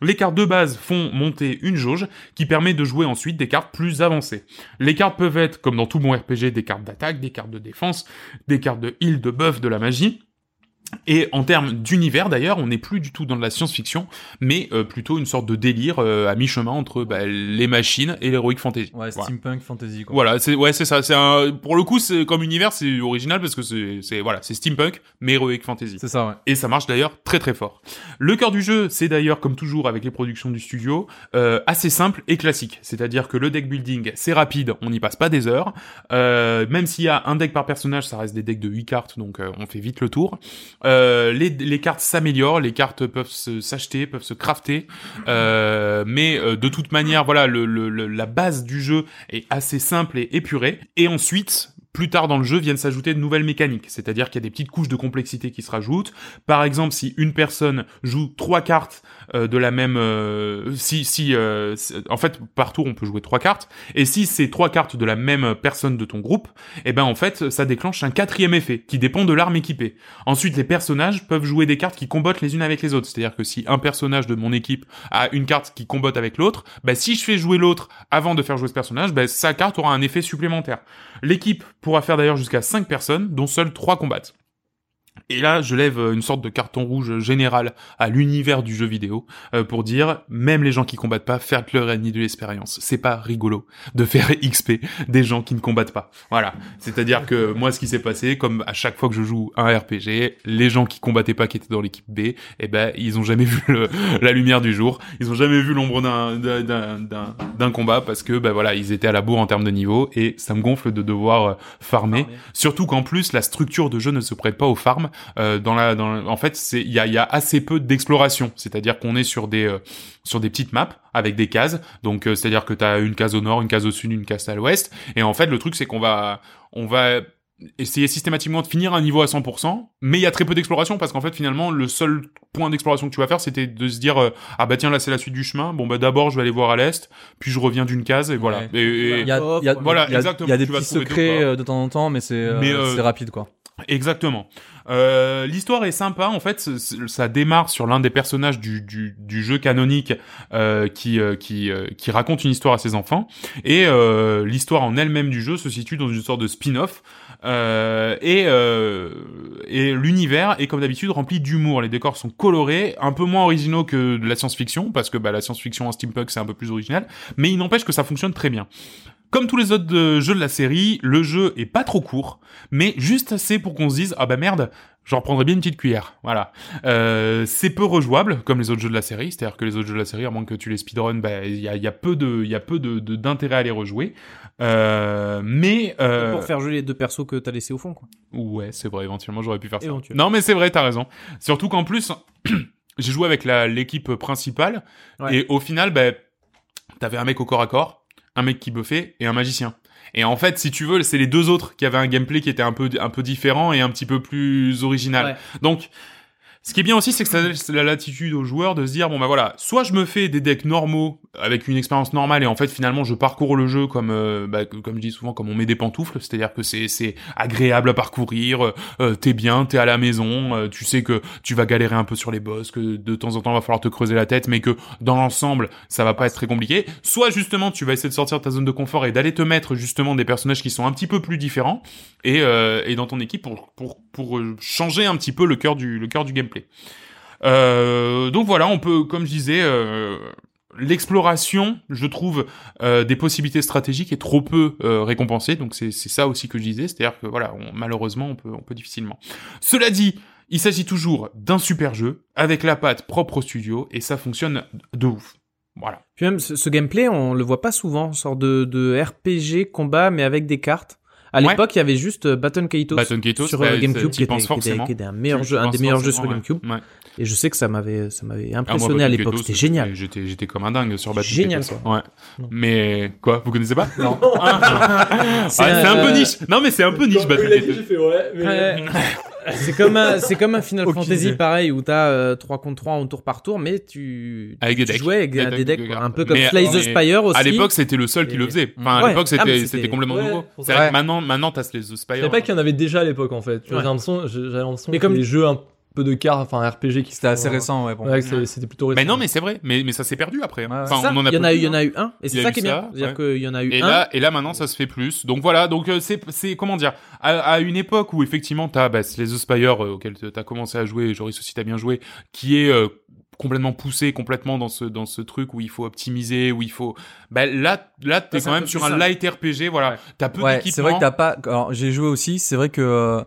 Les cartes de base font monter une jauge qui permet de jouer ensuite des cartes plus avancées. Les cartes peuvent être, comme dans tout bon RPG, des cartes d'attaque, des cartes de défense, des cartes de heal, de buff, de la magie. Et en termes d'univers d'ailleurs, on n'est plus du tout dans de la science-fiction, mais euh, plutôt une sorte de délire euh, à mi-chemin entre bah, les machines et l'heroic fantasy. Ouais, Voilà. steampunk fantasy quoi. Voilà, c'est ouais, c'est ça. C'est un pour le coup, c'est comme univers, c'est original parce que c'est c'est voilà, c'est steampunk mais heroic fantasy. C'est ça, ouais. Et ça marche d'ailleurs très très fort. Le cœur du jeu, c'est d'ailleurs comme toujours avec les productions du studio, euh, assez simple et classique. C'est-à-dire que le deck building, c'est rapide, on n'y passe pas des heures. Euh, même s'il y a un deck par personnage, ça reste des decks de 8 cartes, donc euh, on fait vite le tour. Euh, les, cartes s'améliorent, les cartes peuvent s'acheter, peuvent se crafter, euh, mais euh, de toute manière, voilà, la base du jeu est assez simple et épurée. Et ensuite, plus tard dans le jeu viennent s'ajouter de nouvelles mécaniques, c'est-à-dire qu'il y a des petites couches de complexité qui se rajoutent. Par exemple, si une personne joue trois cartes euh, de la même, euh, si si euh, c'est- en fait par tour on peut jouer trois cartes, et si c'est trois cartes de la même personne de ton groupe, eh ben en fait ça déclenche un quatrième effet qui dépend de l'arme équipée. Ensuite, les personnages peuvent jouer des cartes qui combattent les unes avec les autres, c'est-à-dire que si un personnage de mon équipe a une carte qui combatte avec l'autre, bah si je fais jouer l'autre avant de faire jouer ce personnage, bah, sa carte aura un effet supplémentaire. L'équipe pourra faire d'ailleurs jusqu'à 5 personnes, dont seules 3 combattent. Et là, je lève euh, une sorte de carton rouge général à l'univers du jeu vidéo euh, pour dire, même les gens qui combattent pas, faites-leur ennemi de l'expérience. C'est pas rigolo de faire XP des gens qui ne combattent pas. Voilà. C'est-à-dire que moi, ce qui s'est passé, comme à chaque fois que je joue un RPG, les gens qui combattaient pas, qui étaient dans l'équipe B, eh ben, ils ont jamais vu le- la lumière du jour. Ils ont jamais vu l'ombre d'un, combat parce que, ben voilà, ils étaient à la bourre en termes de niveau et ça me gonfle de devoir euh, farmer. Surtout qu'en plus, la structure de jeu ne se prête pas aux farms. Euh, dans la, dans en fait, il y a, y a assez peu d'exploration. C'est-à-dire qu'on est sur des euh, sur des petites maps avec des cases. Donc, euh, c'est-à-dire que tu as une case au nord, une case au sud, une case à l'ouest. Et en fait, le truc, c'est qu'on va on va essayer systématiquement de finir un niveau à 100%, mais il y a très peu d'exploration parce qu'en fait finalement le seul point d'exploration que tu vas faire c'était de se dire euh, ah bah tiens là c'est la suite du chemin, bon bah d'abord je vais aller voir à l'est, puis je reviens d'une case et voilà. Ouais. Et, et- Il y a, il y a- Voilà, il y a- exactement. Il y a des petits secrets euh, de temps en temps, mais c'est euh, Mais, euh, c'est rapide quoi. Exactement. Euh, L'histoire est sympa. En fait, ça démarre sur l'un des personnages du, du, du jeu canonique euh, qui euh, qui euh, qui raconte une histoire à ses enfants. Et euh, l'histoire en elle-même du jeu se situe dans une sorte de spin-off. Euh, et euh, et l'univers est comme d'habitude rempli d'humour. Les décors sont colorés, un peu moins originaux que de la science-fiction parce que bah, la science-fiction en steampunk c'est un peu plus original. Mais il n'empêche que ça fonctionne très bien. Comme tous les autres euh, jeux de la série, le jeu est pas trop court, mais juste assez pour qu'on se dise ah bah merde, j'en reprendrais bien une petite cuillère. Voilà. Euh, c'est peu rejouable comme les autres jeux de la série, c'est-à-dire que les autres jeux de la série, à moins que tu les speedrun, bah il y a, y a peu de, il y a peu de d'intérêt à les rejouer. Euh, mais euh, Pour faire jouer les deux persos que t'as laissé au fond, quoi. ouais, c'est vrai. Éventuellement, j'aurais pu faire ça. Non, mais c'est vrai, t'as raison. Surtout qu'en plus, j'ai joué avec la l'équipe principale Ouais. et au final, ben t'avais un mec au corps à corps, un mec qui buffait et un magicien. Et en fait, si tu veux, c'est les deux autres qui avaient un gameplay qui était un peu un peu différent et un petit peu plus original. Ouais. Donc Ce qui est bien aussi, c'est que ça laisse la latitude aux joueurs de se dire bon bah voilà, soit je me fais des decks normaux avec une expérience normale et en fait finalement je parcours le jeu comme euh, bah, comme je dis souvent comme on met des pantoufles, c'est-à-dire que c'est c'est agréable à parcourir, euh, t'es bien, t'es à la maison, euh, tu sais que tu vas galérer un peu sur les boss, que de temps en temps va falloir te creuser la tête, mais que dans l'ensemble ça va pas être très compliqué. Soit justement tu vas essayer de sortir de ta zone de confort et d'aller te mettre justement des personnages qui sont un petit peu plus différents et et dans ton équipe pour pour pour changer un petit peu le cœur du le cœur du gameplay. Euh, donc voilà, on peut, comme je disais, euh, l'exploration, je trouve, euh, des possibilités stratégiques est trop peu récompensée. Donc c'est ça aussi que je disais, c'est-à-dire que voilà, malheureusement, on peut, difficilement. Cela dit, il s'agit toujours d'un super jeu avec la patte propre au studio et ça fonctionne de ouf. Voilà. Puis même ce, gameplay, on le voit pas souvent, sorte de, de RPG combat mais avec des cartes. À Ouais. l'époque, il y avait juste euh, Baton Kaitos Baton Kaitos, sur bah, euh, GameCube, qui était, qui était- forcément. qui était un meilleur Tu- jeu, tu un des meilleurs jeux sur GameCube. ouais. Ouais. Et je sais que ça m'avait, ça m'avait Ah, moi, impressionné à l'époque. C'était génial. J'étais, j'étais comme un dingue sur Baton Génial, Kaitos. quoi. Ouais. Mais quoi, vous connaissez pas? Non. Ah, c'est un peu niche. Non, mais c'est un peu niche. Baton Kaitos. C'est comme un, c'est comme un Final Aucune Fantasy idée. pareil où t'as euh, 3 contre 3 en tour par tour, mais tu, Avec des tu decks. jouais avec Des des, decks, quoi. un peu comme Mais- Slay the Spire aussi. À l'époque, c'était le seul qui le faisait. Enfin, à Ouais. l'époque, Ah, c'était, c'était- c'était complètement Ouais, nouveau. C'est vrai que maintenant, maintenant, t'as Slay the Je Spire. savais pas qu'il y en avait déjà à l'époque en fait. J'ai l'impression, j'ai l'impression Mais que comme- les jeux un peu de cartes, enfin RPG qui C'était assez sont- récent, ouais. Bon. C'était plutôt récent. Mais non, mais c'est vrai. Mais, mais ça s'est perdu après. hein. Ouais, ouais. Enfin, Ça, on en a il y en a eu, plus, il y en hein. a eu un, et Il c'est ça qui est bien. ça, C'est-à-dire ouais. qu'il y en a eu Et un. là, et là maintenant ça se fait plus. Donc voilà, donc euh, c'est c'est comment dire à, à une époque où effectivement t'as bah, c'est les The Spire euh, auquel t'as commencé à jouer, Joris aussi t'as bien joué, qui est euh, complètement poussé complètement dans ce dans ce truc où il faut optimiser, où il faut bah là là t'es quand même sur un light RPG, voilà, Ouais. t'as peu Ouais, d'équipement. c'est vrai que t'as pas. Alors j'ai joué aussi. C'est vrai que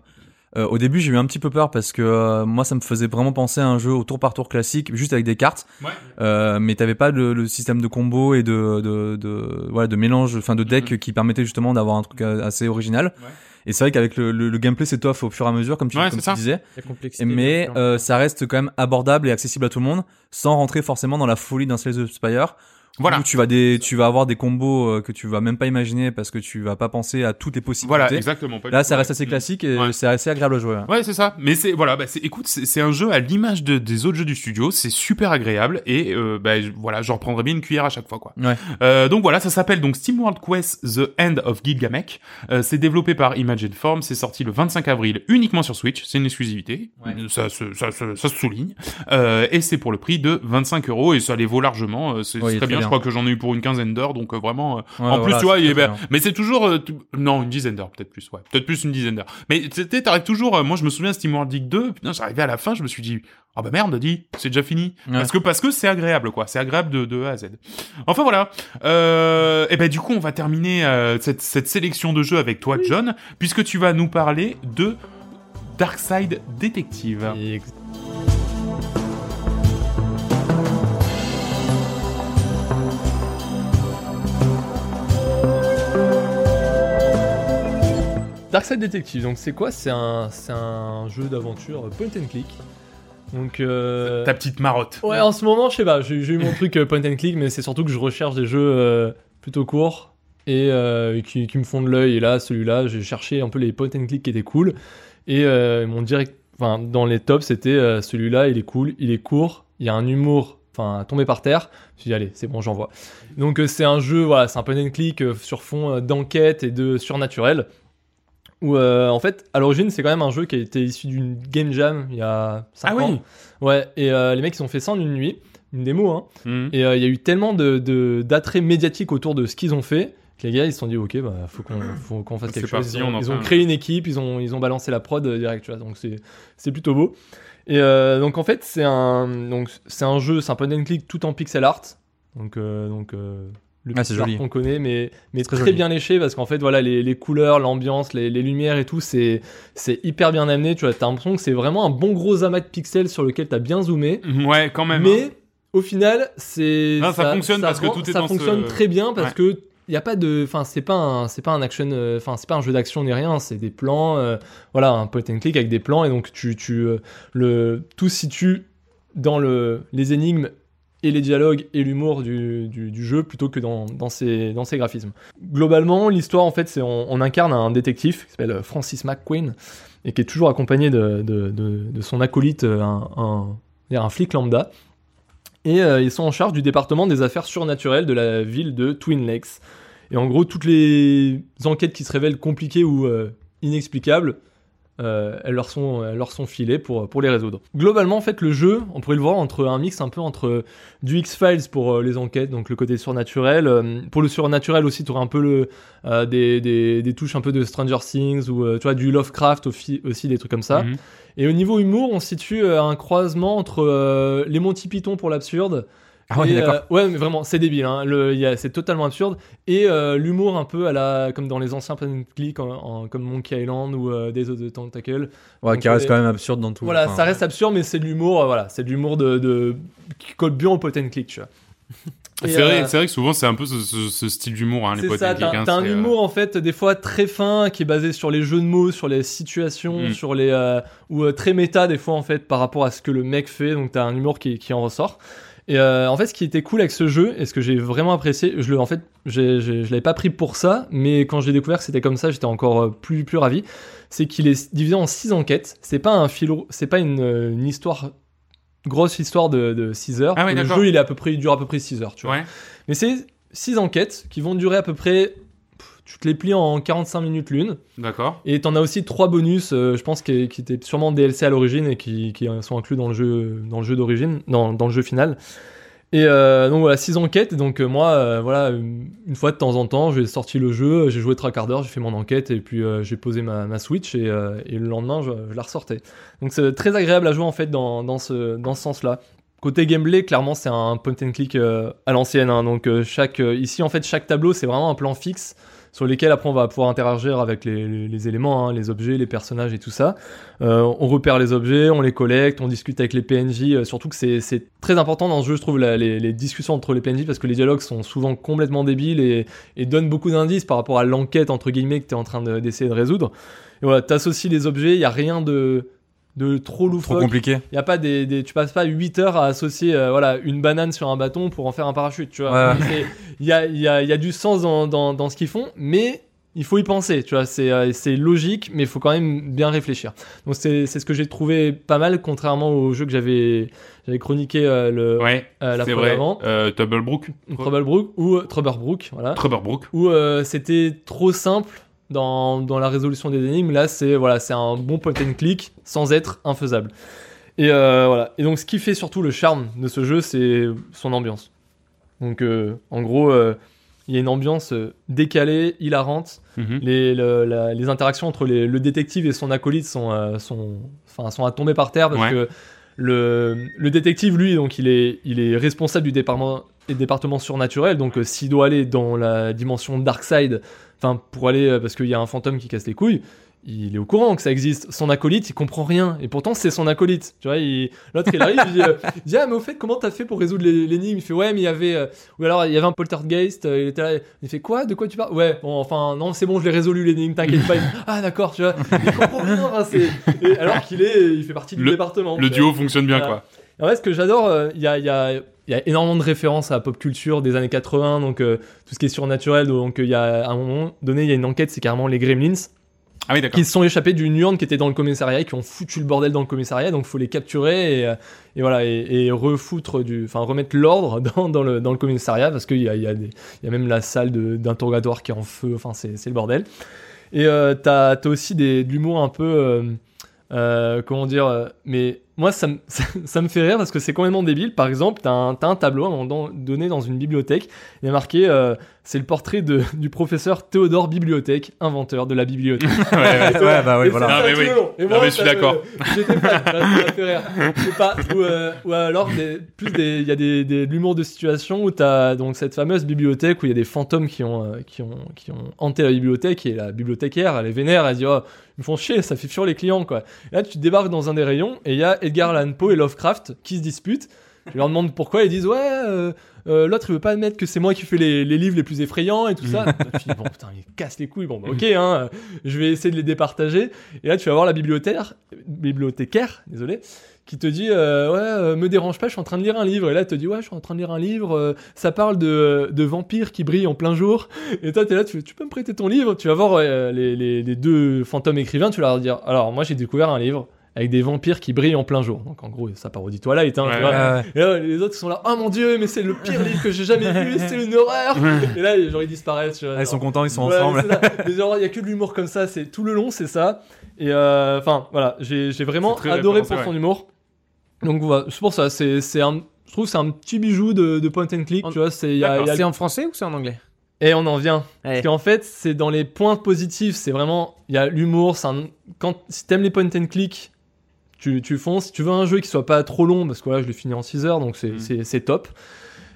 euh, au début j'ai eu un petit peu peur parce que euh, moi ça me faisait vraiment penser à un jeu au tour par tour classique, juste avec des cartes. Ouais. Euh, mais t'avais pas le, le système de combo et de de de voilà de mélange, enfin de deck qui permettait justement d'avoir un truc assez original. Ouais. Et c'est vrai qu'avec le, le, le gameplay s'étoffe au fur et à mesure, comme tu, Ouais, comme tu disais. Mais euh, ça reste quand même abordable et accessible à tout le monde, sans rentrer forcément dans la folie d'un Slay the Spire. Voilà. Où tu vas des, tu vas avoir des combos euh, que tu vas même pas imaginer parce que tu vas pas penser à toutes les possibilités. Voilà, exactement. pas Là, ça reste assez classique et Ouais. c'est assez agréable à jouer. Ouais, c'est ça. Mais c'est voilà, bah, c'est écoute, c'est un jeu à l'image de, des autres jeux du studio, c'est super agréable et euh, bah, je- voilà, j'en reprendrai bien une cuillère à chaque fois quoi. Ouais. Euh, donc voilà, ça s'appelle donc SteamWorld Quest The End of Gilgamesh. Euh, c'est développé par Imagine Form, c'est sorti le 25 avril uniquement sur Switch, c'est une exclusivité, Ouais. ça, se- ça, se- ça, se souligne. Euh, et c'est pour le prix de 25 euros et ça les vaut largement. c'est très bien, je crois que j'en ai eu pour une quinzaine d'heures, donc euh, vraiment. euh, Ouais, en plus, voilà, tu vois, il est bien. bien. Mais c'est toujours, euh, non, une dizaine d'heures, peut-être plus, ouais. Peut-être plus une dizaine d'heures. Mais tu sais, t'arrives toujours, euh, moi, je me souviens, SteamWorld Dig 2, putain, j'arrivais à la fin, je me suis dit, ah bah merde, dit, c'est déjà fini. Ouais. Parce que, parce que c'est agréable, quoi. C'est agréable de, de A à Z. Enfin, voilà. Euh, et ben, du coup, on va terminer, cette, cette sélection de jeux avec toi, John, puisque tu vas nous parler de Darkside Detective. Et- Darkside Detective, donc c'est quoi? C'est un, un jeu d'aventure point and click. Donc euh, Ta petite marotte. ouais, en ce moment, je sais pas, j'ai eu mon truc euh, point and click, mais c'est surtout que je recherche des jeux euh, plutôt courts et euh, qui, qui me font de l'œil. Et là, celui-là, j'ai cherché un peu les point and click qui étaient cool. Et mon direct, enfin, dans les tops, c'était celui-là, il est cool, il est court, il y a un humour, enfin, tombé par terre. Je me suis dit, allez, c'est bon, j'envoie. Donc, c'est un jeu, voilà, c'est un point and click sur fond d'enquête et de surnaturel. Où, euh, en fait, à l'origine, c'est quand même un jeu qui a été issu d'une game jam il y a 5 Ah ans. oui. Ouais, et euh, les mecs, ils ont fait ça en une nuit, une démo, hein. Mhm. Et euh, il y a eu tellement de, d'attrait médiatique autour de ce qu'ils ont fait que les gars ils se sont dit ok bah faut qu'on faut qu'on fasse quelque chose. parti, Ils ont, on ils créé une équipe, ils ont ils ont balancé la prod direct tu vois donc c'est c'est plutôt beau. Et donc en fait c'est un donc c'est un jeu c'est un point and click tout en pixel art donc donc le Ah, joli. qu'on connaît mais mais très, bien léché parce qu'en fait voilà les, les couleurs l'ambiance les, les lumières et tout c'est c'est hyper bien amené tu vois t'as l'impression que c'est vraiment un bon gros amas de pixels sur lequel t'as bien zoomé Ouais, quand même. hein. mais au final, c'est Non, ça fonctionne parce que tout est ça dans ce- fonctionne très bien parce Ouais. que il y a pas de enfin c'est pas un c'est pas un action euh, enfin c'est pas un jeu d'action ni rien, c'est des plans euh, voilà, un point and click avec des plans et donc tu tu euh, le tout se situe dans le les énigmes et les dialogues et l'humour du, jeu plutôt que dans, dans, ses, graphismes. Globalement, l'histoire, en fait, c'est on, incarne un détective qui s'appelle Francis McQueen et qui est toujours accompagné de, son acolyte, un flic lambda. Et euh, ils sont en charge du département des affaires surnaturelles de la ville de Twin Lakes. Et en gros, toutes les enquêtes qui se révèlent compliquées ou euh, inexplicables, euh, elles, leur sont, elles leur sont filées pour, pour les résoudre. Globalement, en fait, le jeu, on pourrait le voir entre un mix un peu entre du X-Files pour euh, les enquêtes, donc le côté surnaturel. euh, pour le surnaturel aussi, tu aurais un peu le, euh, des, des, des touches un peu de Stranger Things ou euh, tu vois, du Lovecraft aussi, aussi, des trucs comme ça. Mhm. Et au niveau humour, on se situe euh, à un croisement entre euh, les Monty Python pour l'absurde. Ah ouais, d'accord. euh, ouais, mais vraiment, c'est débile. Hein. Le, il y a- c'est totalement absurde. Et euh, l'humour un peu à la, comme dans les anciens point and click, en- en- comme Monkey Island ou euh, Days of the Tentacle. Ouais, Donc, qui reste euh, quand même absurde dans tout. Voilà, Enfin, ça reste absurde, mais c'est de l'humour. euh, voilà, c'est de l'humour de, de qui colle bien au point and click, tu vois. C'est vrai, c'est vrai que souvent c'est un peu ce, ce- ce style d'humour, hein, les c'est ça, avec t'as un euh, humour en fait des fois très fin qui est basé sur les jeux de mots, sur les situations, Mm. sur les euh, ou euh, très méta des fois en fait par rapport à ce que le mec fait. Donc t'as un humour qui, qui en ressort. Et euh, en fait, ce qui était cool avec ce jeu et ce que j'ai vraiment apprécié, je le en fait, je l'avais pas pris pour ça, mais quand j'ai découvert que c'était comme ça, j'étais encore euh, plus plus ravi. C'est qu'il est divisé en six enquêtes. C'est pas un filo, c'est pas une, euh, une histoire grosse histoire de, de 6 heures. Ah ouais, le jeu il est à peu près il dure à peu près 6 heures, tu vois. Ouais. Mais c'est six enquêtes qui vont durer à peu près. Tu te les plies en 45 minutes l'une. D'accord. Et t'en as aussi trois bonus, euh, je pense, qui, qui étaient sûrement DLC à l'origine et qui, qui sont inclus dans le jeu, dans le jeu d'origine, dans, dans le jeu final. Et euh, donc voilà, six enquêtes. Et donc euh, moi, voilà, une fois de temps en temps, j'ai sorti le jeu, j'ai joué trois quarts d'heure, j'ai fait mon enquête et puis j'ai posé ma, ma Switch et, et le lendemain, je, je la ressortais. Donc c'est très agréable à jouer en fait dans, dans ce, dans ce sens-là. Côté gameplay, clairement, c'est un point and click euh, à l'ancienne. hein. donc euh, chaque, euh, ici, en fait, chaque tableau, c'est vraiment un plan fixe sur lesquels après on va pouvoir interagir avec les, éléments, hein, les objets, les personnages et tout ça. Euh, on repère les objets, on les collecte, on discute avec les PNJ. euh, surtout que c'est- très important dans ce jeu, je trouve, les, discussions entre les PNJ parce que les dialogues sont souvent complètement débiles et, donnent beaucoup d'indices par rapport à l'enquête entre guillemets que tu es en train de- d'essayer de, résoudre. Et voilà, t'associes les objets, il y a rien de de trop Trop loufoque. compliqué. Il y a pas des, des- tu passes pas 8 heures à associer euh, voilà une banane sur un bâton pour en faire un parachute, tu vois. Ouais. Il y a, y, a, y a du sens dans, dans, dans ce qu'ils font, mais il faut y penser, tu vois. C'est euh, c'est logique, mais il faut quand même bien réfléchir. Donc c'est c'est ce que j'ai trouvé pas mal, contrairement au jeu que j'avais j'avais chroniqué euh, le Ouais, euh, la c'est fois vrai. d'avant, Euh, Troublebrook. Troublebrook ou Troublebrook, voilà Troublebrook. où c'était trop simple dans, dans la résolution des énigmes. Là, c'est voilà, c'est un bon point and click sans être infaisable. Et euh, voilà. Et donc, ce qui fait surtout le charme de ce jeu, c'est son ambiance. Donc, euh, en gros, euh, il y a une ambiance décalée, hilarante. Mhm. Les, le- la- les interactions entre les- le détective et son acolyte sont, sont, enfin, sont à tomber par terre parce Ouais. que le, le détective, lui, donc, il est, il est responsable du département, département surnaturel. Donc, s'il doit aller dans la dimension dark side, enfin, pour aller euh, parce qu'il y a un fantôme qui casse les couilles. Il est au courant que ça existe. Son acolyte, il comprend rien. Et pourtant, c'est son acolyte. Tu vois, l'autre, il arrive, il dit, euh, il dit, Ah, mais au fait, comment t'as fait pour résoudre l'énigme? Il fait Ouais, mais il y avait. euh, Ou alors, il y avait un poltergeist. euh, il était là. Il fait Quoi? De quoi tu parles? Ouais, bon, enfin, non, c'est bon, je l'ai résolu l'énigme, t'inquiète pas. Il ah, d'accord, tu vois. Il comprend rien. et alors qu'il est, il fait partie du Le- département. Le vois. duo fonctionne bien, Voilà. quoi. En fait, ce que j'adore, il y, a, il y, a, il y a énormément de références à la pop culture des années 80, donc euh, tout ce qui est surnaturel. Donc, euh, il y a à un moment donné, il y a une enquête, c'est carrément les Gremlins Ah oui, qui se sont échappés d'une urne qui était dans le commissariat, et qui ont foutu le bordel dans le commissariat, donc faut les capturer et, euh, et voilà et, et refoutre du, enfin remettre l'ordre dans, dans le dans le commissariat parce qu'il y a il y a des, il y a même la salle d'interrogatoire qui est en feu, enfin c'est le bordel. Et euh, t'as t'as aussi des de l'humour un peu euh, euh, comment dire, euh, mais moi ça me ça, ça me fait rire parce que c'est complètement débile. Par exemple, t'as un, t'as un tableau à un moment don- donné dans une bibliothèque, il y a marqué euh, c'est le portrait de, du professeur Théodore Bibliothèque, inventeur de la bibliothèque. Ouais, ouais. Ouais, bah oui, voilà. Ah, ça, mais oui. Et mais je suis d'accord. J'étais fan, ça ça m'a fait rire. C'est pas, ou, euh, ou alors, des- plus des, il y a des, des, de l'humour de situation où t'as donc cette fameuse bibliothèque où il y a des fantômes qui ont, euh, qui ont, qui ont hanté la bibliothèque et la bibliothécaire, elle est vénère, elle dit, oh, ils me font chier, ça fait fuir les clients, quoi. Et là, tu débarques dans un des rayons et il y a Edgar Allan Poe et Lovecraft qui se disputent. Je leur demande pourquoi, ils disent, ouais, euh, euh, l'autre il veut pas admettre que c'est moi qui fais les, les livres les plus effrayants et tout ça. dis, bon, putain, il casse les couilles, bon, bah, ok, hein, je vais essayer de les départager. Et là, tu vas voir la bibliothécaire, bibliothécaire, désolé, qui te dit euh, ouais euh, me dérange pas je suis en train de lire un livre. Et là il te dit ouais je suis en train de lire un livre ça parle de, de vampires qui brillent en plein jour. Et toi t'es là tu, tu peux me prêter ton livre? Tu vas voir les, les, les deux fantômes écrivains tu vas leur dire alors moi j'ai découvert un livre avec des vampires qui brillent en plein jour donc en gros ça parodie Twilight hein, tu Ouais, vois. Ouais, ouais. Et là, les autres sont là, oh mon dieu, mais c'est le pire livre que j'ai jamais lu, c'est une horreur. Et là, genre, ils disparaissent. tu vois, Ah, ils sont contents, ils sont ensemble. il y a que de l'humour comme ça, c'est tout le long, c'est ça. Et euh, enfin, voilà, j'ai vraiment adoré pour son humour. Donc voilà, c'est pour ça, c'est un, je trouve que c'est un petit bijou de, de point and click, En- tu vois, c'est a, en français ou c'est en anglais? Et on en vient. Ouais. Parce qu'en fait, c'est dans les points positifs, c'est vraiment, il y a l'humour, c'est un- quand, si t'aimes les point and click, tu, tu fonces. Tu veux un jeu qui soit pas trop long, parce que là, je l'ai fini en 6 heures, donc c'est Mm. c'est- top.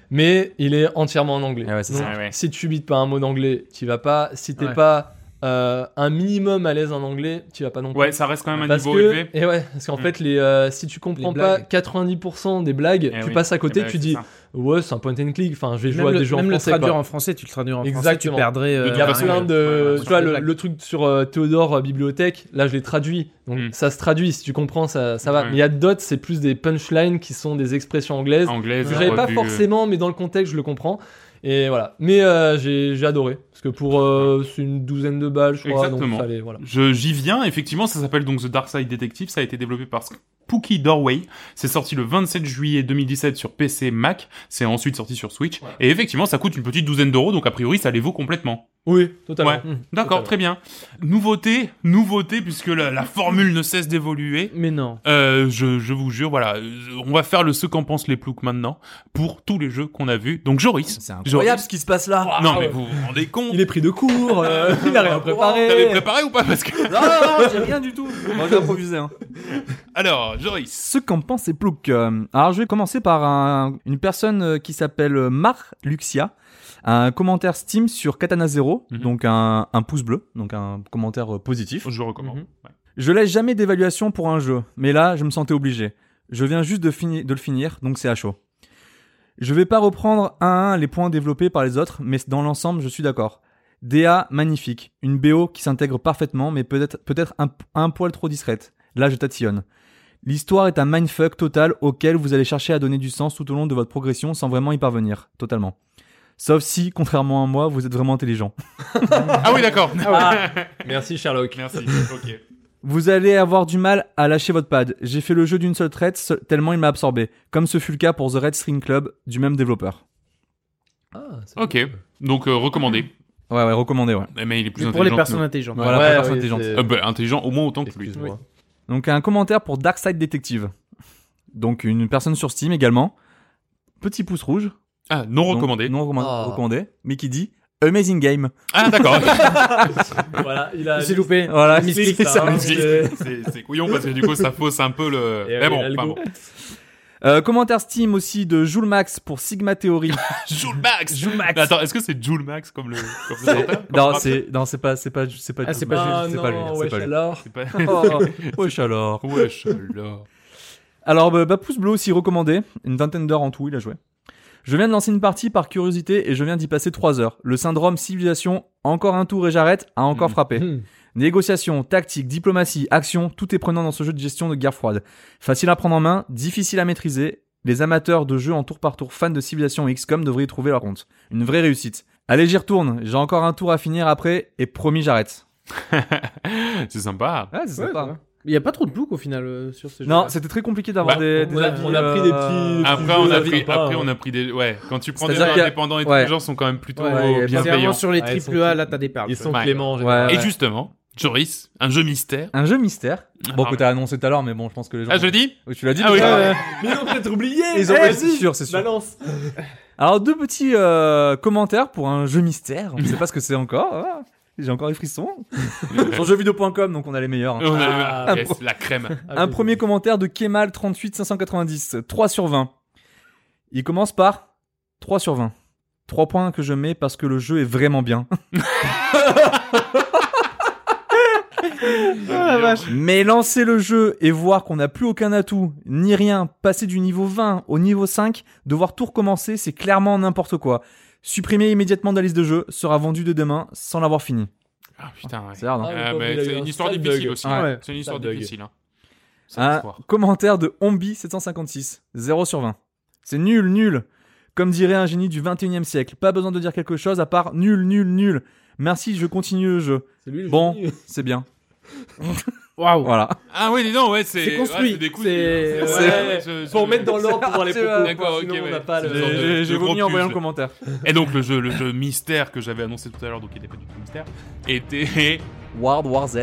Mais il est entièrement en anglais. Ah ouais, c'est Donc, ça, ouais. Si tu bites pas un mot d'anglais, tu vas pas. Si t'es Ouais. pas euh, un minimum à l'aise en anglais, tu vas pas non plus. Ouais, ça reste quand même un Parce niveau que, élevé. et ouais, parce qu'en Mm. fait, les, euh, si tu comprends Les pas blagues. 90% des blagues, Eh tu oui. passes à côté, Eh ben, tu dis, ça. Ouais, c'est un point and click, enfin, je vais jouer Même, à le, des jeux en même le français. traduire quoi. en français, tu le traduis en français, tu Exactement. perdrais. euh, Il y a plein de. Ouais, tu vois, le, le truc sur euh, Théodore euh, Bibliothèque, là je l'ai traduit. Donc Mm. ça se traduit, si tu comprends, ça, ça va. Ouais. Mais il y a d'autres, c'est plus des punchlines qui sont des expressions anglaises. Anglais, que j'avais pas forcément, mais dans le contexte, je le comprends. Et voilà. Mais euh, j'ai adoré. Parce que pour. euh, c'est une douzaine de balles, je crois. Exactement. Donc fallait, voilà. Je, j'y viens, effectivement, ça s'appelle donc The Dark Side Detective, ça a été développé par Spooky Doorway, c'est sorti le 27 juillet 2017 sur PC Mac, c'est ensuite sorti sur Switch, Ouais. et effectivement ça coûte une petite douzaine d'euros, donc a priori ça les vaut complètement. Oui, totalement. Ouais. Mm. D'accord, Totalement. très bien. Nouveauté, nouveauté, puisque la, la formule ne cesse d'évoluer. Mais non. Euh, je, je vous jure, voilà, euh, on va faire le ce qu'en pensent les ploucs maintenant, pour tous les jeux qu'on a vus. Donc Joris. C'est incroyable ce qui se passe là. Non mais vous vous rendez compte Il est pris de court, euh, il a rien préparé. T'avais préparé ou pas Parce que... Non, non, non, j'ai rien du tout. Moi, j'ai improvisé. Hein. Alors, Joris. Ce qu'en pense Plouk. euh, Alors, je vais commencer par un- une personne euh, qui s'appelle Mar Luxia. Un commentaire Steam sur Katana Zero, Mhm. donc un, un pouce bleu, donc un commentaire positif. Je recommande. Mhm. Ouais. Je laisse jamais d'évaluation pour un jeu, mais là, je me sentais obligé. Je viens juste de, fini- de le finir, donc c'est à chaud. Je vais pas reprendre un à un les points développés par les autres, mais dans l'ensemble, je suis d'accord. DA magnifique, une BO qui s'intègre parfaitement, mais peut-être peut-être un, un poil trop discrète. Là, je tatillonne. L'histoire est un mindfuck total auquel vous allez chercher à donner du sens tout au long de votre progression sans vraiment y parvenir, totalement. Sauf si, contrairement à moi, vous êtes vraiment intelligent. Ah oui, d'accord. Merci Sherlock. Merci. Ok. Vous allez avoir du mal à lâcher votre pad. J'ai fait le jeu d'une seule traite tellement il m'a absorbé, comme ce fut le cas pour The Red String Club du même développeur. Ah, Ok. Donc euh, recommandé. Ouais, ouais, recommandé, ouais. Eh, Mais il est plus Mais pour les intelligent personnes intelligentes. Voilà, Ouais, pour les personnes intelligentes. Euh, bah, intelligent au moins autant que lui. Donc un commentaire pour Darkside Detective. Donc une personne sur Steam également. Petit pouce rouge. Ah, non Donc, recommandé. Non recommandé, Ah. recommandé, mais qui dit Amazing Game. Ah, d'accord. Voilà, il a. S'est loupé. Voilà, Mystique, c'est ça, hein. c'est couillon parce que du coup ça fausse un peu le. Et Mais oui, bon. Euh, commentaire Steam aussi de Joule Max pour Sigma Theory. Joule Max. Joule Max. Mais attends, est-ce que c'est Joule Max comme le, comme le C'est- chanteur comme non, c'est non, c'est pas c'est pas c'est pas Ah, c'est Joule pas Max. C'est pas lui, c'est pas alors. Pas. Oh, wesh alors. Wesh alors. Alors, bah, bah, pouce bleu aussi recommandé. Une vingtaine d'heures en tout, il a joué. Je viens de lancer une partie par curiosité et je viens d'y passer 3 heures. Le syndrome civilisation, encore un tour et j'arrête, a encore Mhm. frappé. Hmm. Négociation, tactique, diplomatie, action, tout est prenant dans ce jeu de gestion de guerre froide. Facile à prendre en main, difficile à maîtriser. Les amateurs de jeux en tour par tour fans de Civilization et XCOM devraient y trouver leur compte. Une vraie réussite. Allez, j'y retourne. J'ai encore un tour à finir après et promis, j'arrête. c'est sympa. C'est. Il n'y a pas trop de ploucs au final euh, sur ces jeux. Non, c'était très compliqué d'avoir Bah, des, on a- avis, on a pris des euh, petits- Après on a pris, après hein. on a pris des, ouais. Quand tu prends des C'est-à-dire jeux qu'il y a- indépendants et tout, ouais. les gens sont quand même plutôt Ouais, euh, c'est bienveillants. vraiment sur les Ouais, ils triple A, là t'as des perles. Ils sont Ouais. cléments. en Ouais. Et justement, Joris, un jeu mystère. Un jeu mystère. Bon, Ah, que t'as annoncé tout à l'heure, mais bon, je pense que les gens. Ah, je le dis Oui, tu l'as dit Ah oui. déjà. Ouais, ouais. Mais ils ont peut-être oublié. Ils ont- Eh, ouais, c'est vas-y, sûr, c'est sûr. Balance. Alors, deux petits euh, commentaires pour un jeu mystère. On ne sait pas ce que c'est encore. Ah, J'ai encore les frissons. Sur jeuxvideo.com, donc on a les meilleurs. hein. On a- Ah, yes, la crème. Un premier commentaire de Kemal38590. 3 sur 20. Il commence par 3 sur 20. 3 points que je mets parce que le jeu est vraiment bien. Ah la vache. Mais lancer le jeu et voir qu'on n'a plus aucun atout, ni rien, passer du niveau 20 au niveau 5, devoir tout recommencer, c'est clairement n'importe quoi. Supprimer immédiatement de la liste de jeux sera vendu de demain sans l'avoir fini. Ah putain, ouais. C'est hard, hein Ah, Ah, c'est une un histoire difficile bug. aussi. Ouais. C'est une histoire bug. difficile. hein. Un histoire. commentaire de Ombi756, 0 sur 20. C'est nul, nul. Comme dirait un génie du 21 e siècle. Pas besoin de dire quelque chose à part nul, nul, nul. Merci, je continue le jeu. C'est lui le Bon, c'est bien. Waouh. Voilà. Ah oui, dis donc, ouais, c'est C'est construit. ouais, des coups C'est- Ouais, je- je- remettre dans l'ordre pour les propos. D'accord, sinon ok, on ouais. n'a pas le. J'ai vomi en voyant le commentaire. Et donc le jeu, le jeu mystère que j'avais annoncé tout à l'heure, donc il n'était pas du tout mystère, était World War Z.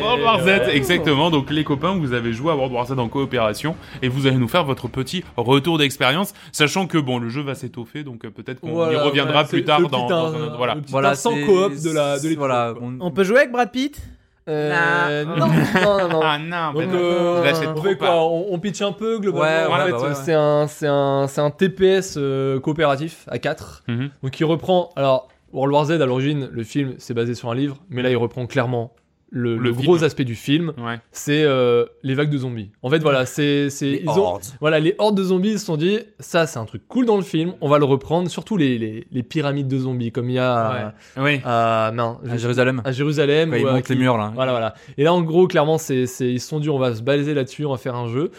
World War Z. ouais. Exactement. Donc les copains, vous avez joué à World War Z en coopération et vous allez nous faire votre petit retour d'expérience, sachant que bon, le jeu va s'étoffer, donc euh, peut-être qu'on Voilà, y reviendra ouais, plus tard le dans, dans voilà. le petit Voilà, instant c'est- coop de la de Voilà. on- On peut jouer avec Brad Pitt? Euh, Non. non, non, non, non. Ah non, Donc, euh, on trop fait pas. quoi on, on pitch un peu globalement. Ouais, en voilà, fait, bah ouais, ouais. c'est un, c'est un, c'est un TPS euh, coopératif à 4 Mhm. Donc il reprend. Alors World War Z à l'origine, le film c'est basé sur un livre, mais là il reprend clairement le, Le le film. gros aspect du film, Ouais. c'est euh, les vagues de zombies. En fait voilà, c'est c'est ils ont voilà les hordes de zombies ils se sont dit ça c'est un truc cool dans le film, on va le reprendre. Surtout les, les, les pyramides de zombies comme il y a Oui. à, à, non, À Jérusalem. à Jérusalem. Quand ils montent les murs là. Voilà, voilà. Et là, en gros, clairement, c'est, c'est, ils se sont dit, on va se balader là-dessus, on va faire un jeu.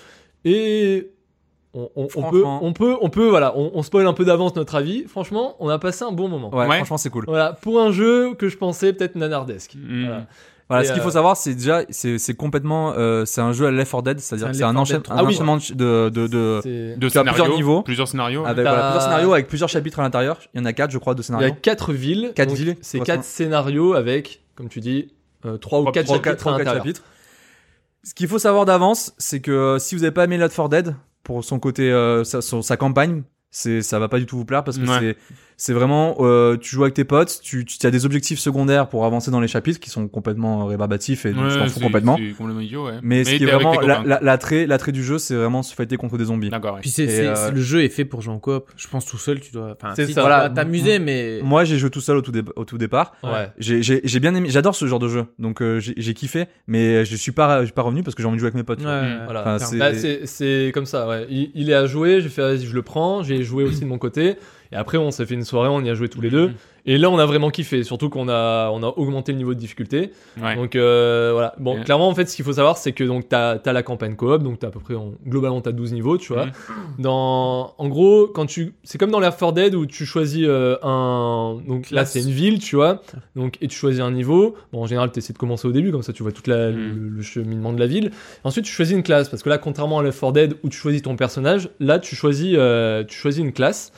Et on, on- on peut, on peut, on peut, voilà, on, on spoil un peu d'avance notre avis. Franchement, on a passé un bon moment. Ouais, Ouais. franchement, c'est cool. Voilà, pour un jeu que je pensais peut-être nanardesque. Mm. Voilà. Voilà, Et, ce qu'il faut euh, savoir, c'est déjà, c'est c'est complètement, euh, c'est un jeu à Left 4 Dead, c'est-à-dire C'est un que c'est un, Left 4 enchaîne- Dead un Ah oui. enchaînement de, de, de, plusieurs scénarios, niveaux. Plusieurs scénarios. avec voilà, plusieurs scénarios avec plusieurs chapitres à l'intérieur. Il y en a quatre, je crois, de Il y a scénarios. quatre villes. Quatre donc villes, C'est quatre scénarios avec, comme tu dis, euh, trois ou quatre Trois, chapitres quatre, trois, à quatre l'intérieur. chapitres. Ce qu'il faut savoir d'avance, c'est que euh, si vous n'avez pas aimé Left 4 Dead, pour son côté, euh, sa, son- sa campagne, c'est, ça va pas du tout vous plaire parce que Ouais. c'est, c'est vraiment, euh, tu joues avec tes potes, tu, tu as des objectifs secondaires pour avancer dans les chapitres qui sont complètement euh, rébarbatifs et donc Ouais, je t'en fous complètement. Complètement idiot, ouais. Mais, ce qui est vraiment l'attrait, l'attrait du jeu, c'est vraiment se fighter contre des zombies. D'accord, ouais. Puis c'est, euh, c'est- le jeu est fait pour jouer en coop. Je pense tout seul, tu dois. Enfin, si, tu Voilà. t'amuser, mais. Moi, j'ai joué tout seul au tout, dé- au tout départ. Ouais. J'ai, j'ai, j'ai bien aimé, j'adore ce genre de jeu, donc euh, j'ai, kiffé, mais je suis pas, je suis pas revenu parce que j'ai envie de jouer avec mes potes. tu ouais, Voilà. C'est- Bah, c'est, comme ça, ouais. Il, il est à jouer, j'ai fait, vas-y, je le prends, j'ai joué aussi de mon côté. Et après, on s'est fait une soirée, on y a joué tous les deux. Et là, on a vraiment kiffé, surtout qu'on a, on a augmenté le niveau de difficulté. Ouais. Donc euh, voilà. Bon, Ouais. clairement, en fait, ce qu'il faut savoir, c'est que donc t'as as la campagne coop, donc t'as à peu près, en- globalement, t'as 12 niveaux, tu vois. Mhm. Dans, en gros, quand tu, c'est comme dans Left 4 Dead où tu choisis euh, un, donc là, c'est une ville, tu vois. Donc et tu choisis un niveau. Bon, en général, t'essaies de commencer au début, comme ça, tu vois toute la, Mhm. le, le cheminement de la ville. Ensuite, tu choisis une classe, parce que là, contrairement à Left 4 Dead où tu choisis ton personnage, là, tu choisis, euh, tu choisis une classe.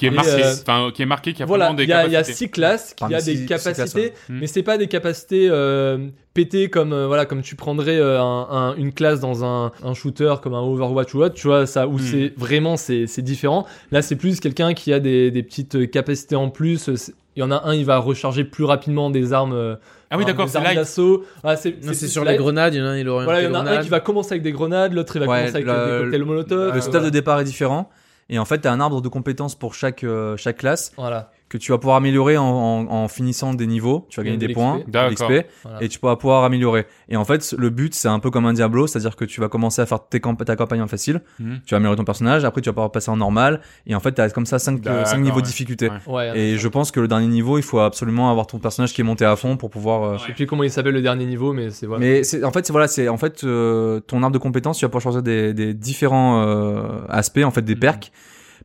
Qui est Et, marqué, euh, enfin, qui est marqué, qui a Voilà, vraiment des il y, a- il y a capacités. six classes qui Parmi a six- des six capacités, classes, ouais. Mm. mais c'est pas des capacités euh, pétées comme euh, voilà comme tu prendrais euh, un- un- une classe dans un, un shooter comme un Overwatch ou autre, tu vois ça où Mm. c'est vraiment c'est c'est différent. Là, c'est plus quelqu'un qui a des, des petites capacités en plus. Il y en a un, il va recharger plus rapidement des armes. euh, Ah oui, d'accord, c'est d'assaut. Ah, c'est Non, c'est plus sur light. les grenades, il y en a un, il aurait Voilà, il y en a un qui va commencer avec des grenades, l'autre il va Ouais, commencer avec le- des cocktails molotov. Le stuff voilà. de départ est différent. Et en fait, tu un arbre de compétences pour chaque, euh, chaque classe Voilà. Que tu vas pouvoir améliorer en, en, en finissant des niveaux. Tu vas gagner De des points, de l'XP, Voilà. et tu pourras pouvoir améliorer. Et en fait, le but, c'est un peu comme un Diablo, c'est-à-dire que tu vas commencer à faire tes camp- ta campagne en facile, Mhm. tu vas améliorer ton personnage, après tu vas pouvoir passer en normal, et en fait, tu as comme ça 5, D'accord, niveaux ouais. de difficulté. Ouais. Ouais, Et je pense que le dernier niveau, il faut absolument avoir ton personnage qui est monté à fond pour pouvoir. euh, je sais plus comment il s'appelle le dernier niveau, mais c'est voilà. Mais c'est en fait c'est voilà c'est en fait euh, ton arbre de compétences tu vas pouvoir choisir des, des différents euh, aspects en fait des Mhm. perks.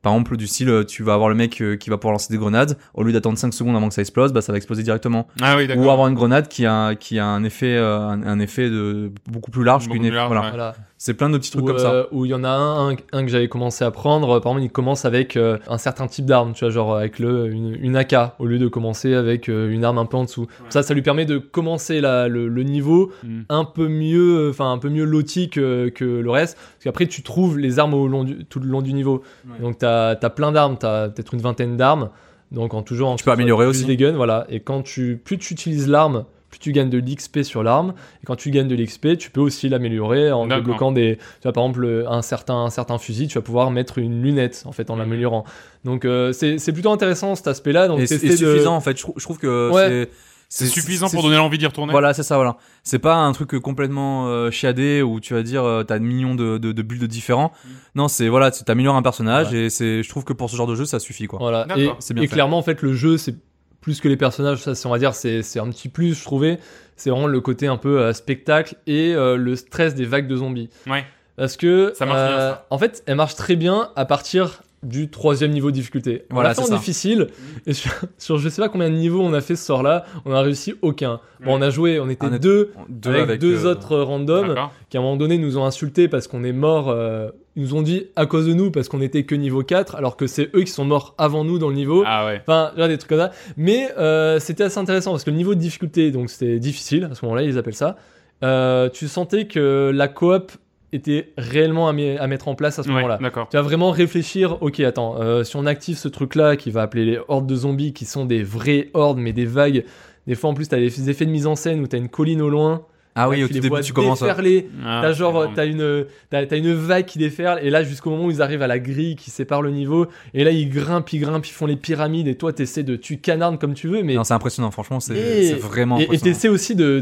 Par exemple du style euh, tu vas avoir le mec euh, qui va pouvoir lancer des grenades au lieu d'attendre 5 secondes avant que ça explose bah ça va exploser directement. Ah oui, Ou avoir une grenade qui a qui a un effet euh, un, un effet de beaucoup plus large qu'une voilà. ouais. Voilà. C'est plein de petits trucs Où, comme ça. euh, où il y en a un, un, un que j'avais commencé à prendre. Par exemple, il commence avec euh, un certain type d'arme, tu vois, genre avec le, une, une AK, au lieu de commencer avec euh, une arme un peu en dessous. Ça, ça lui permet de commencer la, le, le niveau Mhm. un peu mieux, enfin un peu mieux loti que, que le reste. Parce qu'après, tu trouves les armes au long du, tout le long du niveau. Ouais. Donc, tu as, plein d'armes, tu as peut-être une vingtaine d'armes. Donc, en toujours en Tu peux améliorer plus aussi. les guns, voilà. Et quand tu, plus tu utilises l'arme, plus tu gagnes de l'XP sur l'arme. Et quand tu gagnes de l'XP, tu peux aussi l'améliorer en débloquant des. Tu vois, par exemple, le- un certain, un certain fusil, tu vas pouvoir mettre une lunette, en fait, en l'améliorant. Donc, euh, c'est c'est plutôt intéressant cet aspect-là. Donc, Et c'est de- suffisant en fait. Je, trou- je trouve que Ouais. c'est C'est suffisant pour donner l'envie d'y retourner. Voilà, c'est ça, voilà. C'est pas un truc complètement euh, chiadé où tu vas dire euh, t'as millions de, de, de builds différents. Mm. Non, c'est voilà, tu t'améliores un personnage et c'est, je trouve que pour ce genre de jeu, ça suffit quoi. Voilà. Et, C'est bien et fait. clairement, en fait, le jeu, c'est plus que les personnages. Ça, c'est, on va dire, c'est, c'est un petit plus, je trouvais. C'est vraiment le côté un peu euh, spectacle et euh, le stress des vagues de zombies. Ouais. Parce que, Ça marche bien, euh, ça. en fait, elle marche très bien à partir du troisième niveau de difficulté. On Voilà, c'est difficile et sur, sur je sais pas combien de niveaux on a fait ce soir-là, on a réussi aucun. Bon, on a joué, on était On deux, Deux avec, deux euh, autres randoms qui à un moment donné nous ont insultés parce qu'on est morts. euh, ils nous ont dit à cause de nous parce qu'on était que niveau 4 alors que c'est eux qui sont morts avant nous dans le niveau. Ah ouais. Enfin, des trucs comme ça. Mais euh, c'était assez intéressant parce que le niveau de difficulté, donc c'était difficile, à ce moment-là, ils appellent ça. Euh, tu sentais que la coop était réellement à, mettre en place à ce Ouais, moment-là. Tu vas vraiment réfléchir, ok, attends, euh, si on active ce truc-là qui va appeler les hordes de zombies, qui sont des vraies hordes, mais des vagues. Des fois, en plus, t'as des effets de mise en scène où t'as une colline au loin. Ah oui, Là, au tu tout les début, vois tu commences. à- déferler. Ah, T'as genre, t'as une, t'as, t'as une vague qui déferle, et là, jusqu'au moment où ils arrivent à la grille qui sépare le niveau, et là, ils grimpent, ils grimpent, ils font les pyramides, et toi, t'essaies de, tu canardes comme tu veux, mais. Non, c'est impressionnant, franchement, c'est, Et- c'est vraiment et, et impressionnant. t'essaies aussi de,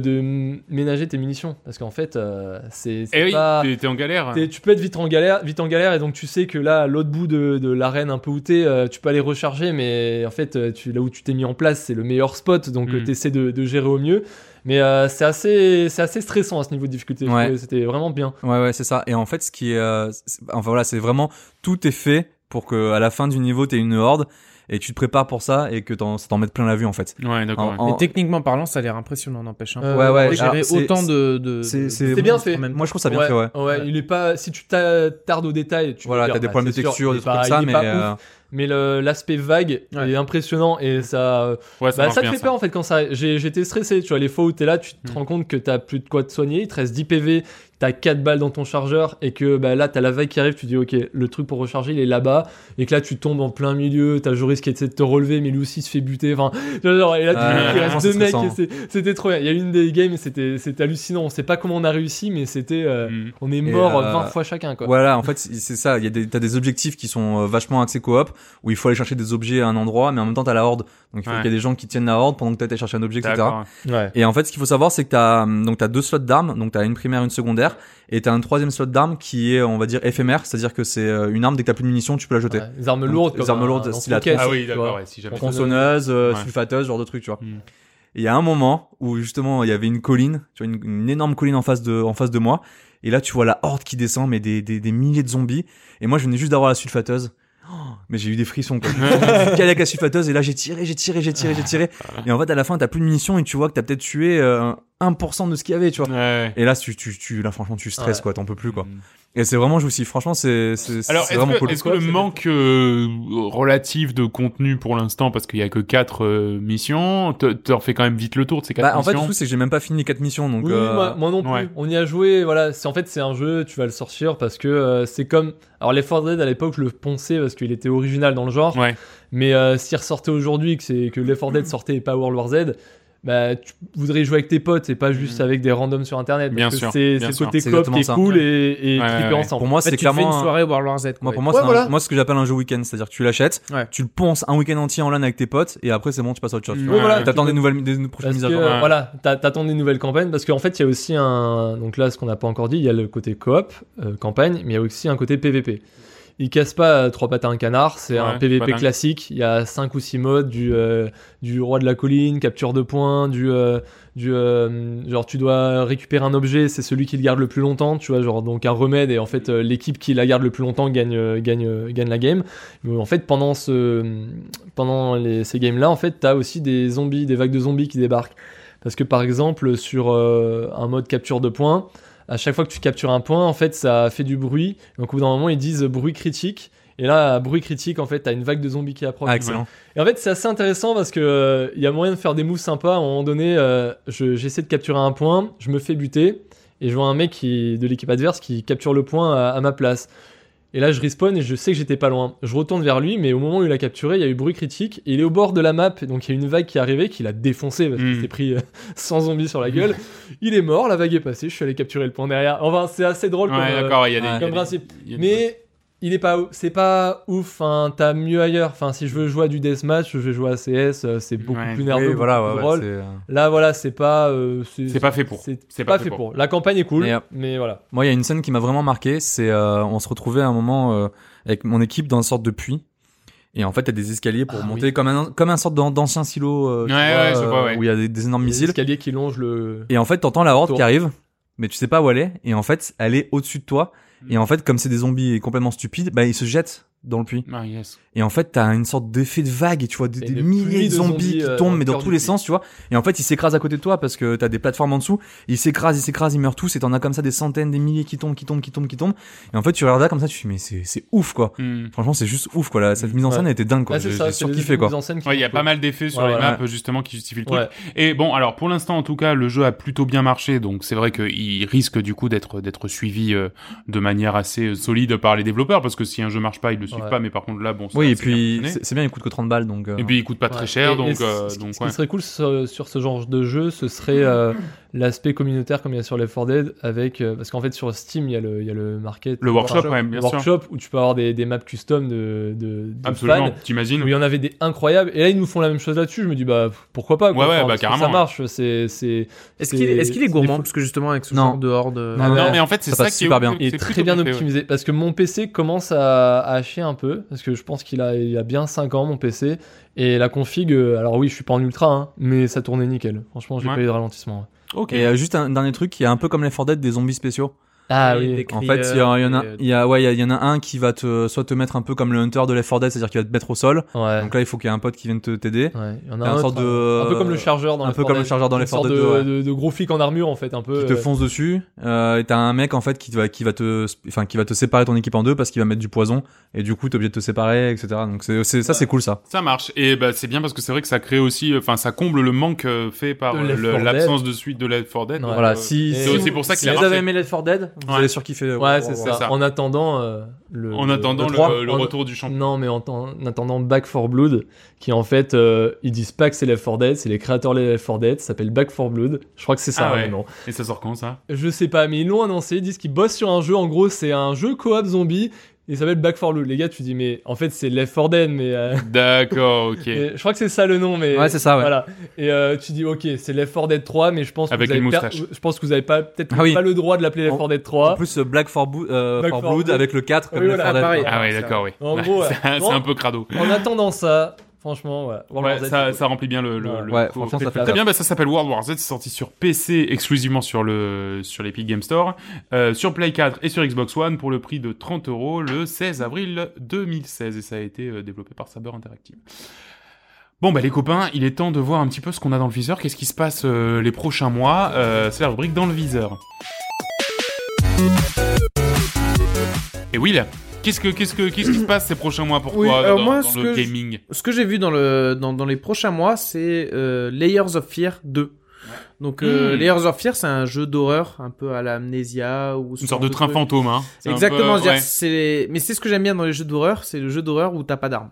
ménager tes munitions, parce qu'en fait, euh, c'est, c'est Eh oui, pas. t'es- t'es en galère. t'es- tu peux être vite en galère, vite en galère, et donc tu sais que là, à l'autre bout de, de l'arène, un peu où t'es, euh, tu peux aller recharger, mais en fait, euh, tu, là où tu t'es mis en place, c'est le meilleur spot, donc Mm. tu t'essaies de, de gérer au mieux. Mais euh, c'est assez, c'est assez stressant à ce niveau de difficulté. Ouais. C'était vraiment bien. Ouais, ouais, c'est ça. Et en fait, ce qui est, euh, enfin voilà, c'est vraiment tout est fait pour que à la fin du niveau, t'aies une horde et tu te prépares pour ça et que t'en, ça t'en mette plein la vue en fait. Ouais, d'accord. En- ouais. en- Mais techniquement parlant, ça a l'air impressionnant, n'empêche. Hein. Euh, Ouais, ouais, autant de. de c'est- bien fait. même Moi, je trouve ça bien ouais, fait, ouais. ouais, il est pas. Si tu t'a- tardes au détail, tu Voilà, peux t'as dire, des bah, problèmes de texture, des trucs comme ça, mais. Mais l'aspect vague Ouais. est impressionnant et ça. Ouais, ça Bah, ça te fait ça. peur en fait quand ça. J'ai- J'étais stressé, tu vois, les fois où t'es là, tu te Mm. rends compte que t'as plus de quoi te soigner, il te reste 10 PV, t'as 4 balles dans ton chargeur et que bah, là t'as la vague qui arrive, tu dis ok, le truc pour recharger il est là-bas et que là tu tombes en plein milieu, t'as Joris qui essaie de te relever mais lui aussi se fait buter, enfin, genre, et là tu il reste deux mecs c'était trop bien. Il y a une des games, c'était c'était hallucinant, on sait pas comment on a réussi mais c'était. euh, Mm. On est mort euh, 20 fois chacun quoi. Voilà, en fait, c'est ça. Il y a des, t'as des objectifs qui sont euh, vachement axés coop, où il faut aller chercher des objets à un endroit, mais en même temps t'as la horde. Donc il faut Ouais. qu'il y ait des gens qui tiennent la horde pendant que t'as été chercher un objet, etc. Ouais. Et en fait, ce qu'il faut savoir, c'est que t'as donc t'as deux slots d'armes, donc t'as une primaire, une secondaire, et t'as un troisième slot d'armes qui est, on va dire, éphémère, c'est-à-dire que c'est euh, une arme dès que t'as plus de munitions, tu peux la jeter. Ouais, Les armes Donc, lourdes, les comme armes un- lourdes, un style Ah oui, d'accord, ouais, si jamais. Tronçonneuse, euh, sulfateuse, genre de truc, tu vois. Mm. Et il y a un moment où justement il y avait une colline, tu vois, une, une énorme colline en face de, en face de moi. Et là, tu vois la horde qui descend, mais des, des, des milliers de zombies. Et moi, je venais juste d'avoir la sulfateuse. Oh, mais j'ai eu des frissons, quoi. Avec la sulfateuse, et là, j'ai tiré, j'ai tiré, j'ai tiré, j'ai tiré. Et en fait, à la fin, t'as plus de munitions, et tu vois que t'as peut-être tué euh, 1% de ce qu'il y avait, tu vois. Ouais. Et là, tu, tu, tu, là, franchement, tu stresses, Ouais. quoi, t'en peux plus, quoi. Mm. Et c'est vraiment jouissif. Franchement, c'est, c'est, c'est Alors, est-ce vraiment que, cool. est-ce que le manque euh, relatif de contenu pour l'instant, parce qu'il y a que 4 missions, te- t'en fais quand même vite le tour de ces 4 Bah, en fait, le missions truc, c'est que j'ai même pas fini les 4 missions, donc, oui, euh, moi, moi non plus. ouais. On y a joué, voilà. C'est en fait c'est un jeu, tu vas le sortir parce que euh, c'est comme. Alors 4 Dead à l'époque, je le ponçais parce qu'il était original dans le genre. Ouais. Mais euh, s'il ressortait aujourd'hui, que c'est que Left 4 Dead sortait et pas World War Z, bah tu voudrais jouer avec tes potes et pas juste avec des randoms sur internet. Mm. Bien parce que sûr, C'est le côté coop qui est ça. cool et, et Ouais, triper ouais, ouais. ensemble. pour moi, En fait, c'est tu fais clairement. une un- soirée World War Z. Moi, pour moi, Ouais, c'est un- voilà. moi, ce que j'appelle un jeu week-end, c'est-à-dire que tu l'achètes, Ouais. tu le ponces un week-end entier en LAN avec tes potes, et après, c'est bon, tu passes à autre chose. vois. voilà. T'attends des nouvelles, des prochaines Parce mises à que jour. Ouais. voilà, t'a- t'attends des nouvelles campagnes parce qu'en fait il y a aussi un donc là ce qu'on n'a pas encore dit, il y a le côté coop euh, campagne, mais il y a aussi un côté PVP. Il casse pas euh, trois pattes à un canard, c'est Ouais, un PVP classique. Il y a cinq ou six modes du euh, du roi de la colline, capture de points, du euh, du euh, genre tu dois récupérer un objet, c'est celui qui le garde le plus longtemps, tu vois genre donc un remède et en fait l'équipe qui la garde le plus longtemps gagne gagne gagne la game. Mais en fait pendant ce pendant les, ces games là en fait t'as aussi des zombies, des vagues de zombies qui débarquent. Parce que par exemple sur un mode capture de points, à chaque fois que tu captures un point, en fait, ça fait du bruit. Donc au bout d'un moment, ils disent bruit critique. Et là, à bruit critique, en fait, t'as une vague de zombies qui approche. Ah, excellent. Et en fait, c'est assez intéressant parce que euh, il y a moyen de faire des moves sympas. À un moment donné, euh, je- j'essaie de capturer un point, je me fais buter, et je vois un mec qui, de l'équipe adverse qui capture le point à, à ma place. Et là, je respawn et je sais que j'étais pas loin. Je retourne vers lui, mais au moment où il a capturé, il y a eu bruit critique. Et il est au bord de la map, donc il y a une vague qui est arrivée, qui l'a défoncé parce qu'il Mm. s'est pris euh, 100 zombies sur la gueule. Il est mort, la vague est passée, je suis allé capturer le point derrière. Enfin, c'est assez drôle comme, euh, d'accord, il y a des. ouais. il y a comme des- principe. il y a des- Mais il est pas, c'est pas ouf. Enfin, t'as mieux ailleurs. Enfin, si je veux jouer à du deathmatch, je vais jouer à CS. euh, C'est beaucoup Ouais. plus nerveux, voilà, beaucoup ouais, plus ouais, drôle. Là, voilà, c'est pas. euh, C'est pas fait pour. C'est pas, fait pour. La campagne est cool, Et, euh, mais voilà. Moi, il y a une scène qui m'a vraiment marqué. C'est, euh, on se retrouvait à un moment euh, avec mon équipe dans une sorte de puits. Et en fait, t'as des escaliers pour Ah, monter oui. comme un comme un sorte d'an- d'ancien silo. euh, tu Ouais, vois, ouais, je vois, ouais. Où il y a des, des énormes Les missiles. escaliers qui longent le. Et en fait, t'entends la horde Tour. qui arrive, mais tu sais pas où elle est. Et en fait, elle est au-dessus de toi. Et en fait, comme c'est des zombies complètement stupides, bah ils se jettent dans le puits. Ah, yes. Et en fait, t'as une sorte d'effet de vague et tu vois des, milliers de zombies, zombies, qui euh, tombent, mais dans tous les sens, tu vois. Et en fait, ils s'écrasent à côté de toi parce que t'as des plateformes en dessous. Ils s'écrasent, ils s'écrasent, ils meurent tous. Et t'en as comme ça des centaines, des milliers qui tombent, qui tombent, qui tombent, qui tombent. Et en fait, tu regardes là comme ça, tu te dis mais c'est c'est ouf quoi. Hmm. Franchement, c'est juste ouf quoi. Là, cette mise en scène Ouais. elle était dingue quoi. Ah, c'est J'ai surkiffé quoi. Ouais, il y a pas mal d'effets sur Ouais, les ouais. maps justement qui justifient le truc. Ouais. Et bon, alors pour l'instant en tout cas, le jeu a plutôt bien marché, donc c'est vrai qu'il risque du coup d'être d'être suivi euh, de manière assez euh, solide par les développeurs, parce que si un jeu marche pas, ils le suivent Ouais. pas. Mais par contre là, bon. ça- Oui, et c'est bien puis c'est bien, il coûte que 30 balles donc. euh, Et puis il coûte pas très cher, Et- donc et ce- euh, ce, qui- donc ce qui ouais. serait cool sur, sur ce genre de jeu, ce serait euh, l'aspect communautaire comme il y a sur Left 4 Dead, avec euh, parce qu'en fait sur Steam il y a le, il y a le market, Le workshop, ouais, bien le sûr. workshop où tu peux avoir des, des maps custom de, de, de Absolument. fans. T'imagines Où il y en avait des incroyables et là ils nous font la même chose là-dessus. Je me dis bah pourquoi pas quoi. Ouais, ouais, Enfin, bah, carrément, Ça marche. C'est c'est Est-ce c'est- qu'il est, est-ce qu'il est c'est gourmand Parce que justement, avec ce Non. genre de horde. euh, Non, Non, mais en fait c'est Ça qui est bien. Et très bien optimisé parce que mon PC commence à, à hacher un peu parce que je pense qu'il a, il a bien 5 ans mon PC et la config euh, alors oui je suis pas en ultra hein, mais ça tournait nickel franchement j'ai Ouais. pas eu de ralentissement ouais. Ok. Et euh, juste un dernier truc, y a un peu comme les 4 Dead des zombies spéciaux. Ah oui En fait, il y, en a, euh, il y a, ouais, il y, en a un qui va te, soit te mettre un peu comme le hunter de Left 4 Dead, c'est-à-dire qu'il va te mettre au sol. ouais Donc là, il faut qu'il y ait un pote qui vienne te t'aider. Ouais, il y en a Il y a un autre, sorte de- euh, un peu comme le chargeur dans un Left peu 4 comme le Dead. chargeur dans Une Left 4 sorte Dead de, 2, ouais. de, de gros flic en armure en fait un peu qui te euh, fonce dessus. Euh, et t'as un mec en fait qui va, qui va te, enfin, qui va te séparer ton équipe en deux parce qu'il va mettre du poison. Et du coup, t'es obligé de te séparer, etc. Donc c'est, ça, c'est cool ça. Ça marche et bah c'est bien parce que c'est vrai que ça crée aussi, enfin ça comble le manque euh, fait par De euh, Left le- 4 l'absence de suite de Left 4 Dead. Voilà. euh, Si, c'est si aussi vous- pour ça qu'il si a vous marché. avez aimé Left 4 Dead, vous Ouais. allez surkiffer. ouais c'est c'est ça. ça. en attendant euh, le En attendant le le, 3, le en- retour du champion. Non, mais en, en attendant Back for Blood, qui en fait, euh, ils disent pas que c'est Left 4 Dead, c'est les créateurs de Left 4 Dead, ça s'appelle Back for Blood. Je crois que c'est ça Ah ouais. maintenant. Et ça sort quand ça? Je sais pas, mais ils l'ont annoncé, ils disent qu'ils bossent sur un jeu. En gros, c'est un jeu coop zombie. Il s'appelle Back for Blood. Les gars, tu dis, mais en fait, c'est Left 4 Dead, mais. euh, D'accord, ok. mais je crois que c'est ça le nom, mais. Ouais, c'est ça, ouais. Voilà. Et euh, tu dis, ok, c'est Left 4 Dead 3, mais je pense que Avec vous avez les per- moustaches. Je pense que vous avez pas, peut-être Ah oui. pas le droit de l'appeler Left En- 4 Dead En 3. plus, euh, Black for, Boo- euh, Black for for Blood Blood. avec le 4 comme Oui, Left voilà, 4 Dead. pareil. Ah ouais, d'accord, oui. En gros, c'est un, ouais. c'est un peu crado. En attendant ça, franchement, ouais. World Ouais, War Z, ça, remplit bien le. le, Ouais. le Ouais, coup. franchement, ça fait Très bien, bah, ça s'appelle World War Z, c'est sorti sur PC exclusivement sur le sur l'Epic Game Store, euh, sur Play 4 et sur Xbox One pour le prix de 30 euros le 16 avril 2016 et ça a été euh, développé par Saber Interactive. Bon bah les copains, il est temps de voir un petit peu ce qu'on a dans le viseur, qu'est-ce qui se passe euh, les prochains mois? Euh, c'est la rubrique dans le viseur. Et Will, qu'est-ce que qu'est-ce que qu'est-ce qui se passe ces prochains mois? Pour Oui, toi alors dans, moi, dans ce le que gaming? Ce que j'ai vu dans, le, dans, dans les prochains mois, c'est euh, Layers of Fear 2. Donc, euh, Hmm. Layers of Fear, c'est un jeu d'horreur un peu à la Amnesia ou Une sorte de train fantôme, hein. Exactement, peu- ouais. mais c'est ce que j'aime bien dans les jeux d'horreur, c'est le jeu d'horreur où t'as pas d'armes.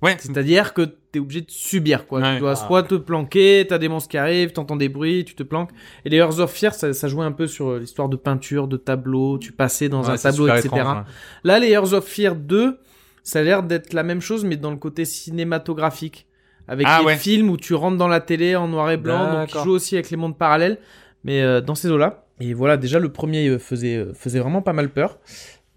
Ouais, C'est-à-dire que t'es obligé de subir, quoi. Ouais. Tu dois Ah. soit te planquer, t'as des monstres qui arrivent, t'entends des bruits, tu te planques. Et les Layers of Fear, ça, ça jouait un peu sur euh, l'histoire de peinture, de tableau, tu passais dans Ouais, un tableau, etc. étrange, ouais. Là, Layers of Fear 2, ça a l'air d'être la même chose, mais dans le côté cinématographique. Avec Ah les ouais. films où tu rentres dans la télé en noir et blanc, donc tu joues aussi avec les mondes parallèles, mais euh, dans ces eaux-là. Et voilà, déjà, le premier faisait, euh, faisait vraiment pas mal peur.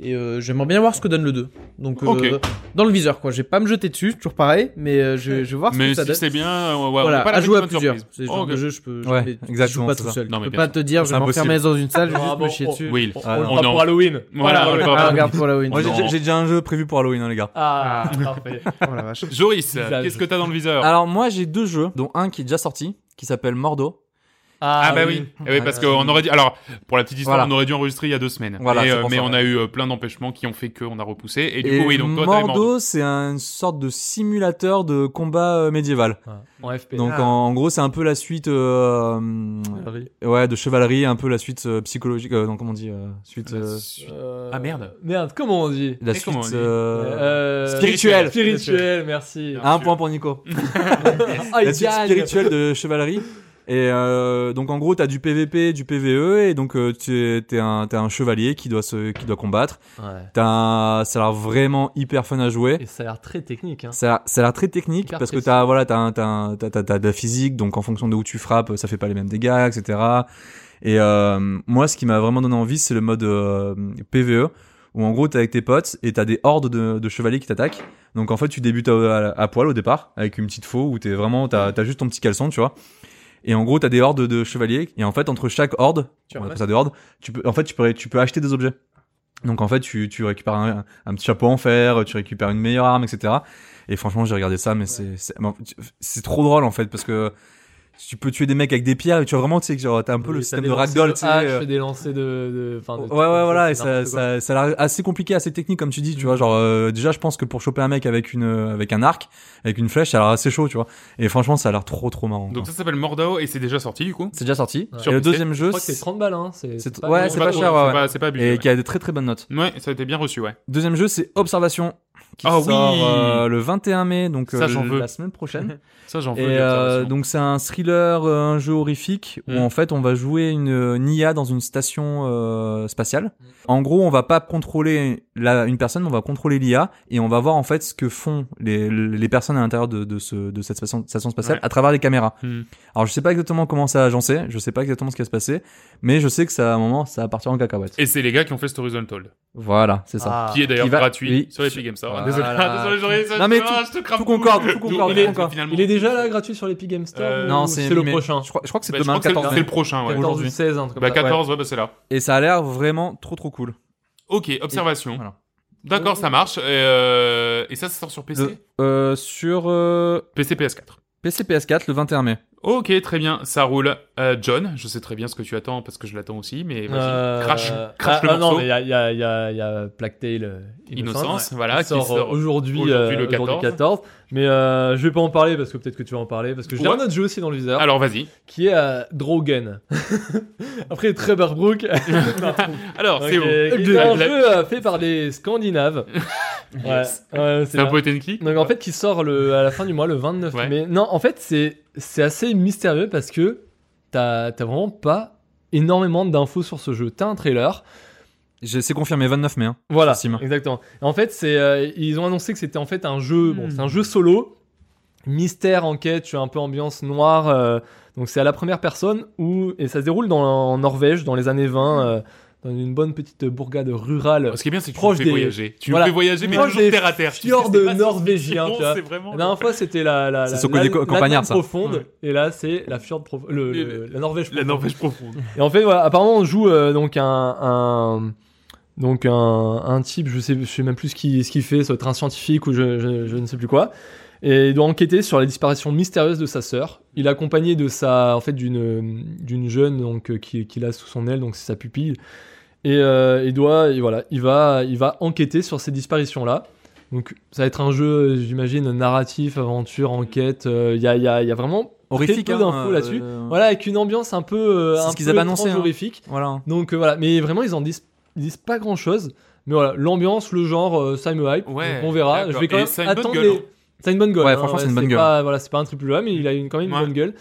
Et euh, j'aimerais bien voir ce que donne le 2. Donc, euh, dans le viseur, quoi. Je vais pas me jeter dessus, toujours pareil, mais euh, je, je vais voir ce Mais que ça si donne. c'est bien, euh, ouais, ouais, voilà, on pas à la jouer à plusieurs. C'est le Oh, genre ok. de jeu, je peux. je Ouais, je exactement, joue pas tout ça. seul. Non, je mais peux bien pas te dire, je vais m'enfermer dans une salle, je vais Ah juste bon, me chier on- dessus. Oui. On, Ah, on non. pour Halloween. Voilà, on. Ah, regarde pour Halloween. Moi, j'ai- déjà un jeu prévu pour Halloween, hein, les gars. Ah, parfait. Oh la vache. Joris, qu'est-ce que t'as dans le viseur? Alors, moi, j'ai deux jeux, dont un qui est déjà sorti, qui s'appelle Mordo. Ah, bah oui, Eh oui parce Ah, qu'on aurait dit. Alors, pour la petite histoire, Voilà. on aurait dû enregistrer il y a deux semaines. Voilà, Et, c'est euh, mais ça, on ouais. a eu euh, plein d'empêchements qui ont fait qu'on a repoussé. Et du coup, oui, donc toi, Mordo. Mordo, c'est une sorte de simulateur de combat euh, médiéval. En FP. Donc, Ah. en, en gros, c'est un peu la suite, euh, ouais, de chevalerie, un peu la suite euh, psychologique, euh, non, comment on dit, euh, suite, Ah, merde. Merde, comment on dit la suite, dit euh, Euh, spirituelle. Spirituel, merci. Un point pour Nico. Ah, la suite spirituelle de chevalerie. Et euh, donc en gros, t'as du PVP, du PVE, et donc euh, t'es un, t'es un chevalier qui doit se, qui doit combattre. Ouais. Un- ça a l'air vraiment hyper fun à jouer. Et ça a l'air très technique. Hein. Ça, ça a l'air très technique Hyper parce que t'as voilà t'as un- t'as un- t'as t'as- t'as de la physique donc en fonction de où tu frappes ça fait pas les mêmes dégâts etc et euh, moi ce qui m'a vraiment donné envie c'est le mode euh, PVE où en gros t'es avec tes potes et t'as des hordes de, de chevaliers qui t'attaquent donc en fait tu débutes à, à- à poil au départ avec une petite faux où t'es vraiment t'as t'as juste ton petit caleçon tu vois et en gros t'as des hordes de chevaliers et en fait entre chaque horde Tu on ramasses. appelle ça des hordes tu peux en fait tu peux tu peux acheter des objets. Donc en fait tu, tu récupères un, un petit chapeau en fer tu récupères une meilleure arme etc et franchement, j'ai regardé ça, mais c'est c'est c'est trop drôle en fait parce que tu peux tuer des mecs avec des pierres et tu vois vraiment tu sais que genre t'as un peu le système de ragdoll, tu sais. euh, des lancers de, de, de- Ouais ouais voilà et ça ça ça a l'air assez compliqué assez technique comme tu dis tu vois genre euh, déjà je pense que pour choper un mec avec une euh, avec un arc avec une flèche ça a l'air assez chaud tu vois et franchement ça a l'air trop trop marrant Donc quoi. ça s'appelle Mordao et c'est déjà sorti du coup. c'est déjà sorti Ouais. et Sur le PC, deuxième Je jeu c'est 30 balles, hein. C'est, ouais, c'est pas cher, c'est ouais, pas- C'est pas abusé. et qui a des très très bonnes notes Ouais, ça a été bien reçu, ouais. deuxième jeu c'est Observation qui oui. sort euh, le 21 mai donc Ça, euh, j'en veux. la semaine prochaine Ça, j'en veux. Et euh, donc c'est un thriller, un jeu horrifique où Mm. en fait on va jouer une, une IA dans une station spatiale. En gros, on va pas contrôler la, une personne, mais on va contrôler l'IA et on va voir en fait ce que font les, les personnes à l'intérieur de, de, ce, de cette station, station spatiale Ouais. à travers les caméras. Hmm. Alors je sais pas exactement comment ça a agencé, je sais pas exactement ce qui va se passer, mais je sais que ça à un moment ça va partir en cacahuète. Et c'est les gars qui ont fait Stories Untold, Voilà, c'est ça. Ah. qui est d'ailleurs gratuit oui. sur Epic Games Store. Voilà. Désolé, désolé, j'aurais ça. Non, mais ah, je te crame tout concorde, tout tout. concorde, Il est- tout concorde. finalement. Il est déjà là gratuit sur l'Epic Game Store Euh, Non, c'est le prochain Je crois, je crois que c'est Bah, je demain crois le que c'est 14 c'est le prochain, ouais. 14 ou aujourd'hui. 16, un truc comme Bah ça. ouais. 14, ouais, bah c'est là. Et ça a l'air vraiment trop trop cool. Ok, observation. Voilà. D'accord, ça marche. Et, euh, et ça, ça sort sur PC Le- euh, sur euh, PC, PS4. PC PS4 le 21 mai. Ok, très bien, ça roule. Euh, John, je sais très bien ce que tu attends parce que je l'attends aussi, mais vas-y, Euh, crash, crash ah, le ah, morceau. non, mais il y a, il y, a, il y, a, il y a Plague Tale euh, Innocence, Innocence, voilà, qui qui sort, aujourd'hui, aujourd'hui, euh, le aujourd'hui 14. 14. Mais euh, je vais pas en parler parce que peut-être que tu vas en parler parce que j'ai Ouais. un autre jeu aussi dans le viseur Alors vas-y. qui est euh, Drogen. Après Trevor Brook. Alors, c'est C'est un jeu euh, fait par des Scandinaves. ouais, Yes. ouais, C'est un point and click Donc en fait, qui sort le, à la fin du mois, le 29 Ouais. mai. Non, en fait, c'est assez mystérieux parce que t'as vraiment pas énormément d'infos sur ce jeu. T'as un trailer. J'ai- C'est confirmé 29 mai. Hein. Voilà, exactement. En fait, c'est euh, ils ont annoncé que c'était en fait un jeu. Bon, Hmm. c'est un jeu solo, mystère, enquête, tu as un peu ambiance noire. euh, donc c'est à la première personne où et ça se déroule dans en Norvège dans les années 20. euh, dans une bonne petite bourgade rurale. Ce qui est bien, c'est que tu Proche nous fais des- voyager. Tu voilà. nous fais voyager, mais Proche toujours terre à terre. Si- norvégiens, c'est tu vois. Vraiment. La dernière fois, c'était la, la, la, la, la- la ça. profonde, Ouais. et là, c'est la fjord prof- le, le- Le- la Norvège La profonde. Norvège profonde. Et en fait, voilà, apparemment, on joue euh, donc un, un donc un, un type, je sais, je sais même plus ce qu'il qu'il fait, ça doit être un scientifique ou je, je, je ne sais plus quoi. Et il doit enquêter sur la disparition mystérieuse de sa sœur. Il est accompagné de sa, en fait, d'une d'une jeune donc euh, qui qu'il a sous son aile, donc c'est sa pupille. Et euh, il doit, et voilà, il va, il va enquêter sur ces disparitions là. Donc ça va être un jeu, j'imagine, narratif, aventure, enquête. euh, Il y, a, y, a, y a vraiment Horrifique. peu hein, d'infos euh, là-dessus. Voilà, avec une ambiance un peu, un ce qu'ils peu avaient annoncé, étrange, hein. horrifique. Voilà. Donc voilà, mais vraiment ils en disent, ils disent pas grand chose. Mais voilà, l'ambiance, le genre, euh, ça me hype. Ouais, on verra. Je vais quand même attendre hein. Ça a une bonne gueule. Ouais, hein, franchement, c'est une bonne gueule. Pas, voilà, c'est pas un triple A, mais il a une, quand même une Ouais. bonne gueule.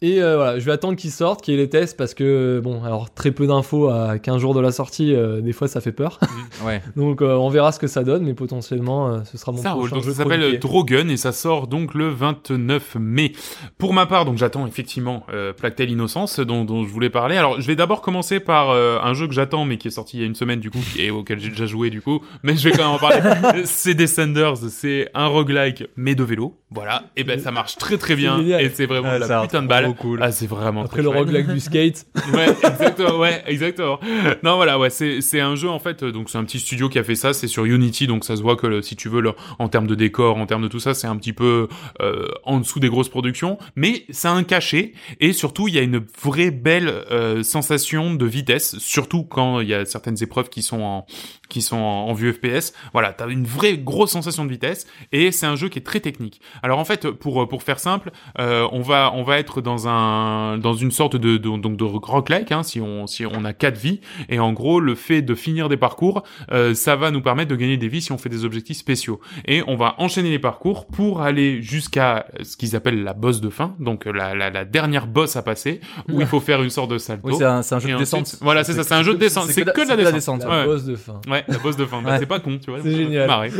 Et euh, voilà, je vais attendre qu'il sorte, qu'il y ait les tests, parce que bon, alors très peu d'infos à 15 jours de la sortie, euh, des fois ça fait peur. Ouais. Donc euh, on verra ce que ça donne, mais potentiellement euh, ce sera mon Ça roule. Donc jeu ça s'appelle. Drogen et ça sort donc le 29 mai. Pour ma part, donc j'attends effectivement euh, Plague Tale Innocence dont, dont je voulais parler. Alors je vais d'abord commencer par euh, un jeu que j'attends mais qui est sorti il y a une semaine du coup et auquel j'ai déjà joué du coup. Mais je vais quand même en parler. c'est Descenders, c'est un roguelike mais de vélo. Voilà. Et ben ça marche très très bien et c'est vraiment Ouais, la putain de balle. Trop cool. Ah c'est vraiment Après le roguelike du skate. Ouais, exactement, ouais, exactement. Non, voilà, ouais, c'est, c'est un jeu, en fait, euh, donc c'est un petit studio qui a fait ça, c'est sur Unity, donc ça se voit que, le- si tu veux, le- en termes de décor, en termes de tout ça, c'est un petit peu euh, en dessous des grosses productions, mais ça a un cachet, et surtout, il y a une vraie belle euh, sensation de vitesse, surtout quand il y a certaines épreuves qui sont en, qui sont en, en vue FPS. Voilà, t'as une vraie grosse sensation de vitesse et c'est un jeu qui est très technique. Alors en fait, pour pour faire simple, euh, on va on va être dans un dans une sorte de, de donc de roguelike hein, si on si on a quatre vies et en gros le fait de finir des parcours, euh, ça va nous permettre de gagner des vies si on fait des objectifs spéciaux et on va enchaîner les parcours pour aller jusqu'à ce qu'ils appellent la boss de fin, donc la la, la dernière boss à passer où il faut faire une sorte de salto. Oui, c'est un, jeu de ensuite- descente. Voilà, c'est ça, c'est un jeu de descente. C'est que de la descente. La Ouais. boss de fin. Ouais, la boss de fin. Bah, Ouais. c'est pas con, tu vois. C'est génial. marrer.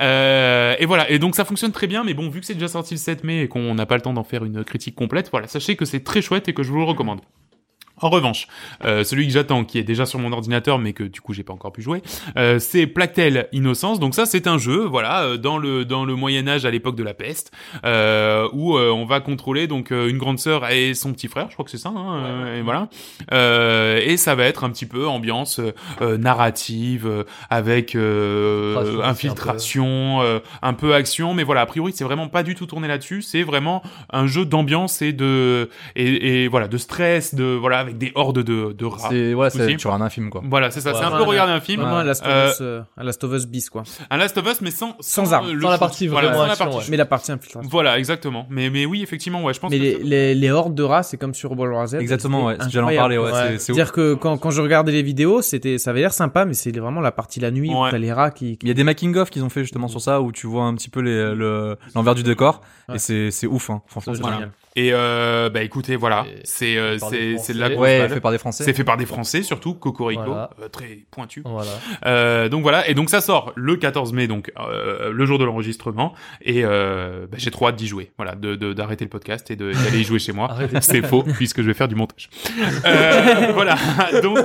Euh, et voilà. Et donc ça fonctionne très bien, mais bon, vu que c'est déjà sorti le 7 mai et qu'on n'a pas le temps d'en faire une critique complète, voilà, sachez que c'est très chouette et que je vous le recommande. En revanche, euh, celui que j'attends, qui est déjà sur mon ordinateur, mais que du coup j'ai pas encore pu jouer, euh, c'est Plactel Innocence. Donc ça, c'est un jeu, voilà, euh, dans le dans le Moyen Âge à l'époque de la peste, euh, où euh, on va contrôler donc euh, une grande sœur et son petit frère, je crois que c'est ça, hein, euh, et voilà. Euh, et ça va être un petit peu ambiance narrative avec euh, Infiltration infiltration, euh, un peu action, mais voilà, a priori c'est vraiment pas du tout tourné là-dessus. C'est vraiment un jeu d'ambiance et de et, et voilà de stress, de voilà avec des hordes de, de rats. C'est voilà, c'est tu regardes un film quoi. Voilà, c'est ça. Ouais. c'est un peu Ouais. regarder un film. Vraiment un Last of Euh, Us, euh, un Last of Us bis quoi. Un Last of Us, mais sans Sans armes. le Sans la partie Voilà, vraiment sans la action, partie ouais. Mais la partie infiltration. Voilà, exactement. Mais mais oui, effectivement, ouais, je pense. Mais que les, les, les hordes de rats, c'est comme sur World War Z. Exactement, ouais. J'allais en parler, ouais. Ouais. C'est. C'est-à-dire que quand, quand je regardais les vidéos, c'était, ça avait l'air sympa, mais c'est vraiment la partie la nuit où Ouais. t'as les rats qui, Il y a des making of qu'ils ont fait justement sur ça où tu vois un petit peu les, l'envers du décor Ouais. et c'est c'est ouf hein. Franchement, Et euh, bah écoutez, voilà, c'est euh, c'est c'est de la grosse Ouais, fait par des Français. C'est fait par des Français surtout, Cocorico, Voilà. euh, très pointu. Voilà. Euh, donc voilà, et donc ça sort le 14 mai, donc euh, le jour de l'enregistrement, et euh, bah, j'ai trop hâte d'y jouer. Voilà, de de- d'arrêter le podcast et d'aller y jouer chez moi. C'est faux puisque je vais faire du montage. Euh, voilà, donc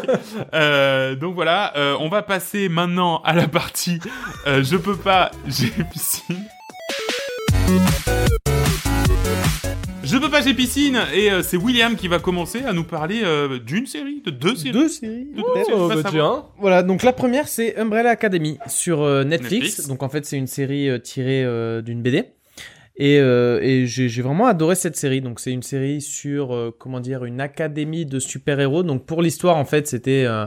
euh, donc voilà, euh, on va passer maintenant à la partie. euh, je peux pas, j'ai piscine. Je peux pas, j'ai piscine et euh, c'est William qui va commencer à nous parler euh, d'une série, de deux séries. Deux séries. De deux séries, Oh, bah, tiens. Voilà, donc la première c'est Umbrella Academy sur euh, Netflix. Netflix. Donc en fait c'est une série euh, tirée euh, d'une BD. Et, euh, et j'ai j'ai vraiment adoré cette série. Donc c'est une série sur euh, comment dire une académie de super-héros. Donc pour l'histoire en fait c'était euh,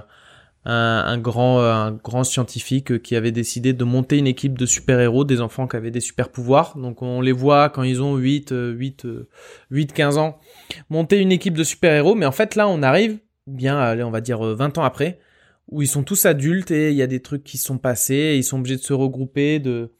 un, un grand euh, un grand scientifique euh, qui avait décidé de monter une équipe de super-héros, des enfants qui avaient des super-pouvoirs. Donc on les voit quand ils ont 8 euh, 8 euh, 8 15 ans monter une équipe de super-héros. Mais en fait là on arrive bien allez on va dire euh, 20 ans après où ils sont tous adultes et il y a des trucs qui sont passés et ils sont obligés de se regrouper, de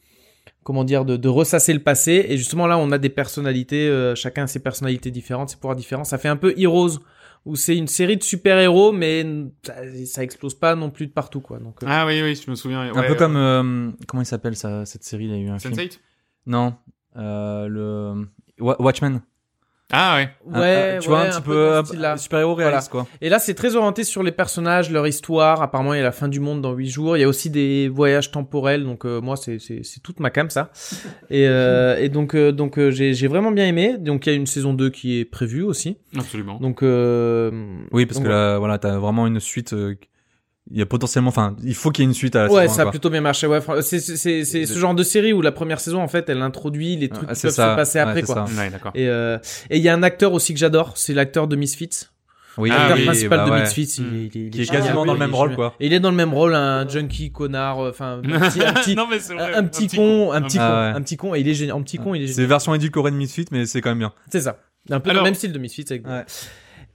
comment dire, de, de ressasser le passé. Et justement là, on a des personnalités, euh, chacun a ses personnalités différentes, ses pouvoirs différents. Ça fait un peu Heroes où c'est une série de super-héros, mais ça, ça explose pas non plus de partout quoi. Donc euh, Ah oui, oui, je me souviens. un ouais, peu euh, comme euh, comment il s'appelle ça cette série il y a eu un film. Sense8 Non, euh, le Wa- Watchmen. Ah ouais. ouais, Un- un- tu vois ouais, un petit peu peu un super-héros réaliste quoi. Et là, c'est très orienté sur les personnages, leur histoire. Apparemment, il y a la fin du monde dans huit jours. Il y a aussi des voyages temporels. Donc, euh, moi, c'est, c'est, c'est toute ma cam, ça. Et, euh, et donc, euh, donc euh, j'ai, j'ai vraiment bien aimé. Donc, il y a une saison 2 qui est prévue aussi. Absolument. Donc, euh, Oui, parce donc, que là voilà, t'as vraiment une suite euh, il y a potentiellement enfin, il faut qu'il y ait une suite à la Ouais, saison ça a plutôt bien marché. Ouais, c'est, c'est, c'est, c'est ce genre de série où la première saison, en fait, elle introduit les trucs Ah, qui c'est peuvent ça. se passer Ouais, après, c'est quoi. ça. Ouais, d'accord. Et euh, et il y a un acteur aussi que j'adore. C'est l'acteur de Misfits. Oui, Ah l'acteur oui, principal bah de ouais. Misfits. il Mm. est- il est- il Qui est quasiment dans le Il est même rôle, quoi. Et il est dans le même rôle, un junkie connard, euh, enfin, un petit, un petit, non mais c'est vrai. un, un petit con, un petit con, Ah ouais. un petit con, et il est génial. En petit con, il est C'est génial. version édulcorée de Misfit mais c'est quand même bien. C'est ça. Un peu dans Alors- le même style de Misfits. Avec... Ouais.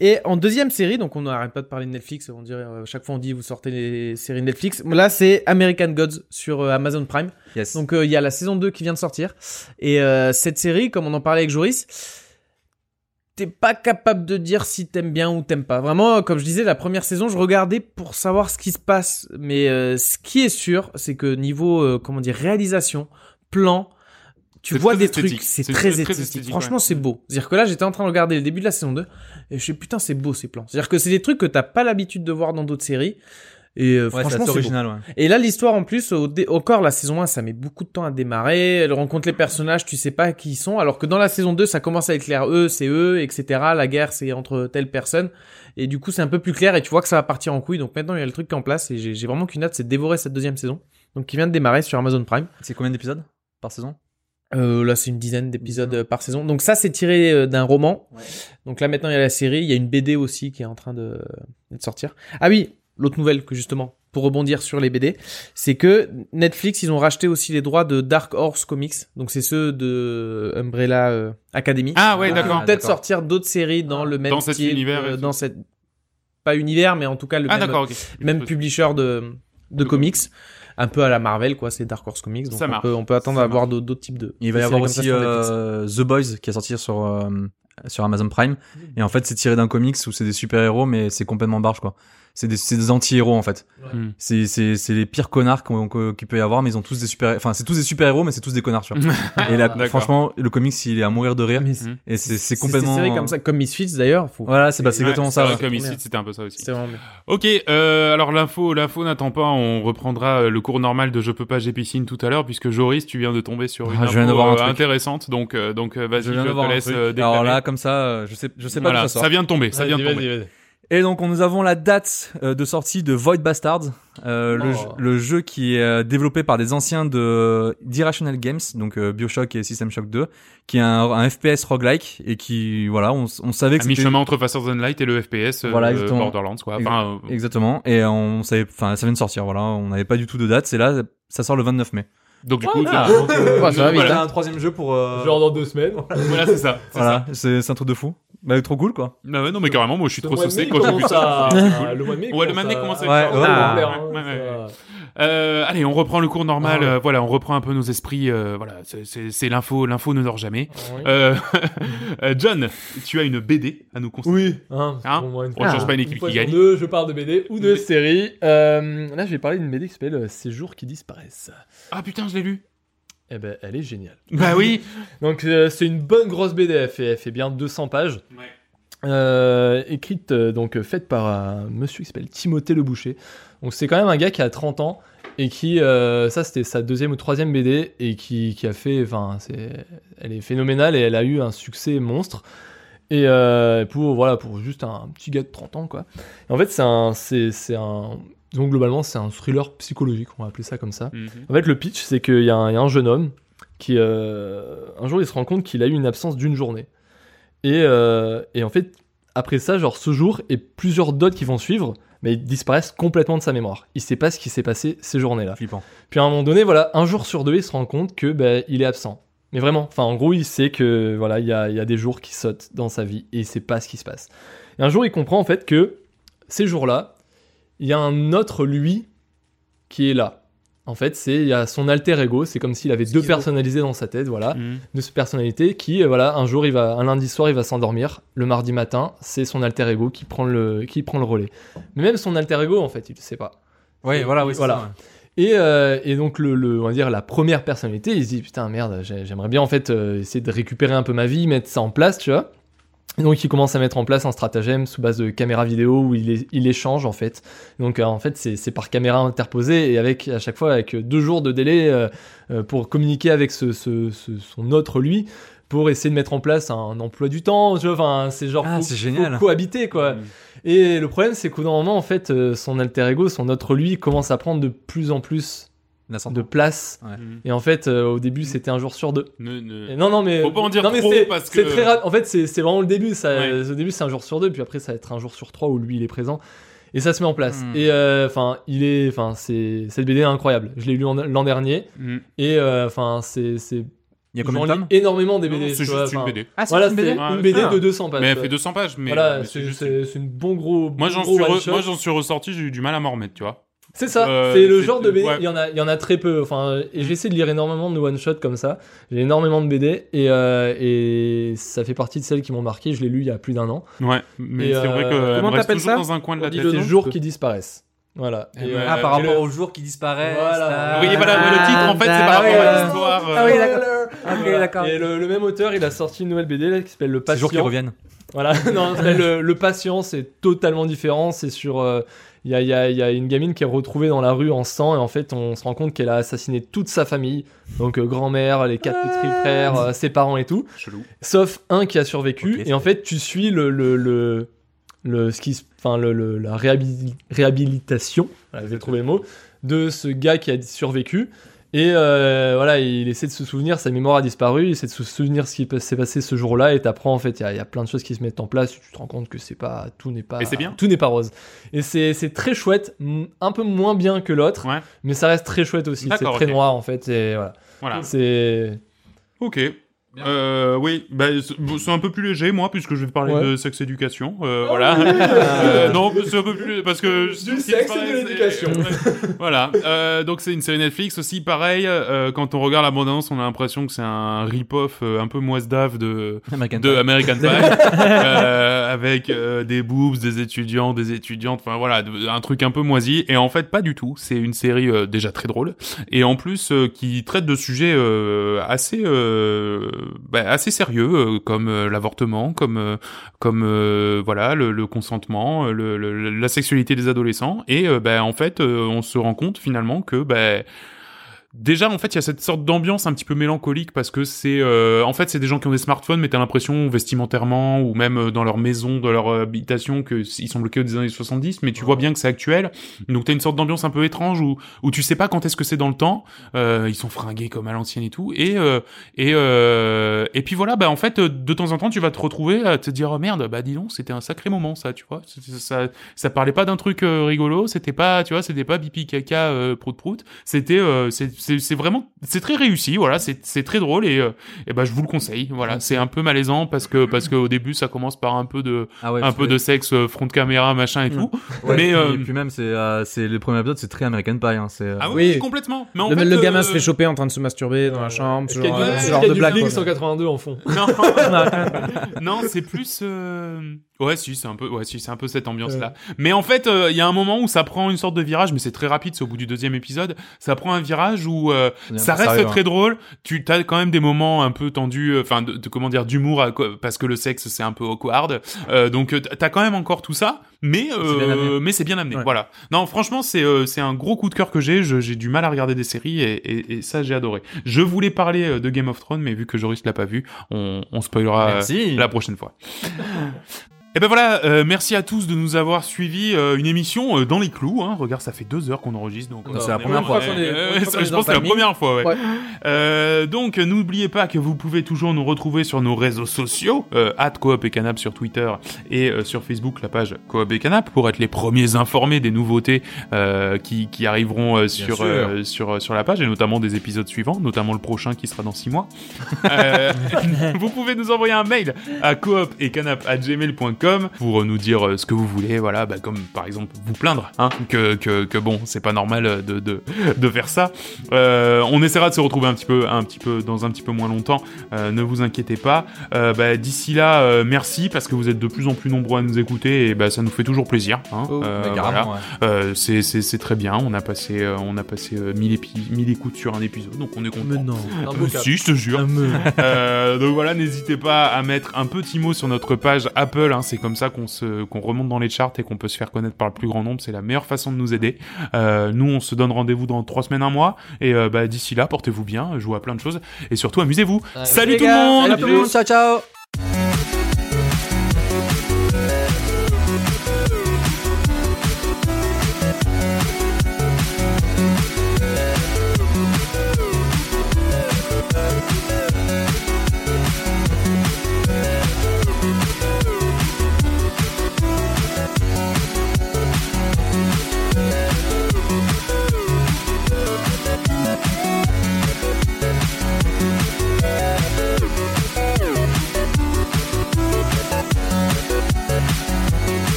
Et en deuxième série, donc on n'arrête pas de parler de Netflix, on dirait euh, chaque fois on dit vous sortez les séries Netflix. Là c'est American Gods sur euh, Amazon Prime. Yes. Donc euh, il y a la saison 2 qui vient de sortir. Et euh, cette série, comme on en parlait avec Joris, t'es pas capable de dire si t'aimes bien ou t'aimes pas. Vraiment, comme je disais, la première saison, je regardais pour savoir ce qui se passe. Mais euh, ce qui est sûr, c'est que niveau, euh, comment dire, réalisation, plan, tu vois des esthétique. trucs, c'est C'est très, très esthétique. esthétique, Franchement, ouais. c'est beau. C'est-à-dire que là, j'étais en train de regarder le début de la saison 2 et je suis putain, c'est beau ces plans. C'est-à-dire que c'est des trucs que t'as pas l'habitude de voir dans d'autres séries. Et euh, Ouais, franchement, c'est beau. original ouais. Et là, l'histoire, en plus, au encore la saison 1, ça met beaucoup de temps à démarrer. Elle rencontre les personnages, tu sais pas qui ils sont. Alors que dans la saison 2, ça commence à être clair. Eux, c'est eux, etc. La guerre, c'est entre telle personne. Et du coup, c'est un peu plus clair et tu vois que ça va partir en couille. Donc maintenant, il y a le truc qui est en place et j'ai j'ai vraiment qu'une hâte, c'est de dévorer cette deuxième saison. Donc qui vient de démarrer sur Amazon Prime. C'est combien d'épisodes par saison? Euh, là, c'est une dizaine d'épisodes euh, par saison. Donc ça, c'est tiré euh, d'un roman. Donc là, maintenant, il y a la série. Il y a une BD aussi qui est en train de, de sortir. Ah oui, l'autre nouvelle que justement, pour rebondir sur les BD, c'est que Netflix, ils ont racheté aussi les droits de Dark Horse Comics. Donc c'est ceux de Umbrella euh, Academy. Ah ouais, d'accord. vont Peut-être sortir d'autres séries dans le même Dans cet style, univers euh, dans cette pas univers, mais en tout cas le Ah même, publisher de de comics, un peu à la Marvel quoi. C'est Dark Horse Comics. Donc Ça on marche. peut on peut attendre Ça à voir d'autres types de. Il va y avoir aussi euh, The Boys qui est sorti sur euh, sur Amazon Prime et en fait c'est tiré d'un comics où c'est des super héros mais c'est complètement barge quoi. C'est des, c'est des anti-héros en fait. Hmm. C'est c'est c'est les pires connards qu'il peut y avoir mais ils ont tous des super enfin c'est tous des super héros mais c'est tous des connards tu vois. et là franchement le comics il est à mourir de rire Mais Mhm. et c'est c'est C'est complètement ces séries comme ça, comme Misfits d'ailleurs. Faut... Voilà, c'est bah, c'est Ouais, exactement c'est ça. vrai, ouais. Comme bien. c'était un peu ça aussi. C'est vraiment bien. Ok, euh, alors l'info, l'info n'attend pas. On reprendra euh, le cours normal de Je peux pas, j'ai piscine tout à l'heure, puisque Joris, tu viens de tomber sur une Ah, je info viens d'avoir un euh, truc. intéressante. Donc, euh, donc vas-y, je, viens te laisse. Alors là comme ça je sais je sais pas voilà, ça ça vient de tomber, ça vient de tomber. Et donc on nous avons la date euh, de sortie de Void Bastards, euh, le, Oh. jeu- le jeu qui est euh, développé par des anciens de d'Irrational Games, donc euh, BioShock et System Shock 2, qui est un, un FPS roguelike et qui voilà, on, on savait que c'était mi-chemin entre Faster Than Light et le FPS euh, Voilà, exactement. Borderlands, quoi. Enfin, euh, exactement et on savait enfin ça vient de sortir voilà, on n'avait pas du tout de date, c'est là ça sort le 29 mai. donc du coup, Ah, ça- donc, euh, Ouais, hein. un troisième jeu pour euh, Genre dans deux semaines. voilà, c'est ça. c'est voilà, c'est c'est un truc de fou. Bah trop cool quoi. Bah ouais, non, mais carrément, moi, je suis trop saucé quand j'ai vu ça. Le mois de mai Ouais, le mois de mai commence à être ouais, Euh, allez, on reprend le cours normal. Ah ouais. euh, voilà, on reprend un peu nos esprits. euh, voilà, c'est- l'info. L'info ne dort jamais. Oui. Euh, euh, John, tu as une BD à nous conseiller. Oui, hein, Hein pour moi, une On fois- change pas une une équipe fois qui gagne. deux, je parle de BD ou de série. Euh, là, je vais parler d'une BD qui s'appelle Ces jours qui disparaissent. Ah putain, je l'ai lu. Eh ben, elle est géniale. Bah oui. Donc, euh, c'est une bonne grosse BD. Elle fait, elle fait bien 200 pages. Euh, écrite, euh, donc faite par un monsieur qui s'appelle Timothée Le Boucher. Donc, c'est quand même un gars qui a 30 ans et qui, euh, ça, c'était sa deuxième ou troisième BD et qui, qui a fait, enfin, c'est, elle est phénoménale et elle a eu un succès monstre. Et euh, pour voilà pour juste un petit gars de 30 ans quoi. Et en fait c'est un c'est c'est un donc globalement c'est un thriller psychologique on va appeler ça comme ça. Mhm. En fait le pitch c'est qu'il y, a un- il y a un jeune homme qui euh, un jour il se rend compte qu'il a eu une absence d'une journée. Et euh, et en fait après ça genre ce jour et plusieurs d'autres qui vont suivre mais ils disparaissent complètement de sa mémoire. Il sait pas ce qui s'est passé ces journées-là. Flippant. Puis à un moment donné, voilà, un jour sur deux, il se rend compte que ben, il est absent. Mais vraiment, enfin en gros, il sait que voilà, il y a, il y a des jours qui sautent dans sa vie et il sait pas ce qui se passe. Et un jour, il comprend en fait que ces jours-là, il y a un autre lui qui est là. En fait, c'est il y a son alter ego, c'est comme s'il avait deux personnalités dans sa tête, voilà, Mhm. deux personnalités qui euh, voilà, un jour il va un lundi soir, il va s'endormir, le mardi matin, c'est son alter ego qui prend le qui prend le relais. Mais même son alter ego en fait, il le sait pas. Ouais, voilà, oui, c'est Voilà. ça, ouais. Et, euh, et donc le, le- on va dire la première personnalité, il se dit putain merde, j'ai- j'aimerais bien en fait euh, essayer de récupérer un peu ma vie, mettre ça en place, tu vois. Donc il commence à mettre en place un stratagème sous base de caméra vidéo où il, est- il échange en fait. Donc euh, en fait c'est par caméra interposée et avec à chaque fois avec deux jours de délai euh, euh, pour communiquer avec ce, ce- ce- son autre lui pour essayer de mettre en place un emploi du temps. Tu vois, enfin c'est genre Ah, c'est génial. cohabiter quoi. Et le problème, c'est qu'au d'un moment, en fait, son alter ego, son autre lui, commence à prendre de plus en plus. De place. Mhm. Et en fait, euh, au début, c'était un jour sur deux. Ne- ne- Et non, non, mais Faut pas en dire non, mais trop, c'est, parce c'est que- très rapide. En fait, c'est, c'est vraiment le début. Ça, Ouais. Au début, c'est un jour sur deux, puis après, ça va être un jour sur trois où lui, il est présent. Et ça se met en place. Hmm. Et euh, enfin, il est, enfin, c'est cette BD est incroyable. Je l'ai lu en- l'an dernier. Mhm. Et euh, enfin, c'est, c'est. Il y a combien de tomes énormément des BD. C'est juste une BD. Ah, Voilà, c'est Ouais, une BD ah. de 200 pages. Mais elle fait 200 pages, mais voilà, mais c'est, juste- c'est, c'est une bon gros. Moi j'en suis, re- one-shot. moi j'en suis ressorti, j'ai eu du mal à m'en remettre, tu vois. C'est ça, Euh, c'est le genre de BD, ouais. il, y en a, il y en a très peu. Enfin, et j'essaie de lire énormément de one-shot comme ça. J'ai énormément de BD et, euh, et ça fait partie de celles qui m'ont marqué. Je l'ai lu il y a plus d'un an. Ouais, mais c'est vrai euh, que comment me reste t'appelles toujours ça dans un coin de la On dit tête. le Ces nom, jours je qui disparaissent. Voilà. Eh Et, ben, euh, Ah, par et le- rapport aux jours qui disparaissent. Voilà. là. Oui, voilà, le titre en fait c'est par Ah, rapport ouais, à l'histoire. Ah oui, d'accord. Voilà. Et le, le même auteur, il a sorti une nouvelle BD là, qui s'appelle Le Ces Patient. jours qui reviennent. Voilà, non, le, le patient, c'est totalement différent. C'est sur. euh, Il y, a, il y a- il y a une gamine qui est retrouvée dans la rue en sang, et en fait, on se rend compte qu'elle a assassiné toute sa famille. Donc, euh, grand-mère, les quatre petits frères, euh, ses parents et tout. Chelou. Sauf un qui a survécu. Et en fait, tu suis le. le, le le, ce qui, enfin, le, le- la réhabil- réhabilitation, voilà, vais trouver le mot, de ce gars qui a survécu. Et euh, voilà, il essaie de se souvenir, sa mémoire a disparu, il essaie de se souvenir ce qui s'est passé ce jour-là, et t'apprends en fait, il y, a- il y a plein de choses qui se mettent en place, tu te rends compte que c'est pas, tout n'est pas, bien. tout n'est pas rose. Et c'est très chouette, un peu moins bien que l'autre, Ouais. mais ça reste très chouette aussi. C'est très noir en fait, et voilà. Voilà. C'est Ok. Euh, oui, bah, c'est un peu plus léger, moi, puisque je vais parler Ouais. de sexe éducation. Euh, voilà. Euh, non, c'est un peu plus parce que Du sexe et de l'éducation. voilà. Euh, donc c'est une série Netflix aussi, pareil. euh, quand on regarde la bande-annonce, on a l'impression que c'est un rip-off euh, un peu moise-dave de American de Pie. American Pie, euh, avec euh, des boobs, des étudiants, des étudiantes, enfin voilà, un truc un peu moisi. Et en fait, pas du tout. C'est une série euh, déjà très drôle et en plus euh, qui traite de sujets euh, assez, euh, bah, assez sérieux, euh, comme euh, l'avortement, comme, euh, comme voilà le, le consentement, le, le- la sexualité des adolescents. Et bah, en fait, on se rend compte finalement que bah, Déjà, en fait, il y a cette sorte d'ambiance un petit peu mélancolique parce que c'est, euh, en fait, c'est des gens qui ont des smartphones, mais t'as l'impression vestimentairement ou même euh, dans leur maison, dans leur habitation, que ils sont bloqués aux années 70, mais tu vois bien que c'est actuel. Donc t'as une sorte d'ambiance un peu étrange où où tu sais pas quand est-ce que c'est dans le temps. Euh, ils sont fringués comme à l'ancienne et tout. Et euh, et euh, et puis voilà, bah en fait, euh, de temps en temps, tu vas te retrouver à te dire oh merde, bah dis donc, c'était un sacré moment ça, tu vois. Ça ça parlait pas d'un truc rigolo, c'était pas, tu vois, c'était pas pipi caca prout prout. C'était euh, c'est vraiment c'est très réussi, voilà, c'est c'est très drôle et euh, et bah je vous le conseille. Voilà, c'est un peu malaisant parce que parce que au début ça commence par un peu de Ah ouais, un peu de sexe euh, front de caméra machin et tout. Ouais, mais et euh, puis même c'est euh, c'est le premier épisode c'est très American Pie hein, c'est euh, ah oui, Oui. complètement. Mais en Le, fait, le gamin euh, se fait choper en train de se masturber dans la chambre, ce genre, genre de blague. Blink quoi. 182 en fond Non, non, c'est plus. Ouais, si, c'est un peu, ouais, si, c'est un peu cette ambiance-là. Mais en fait, euh, il y a un moment où ça prend une sorte de virage, mais c'est très rapide, c'est au bout du deuxième épisode. Ça prend un virage où euh, ça reste sérieux, très hein. drôle. Tu as quand même des moments un peu tendus, euh, enfin, de, de- comment dire, d'humour, parce que le sexe c'est un peu awkward. Euh, donc, t'as quand même encore tout ça, mais euh, mais c'est bien amené. Ouais. Voilà. Non, franchement, c'est euh, c'est un gros coup de cœur que j'ai. J'ai du mal à regarder des séries et, et, et ça j'ai adoré. Je voulais parler euh, de Game of Thrones, mais vu que Joris l'a pas vu, on, on spoilera. euh, Merci. la prochaine fois. Et ben voilà, euh, merci à tous de nous avoir suivi euh, une émission euh, dans les clous. Hein. Regarde, ça fait deux heures qu'on enregistre, donc C'est euh, la première fois qu'on est- euh, je pense que c'est la première fois. Ouais. Ouais. Euh, donc n'oubliez pas que vous pouvez toujours nous retrouver sur nos réseaux sociaux, euh, @coop et canap sur Twitter et euh, sur Facebook la page coop canap pour être les premiers informés des nouveautés euh, qui, qui arriveront euh, sur, euh, sur sur la page et notamment des épisodes suivants, notamment le prochain qui sera dans six mois. Vous pouvez nous envoyer un mail à coop et canap gmail.com pour nous dire ce que vous voulez, voilà, bah, comme par exemple vous plaindre, hein, que, que, que bon, c'est pas normal de, de, de faire ça. Euh, on essaiera de se retrouver un petit peu, un petit peu, dans un petit peu moins longtemps, euh, ne vous inquiétez pas. Euh, bah, D'ici là, merci parce que vous êtes de plus en plus nombreux à nous écouter et bah, ça nous fait toujours plaisir. Hein, Oh, Euh, bah, voilà. carrément, ouais. Euh, c'est très bien, on a passé, euh, on a passé euh, 1000, épi- 1000 écoutes sur un épisode, donc on est content. Mais non. Euh, si, je te jure. Ah, donc voilà, n'hésitez pas à mettre un petit mot sur notre page Apple. Hein, c'est comme ça qu'on se qu'on remonte dans les charts et qu'on peut se faire connaître par le plus grand nombre. C'est la meilleure façon de nous aider. Euh, nous, on se donne rendez-vous dans trois semaines, un mois. Et euh, bah, d'ici là, portez-vous bien, jouez à plein de choses et surtout amusez-vous. Salut tout le monde. salut tout le monde, ciao ciao